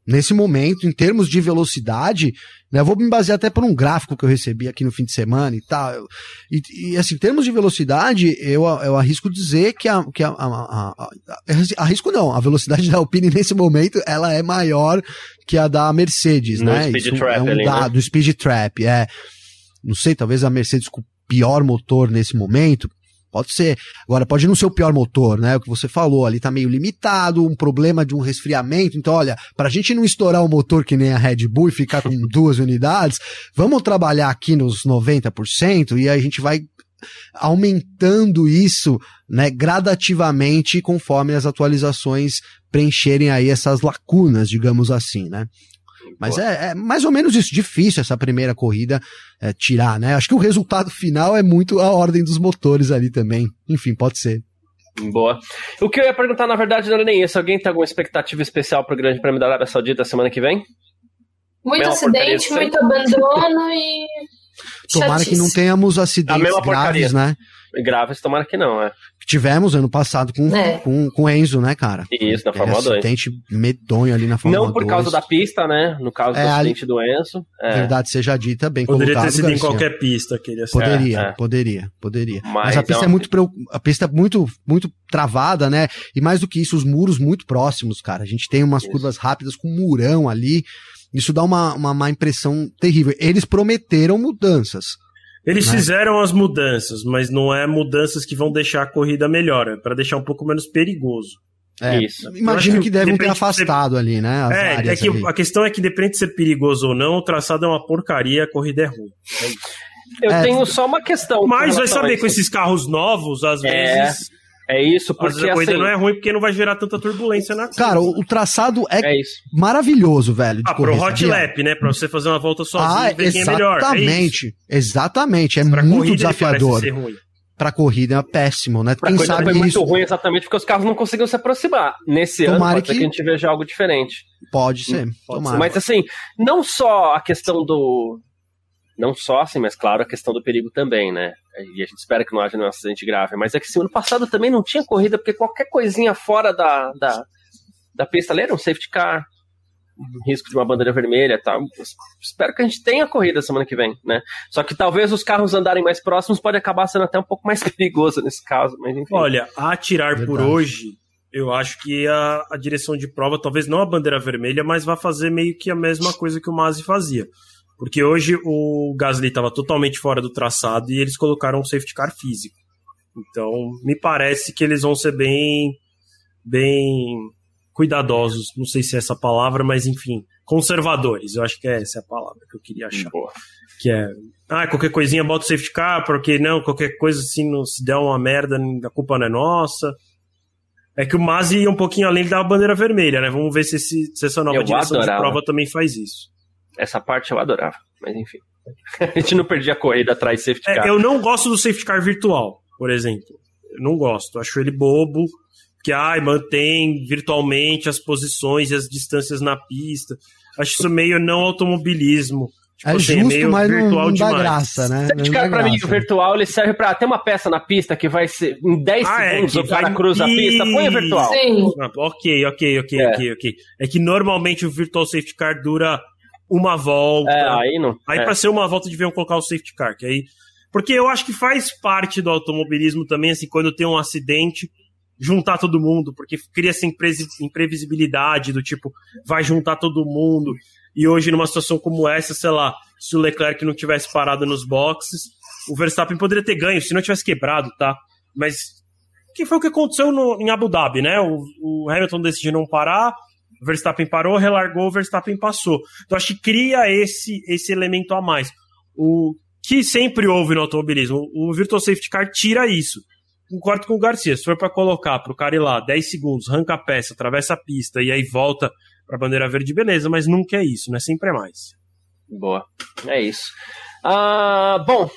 Nesse momento, em termos de velocidade, né, eu vou me basear até por um gráfico que eu recebi aqui no fim de semana e tal. E, e assim, em termos de velocidade, eu, eu arrisco dizer que a, que a, a, a, arrisco não, a velocidade da Alpine nesse momento ela é maior que a da Mercedes, no né? Speed Isso Trap é um ali, dado, né? Speed Trap, é. Não sei, talvez a Mercedes com pior motor nesse momento, Pode ser. Agora, pode não ser o pior motor, né? O que você falou ali tá meio limitado, um problema de um resfriamento. Então, olha, pra gente não estourar o motor que nem a Red Bull e ficar com duas unidades, vamos trabalhar aqui nos 90% e aí a gente vai aumentando isso, né, gradativamente conforme as atualizações preencherem aí essas lacunas, digamos assim, né? Mas é, é, mais ou menos isso, difícil essa primeira corrida é, tirar, né? Acho que o resultado final é muito a ordem dos motores ali também. Enfim, pode ser. Boa. O que eu ia perguntar, na verdade, não era nem isso. Alguém tem alguma expectativa especial para o Grande Prêmio da Arábia Saudita semana que vem? Muito acidente, muito abandono e. Tomara que não tenhamos acidentes graves, né? Graves, tomara que não, é tivemos ano passado com, é. com, com Enzo, né, cara? Isso, na Fórmula 2. Acidente medonho ali na Fórmula 2. Não por 2. causa da pista, né? No caso é, do acidente do Enzo. É. Verdade seja dita, bem Poderia colocado. Poderia ter sido em qualquer pista, queria ser. Poderia, é, é. poderia, poderia. Mas, Mas a pista é, uma... é muito a pista é muito muito travada, né? E mais do que isso, os muros muito próximos, cara. A gente tem umas isso. curvas rápidas com murão ali. Isso dá uma, uma má impressão terrível. Eles prometeram mudanças. Eles né? fizeram as mudanças, mas não é mudanças que vão deixar a corrida melhor, é para deixar um pouco menos perigoso. É, Isso. Imagino que, que devem ter afastado ser... ali, né? é, é que ali. a questão é que depende de ser perigoso ou não, o traçado é uma porcaria, a corrida é ruim. É isso. Eu é, tenho só uma questão. Mas vai saber, com esses carros novos, às é. vezes é isso, porque a corrida assim, não é ruim porque não vai gerar tanta turbulência na Cara, o, o traçado é, é maravilhoso, velho. ah, correr, pro hot sabia? lap, né? Pra você fazer uma volta sozinho ah, e ver quem é melhor. Exatamente, é exatamente. É pra muito desafiador. Pra corrida é péssimo, né? Pra quem sabe foi isso... muito ruim exatamente porque os carros não conseguiam se aproximar. Nesse Tomara ano pode que... que a gente veja algo diferente. Pode ser. Pode ser. Mas assim, não só a questão do, não só assim, mas claro, a questão do perigo também, né? E a gente espera que não haja nenhum acidente grave. Mas é que assim, ano passado também não tinha corrida, porque qualquer coisinha fora da, da, da pista ali era um safety car, um risco de uma bandeira vermelha e tal. Espero que a gente tenha corrida semana que vem, né? Só que talvez os carros andarem mais próximos pode acabar sendo até um pouco mais perigoso nesse caso, mas enfim. Olha, a atirar Verdade. por hoje, eu acho que a, a direção de prova, talvez não a bandeira vermelha, mas vai fazer meio que a mesma coisa que o Masi fazia porque hoje o Gasly estava totalmente fora do traçado e eles colocaram um safety car físico. Então, me parece que eles vão ser bem bem cuidadosos, não sei se é essa palavra, mas enfim, conservadores. Eu acho que é essa a palavra que eu queria achar. Boa. Que é, ah, qualquer coisinha bota o safety car, porque não, qualquer coisa assim, não, se der uma merda, a culpa não é nossa. É que o Masi ia um pouquinho além da bandeira vermelha, né? Vamos ver se, esse, se essa nova eu direção adorava. de prova também faz isso. Essa parte eu adorava, mas enfim. a gente não perdia a corrida atrás de safety é, car. É, eu não gosto do safety car virtual, por exemplo. Eu não gosto. Acho ele bobo, que ai, mantém virtualmente as posições e as distâncias na pista. Acho isso meio não automobilismo. Tipo, é assim, justo, meio mas virtual não, não dá demais. graça, né? Safety car, pra mim, o virtual ele serve pra ter uma peça na pista que vai ser em 10 ah, é, segundos é, o cara vai... cruza a pista, põe o virtual. Sim. Ah, ok, ok, ok, é. ok, ok. É que normalmente o virtual safety car dura uma volta. É, aí não. Aí é. para ser uma volta deviam colocar o safety car, que aí porque eu acho que faz parte do automobilismo também assim quando tem um acidente juntar todo mundo, porque cria essa imprevisibilidade do tipo vai juntar todo mundo. E hoje numa situação como essa, sei lá, se o Leclerc não tivesse parado nos boxes, o Verstappen poderia ter ganho, se não tivesse quebrado, tá? Mas que foi o que aconteceu no, em Abu Dhabi, né? O, o Hamilton decidiu não parar, Verstappen parou, relargou, Verstappen passou. Então acho que cria esse, esse elemento a mais. O que sempre houve no automobilismo. O Virtual Safety Car tira isso. Concordo com o Garcia. Se for para colocar para o cara ir lá 10 segundos, arranca a peça, atravessa a pista e aí volta para a bandeira verde, beleza, mas nunca é isso, né? Sempre é mais. Boa, é isso. Uh, bom,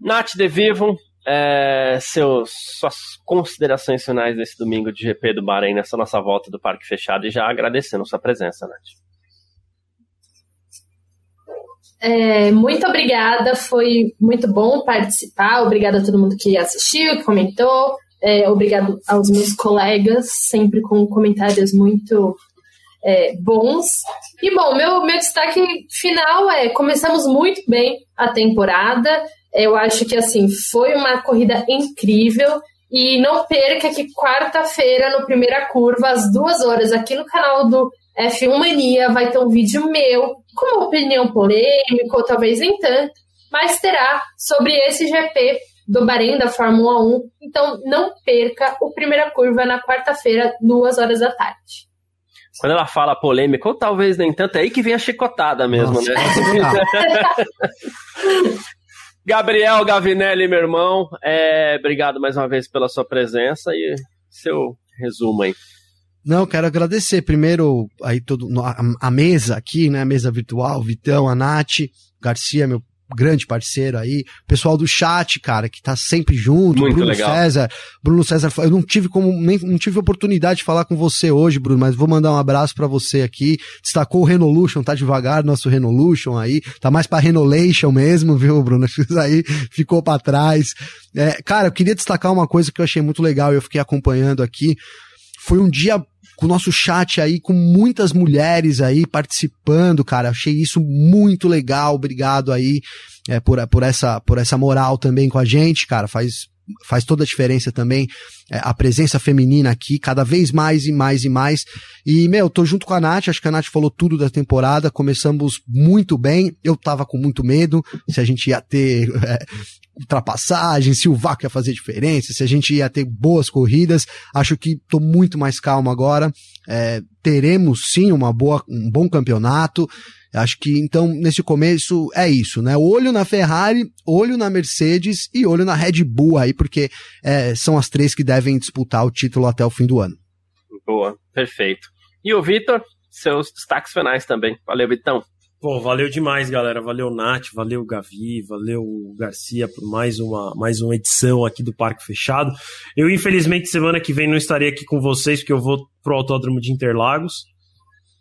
Nath De Vivo, é, seus, suas considerações finais desse domingo de GP do Bahrein, nessa nossa volta do Parque Fechado, e já agradecendo sua presença, Nath. É, muito obrigada, foi muito bom participar. Obrigada a todo mundo que assistiu, que comentou. É, obrigado aos meus colegas, sempre com comentários muito é, bons. E bom, meu, meu destaque final é: começamos muito bem a temporada. Eu acho que assim foi uma corrida incrível. E não perca que quarta-feira, no primeira curva, às duas horas, aqui no canal do F1 Mania, vai ter um vídeo meu com uma opinião polêmica, ou talvez nem tanto, mas terá sobre esse GP do Bahrein da Fórmula 1. Então não perca o primeira curva na quarta-feira, duas horas da tarde. Quando ela fala polêmica, ou talvez nem tanto, é aí que vem a chicotada mesmo, Nossa, né? Gabriel Gavinelli, meu irmão, é, obrigado mais uma vez pela sua presença e seu resumo aí. Não, quero agradecer primeiro aí todo a, a, mesa aqui, né, a mesa virtual, Vitão, a Nath, Garcia, meu grande parceiro aí, pessoal do chat, cara, que tá sempre junto, Muito Bruno legal. César, Bruno César, eu não tive como, nem, não tive oportunidade de falar com você hoje, Bruno, mas vou mandar um abraço para você aqui, destacou o Renolution, tá devagar, nosso Renolution aí, tá mais pra Renolation mesmo, viu, Bruno, isso aí ficou para trás, é, cara, eu queria destacar uma coisa que eu achei muito legal, eu fiquei acompanhando aqui, foi um dia com o nosso chat aí, com muitas mulheres aí participando, cara. Achei isso muito legal. Obrigado aí é, por, por, essa, por essa moral também com a gente, cara. Faz, faz toda a diferença também é, a presença feminina aqui, cada vez mais e mais e mais. E, meu, tô junto com a Nath, acho que a Nath falou tudo da temporada, começamos muito bem, eu tava com muito medo se a gente ia ter é, ultrapassagem, se o vácuo ia fazer diferença, se a gente ia ter boas corridas. Acho que estou muito mais calmo agora. É, teremos sim uma boa, um bom campeonato. Acho que então nesse começo é isso, né? Olho na Ferrari, olho na Mercedes e olho na Red Bull aí, porque é, são as três que devem disputar o título até o fim do ano. Boa, perfeito. E o Vitor, seus destaques finais também. Valeu, Vitão. Pô, valeu demais, galera. Valeu, Nath, valeu, Gavi, valeu, Garcia, por mais uma, mais uma edição aqui do Parque Fechado. Eu, infelizmente, semana que vem não estarei aqui com vocês, porque eu vou pro Autódromo de Interlagos.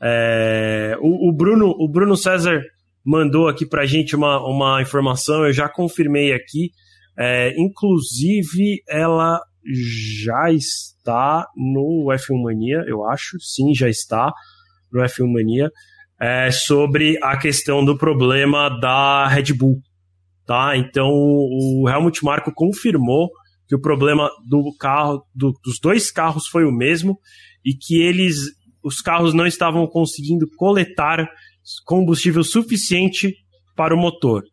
É, o, o, Bruno, o Bruno César mandou aqui pra gente uma, uma informação, eu já confirmei aqui. É, inclusive, ela já está no F1 Mania, eu acho. Sim, já está no F1 Mania é, sobre a questão do problema da Red Bull. Tá? Então o Helmut Marko confirmou que o problema do carro, do, dos dois carros foi o mesmo e que eles, os carros não estavam conseguindo coletar combustível suficiente para o motor.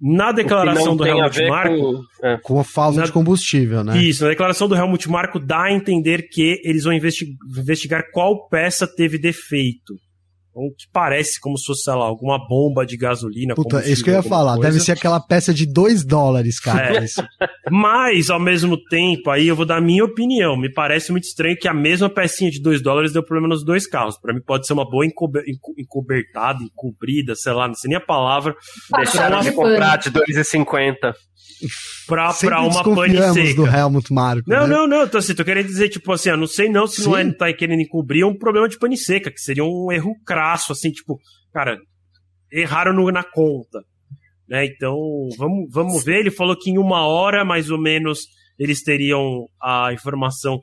Na declaração do Helmut Marko. Com, é. com a falta na, de combustível, né? Isso, na declaração do Helmut Marko dá a entender que eles vão investigar qual peça teve defeito o que parece como se fosse, sei lá, alguma bomba de gasolina. Puta, isso que eu ia falar, coisa. deve ser aquela peça de 2 dólares, cara. É. Mas, ao mesmo tempo, aí eu vou dar a minha opinião. Me parece muito estranho que a mesma pecinha de 2 dólares deu problema nos dois carros. Para mim pode ser uma boa encober, encobertada, encobrida, sei lá, não sei nem a palavra. Deixaram de comprar de 2,50 pra, pra uma pane seca. do Helmut Marko. Não, né? não, não. Tô, assim, tô querendo dizer, tipo assim, eu não sei não se Sim. não é tá querendo encobrir um problema de pane seca, que seria um erro crasso, assim, tipo, cara, erraram no, na conta. Né? Então, vamos, vamos ver. Ele falou que em uma hora, mais ou menos, eles teriam a informação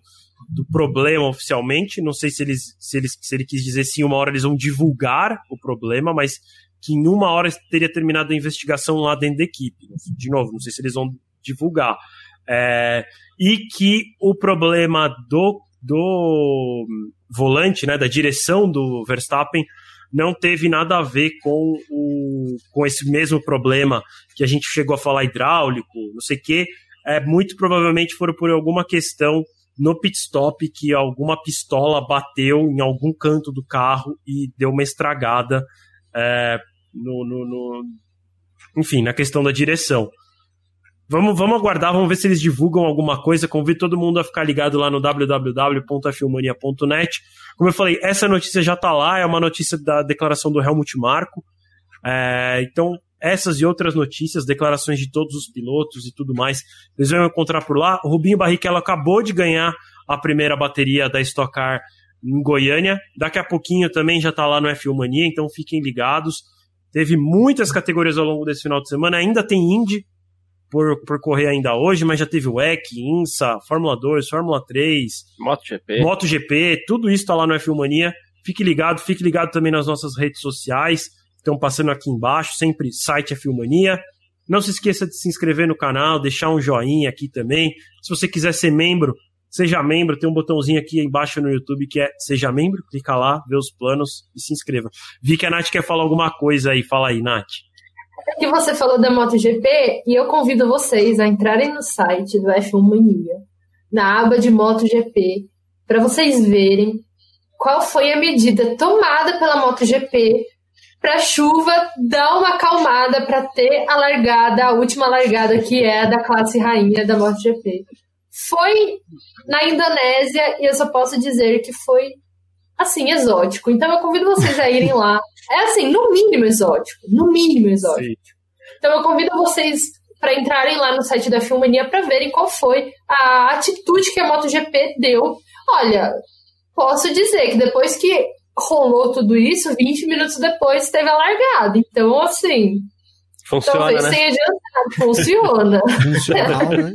do problema oficialmente. Não sei se, eles, se, eles, se ele quis dizer se em uma hora eles vão divulgar o problema, mas que em uma hora teria terminado a investigação lá dentro da equipe. De novo, não sei se eles vão divulgar. É, e que o problema do, do volante, né, da direção do Verstappen, não teve nada a ver com, o, com esse mesmo problema que a gente chegou a falar hidráulico, não sei o quê. É, muito provavelmente foram por alguma questão no pit stop que alguma pistola bateu em algum canto do carro e deu uma estragada é, no, no, no, enfim, na questão da direção. Vamos, vamos aguardar, vamos ver se eles divulgam alguma coisa. Convido todo mundo a ficar ligado lá no www.filmania.net. Como eu falei, essa notícia já está lá, é uma notícia da declaração do Helmut Marko. É, então, essas e outras notícias, declarações de todos os pilotos e tudo mais, eles vão encontrar por lá. O Rubinho Barrichello acabou de ganhar a primeira bateria da Stock Car em Goiânia. Daqui a pouquinho também já está lá no F1 Mania, então fiquem ligados. Teve muitas categorias ao longo desse final de semana, ainda tem Indy por, por correr ainda hoje, mas já teve o EC, INSA, Fórmula 2, Fórmula 3, MotoGP, MotoGP tudo isso está lá no F1 Mania. Fique ligado, fique ligado também nas nossas redes sociais, estão passando aqui embaixo, sempre site F1 Mania. Não se esqueça de se inscrever no canal, deixar um joinha aqui também. Se você quiser ser membro, seja membro, tem um botãozinho aqui embaixo no YouTube que é Seja Membro, clica lá, vê os planos e se inscreva. Vi que a Nath quer falar alguma coisa aí, fala aí, Nath. Que você falou da MotoGP e eu convido vocês a entrarem no site do F1 Mania, na aba de MotoGP, para vocês verem qual foi a medida tomada pela MotoGP para a chuva dar uma acalmada para ter a largada, a última largada que é a da classe rainha da MotoGP. Foi na Indonésia e eu só posso dizer que foi assim exótico. Então eu convido vocês a irem lá. É assim, no mínimo exótico, no mínimo exótico. Sim. Então eu convido vocês para entrarem lá no site da Filmania para verem qual foi a atitude que a MotoGP deu. Olha, posso dizer que depois que rolou tudo isso, 20 minutos depois teve a largada. Então, assim. Funciona, talvez né? tenha adiantado. Funciona. Funcional, né?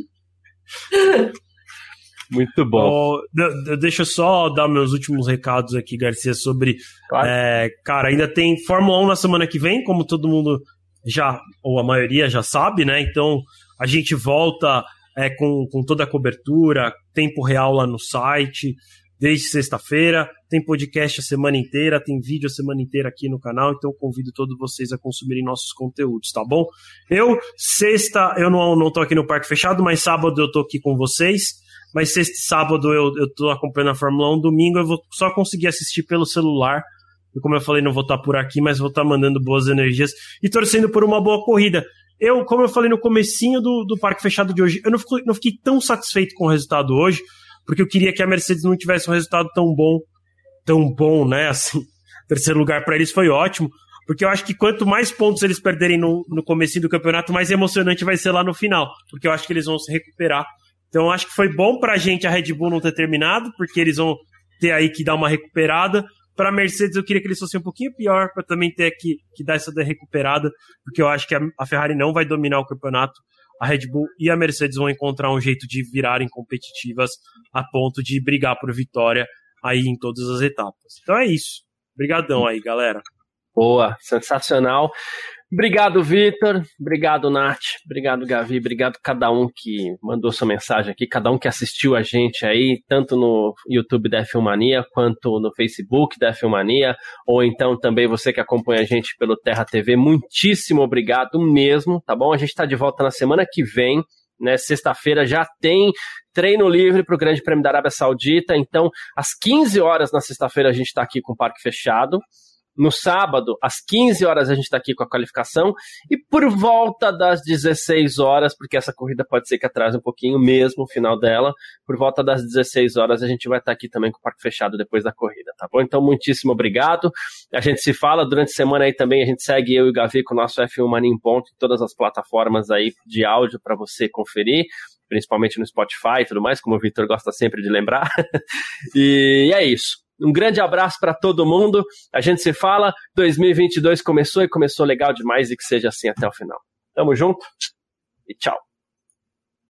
Muito bom. Oh, deixa eu só dar meus últimos recados aqui, Garcia, sobre. Claro. É, cara, ainda tem Fórmula 1 na semana que vem, como todo mundo já, ou a maioria já sabe, né? Então a gente volta é, com, com toda a cobertura, tempo real lá no site desde sexta-feira. Tem podcast a semana inteira, tem vídeo a semana inteira aqui no canal, então convido todos vocês a consumirem nossos conteúdos, tá bom? Eu, sexta, eu não, não tô aqui no Parque Fechado, mas sábado eu tô aqui com vocês. Mas sexta e sábado eu, eu tô acompanhando a Fórmula 1. Domingo eu vou só conseguir assistir pelo celular. E como eu falei, não vou estar por aqui, mas vou estar mandando boas energias e torcendo por uma boa corrida. Eu, como eu falei no comecinho do, do Parque Fechado de hoje, eu não fiquei, não fiquei tão satisfeito com o resultado hoje, porque eu queria que a Mercedes não tivesse um resultado tão bom, tão bom, né? Assim, terceiro lugar para eles foi ótimo, porque eu acho que quanto mais pontos eles perderem no, no começo do campeonato, mais emocionante vai ser lá no final, porque eu acho que eles vão se recuperar. Então acho que foi bom para a gente a Red Bull não ter terminado, porque eles vão ter aí que dar uma recuperada. Para a Mercedes eu queria que eles fossem um pouquinho pior, para também ter que, que dar essa recuperada, porque eu acho que a, a Ferrari não vai dominar o campeonato a Red Bull e a Mercedes vão encontrar um jeito de virarem competitivas a ponto de brigar por vitória aí em todas as etapas. Então é isso. Obrigadão aí, galera. Boa, sensacional. Obrigado, Vitor. Obrigado, Nath. Obrigado, Gavi. Obrigado cada um que mandou sua mensagem aqui, cada um que assistiu a gente aí, tanto no YouTube da Filmania quanto no Facebook da Filmania, ou então também você que acompanha a gente pelo Terra TV. Muitíssimo obrigado mesmo, tá bom? A gente está de volta na semana que vem. Né, Sexta-feira já tem treino livre para o Grande Prêmio da Arábia Saudita. Então, às 15 horas na sexta-feira, a gente está aqui com o parque fechado. No sábado, às 15 horas, a gente está aqui com a qualificação. E por volta das 16 horas, porque essa corrida pode ser que atrase um pouquinho mesmo o final dela, por volta das 16 horas a gente vai estar tá aqui também com o parque fechado depois da corrida, tá bom? Então, muitíssimo obrigado. A gente se fala durante a semana aí também. A gente segue eu e o Gavi com o nosso F1 Mania em Ponto em todas as plataformas aí de áudio para você conferir principalmente no Spotify e tudo mais, como o Victor gosta sempre de lembrar. e é isso. Um grande abraço para todo mundo. A gente se fala. 2022 começou e começou legal demais e que seja assim até o final. Tamo junto e tchau.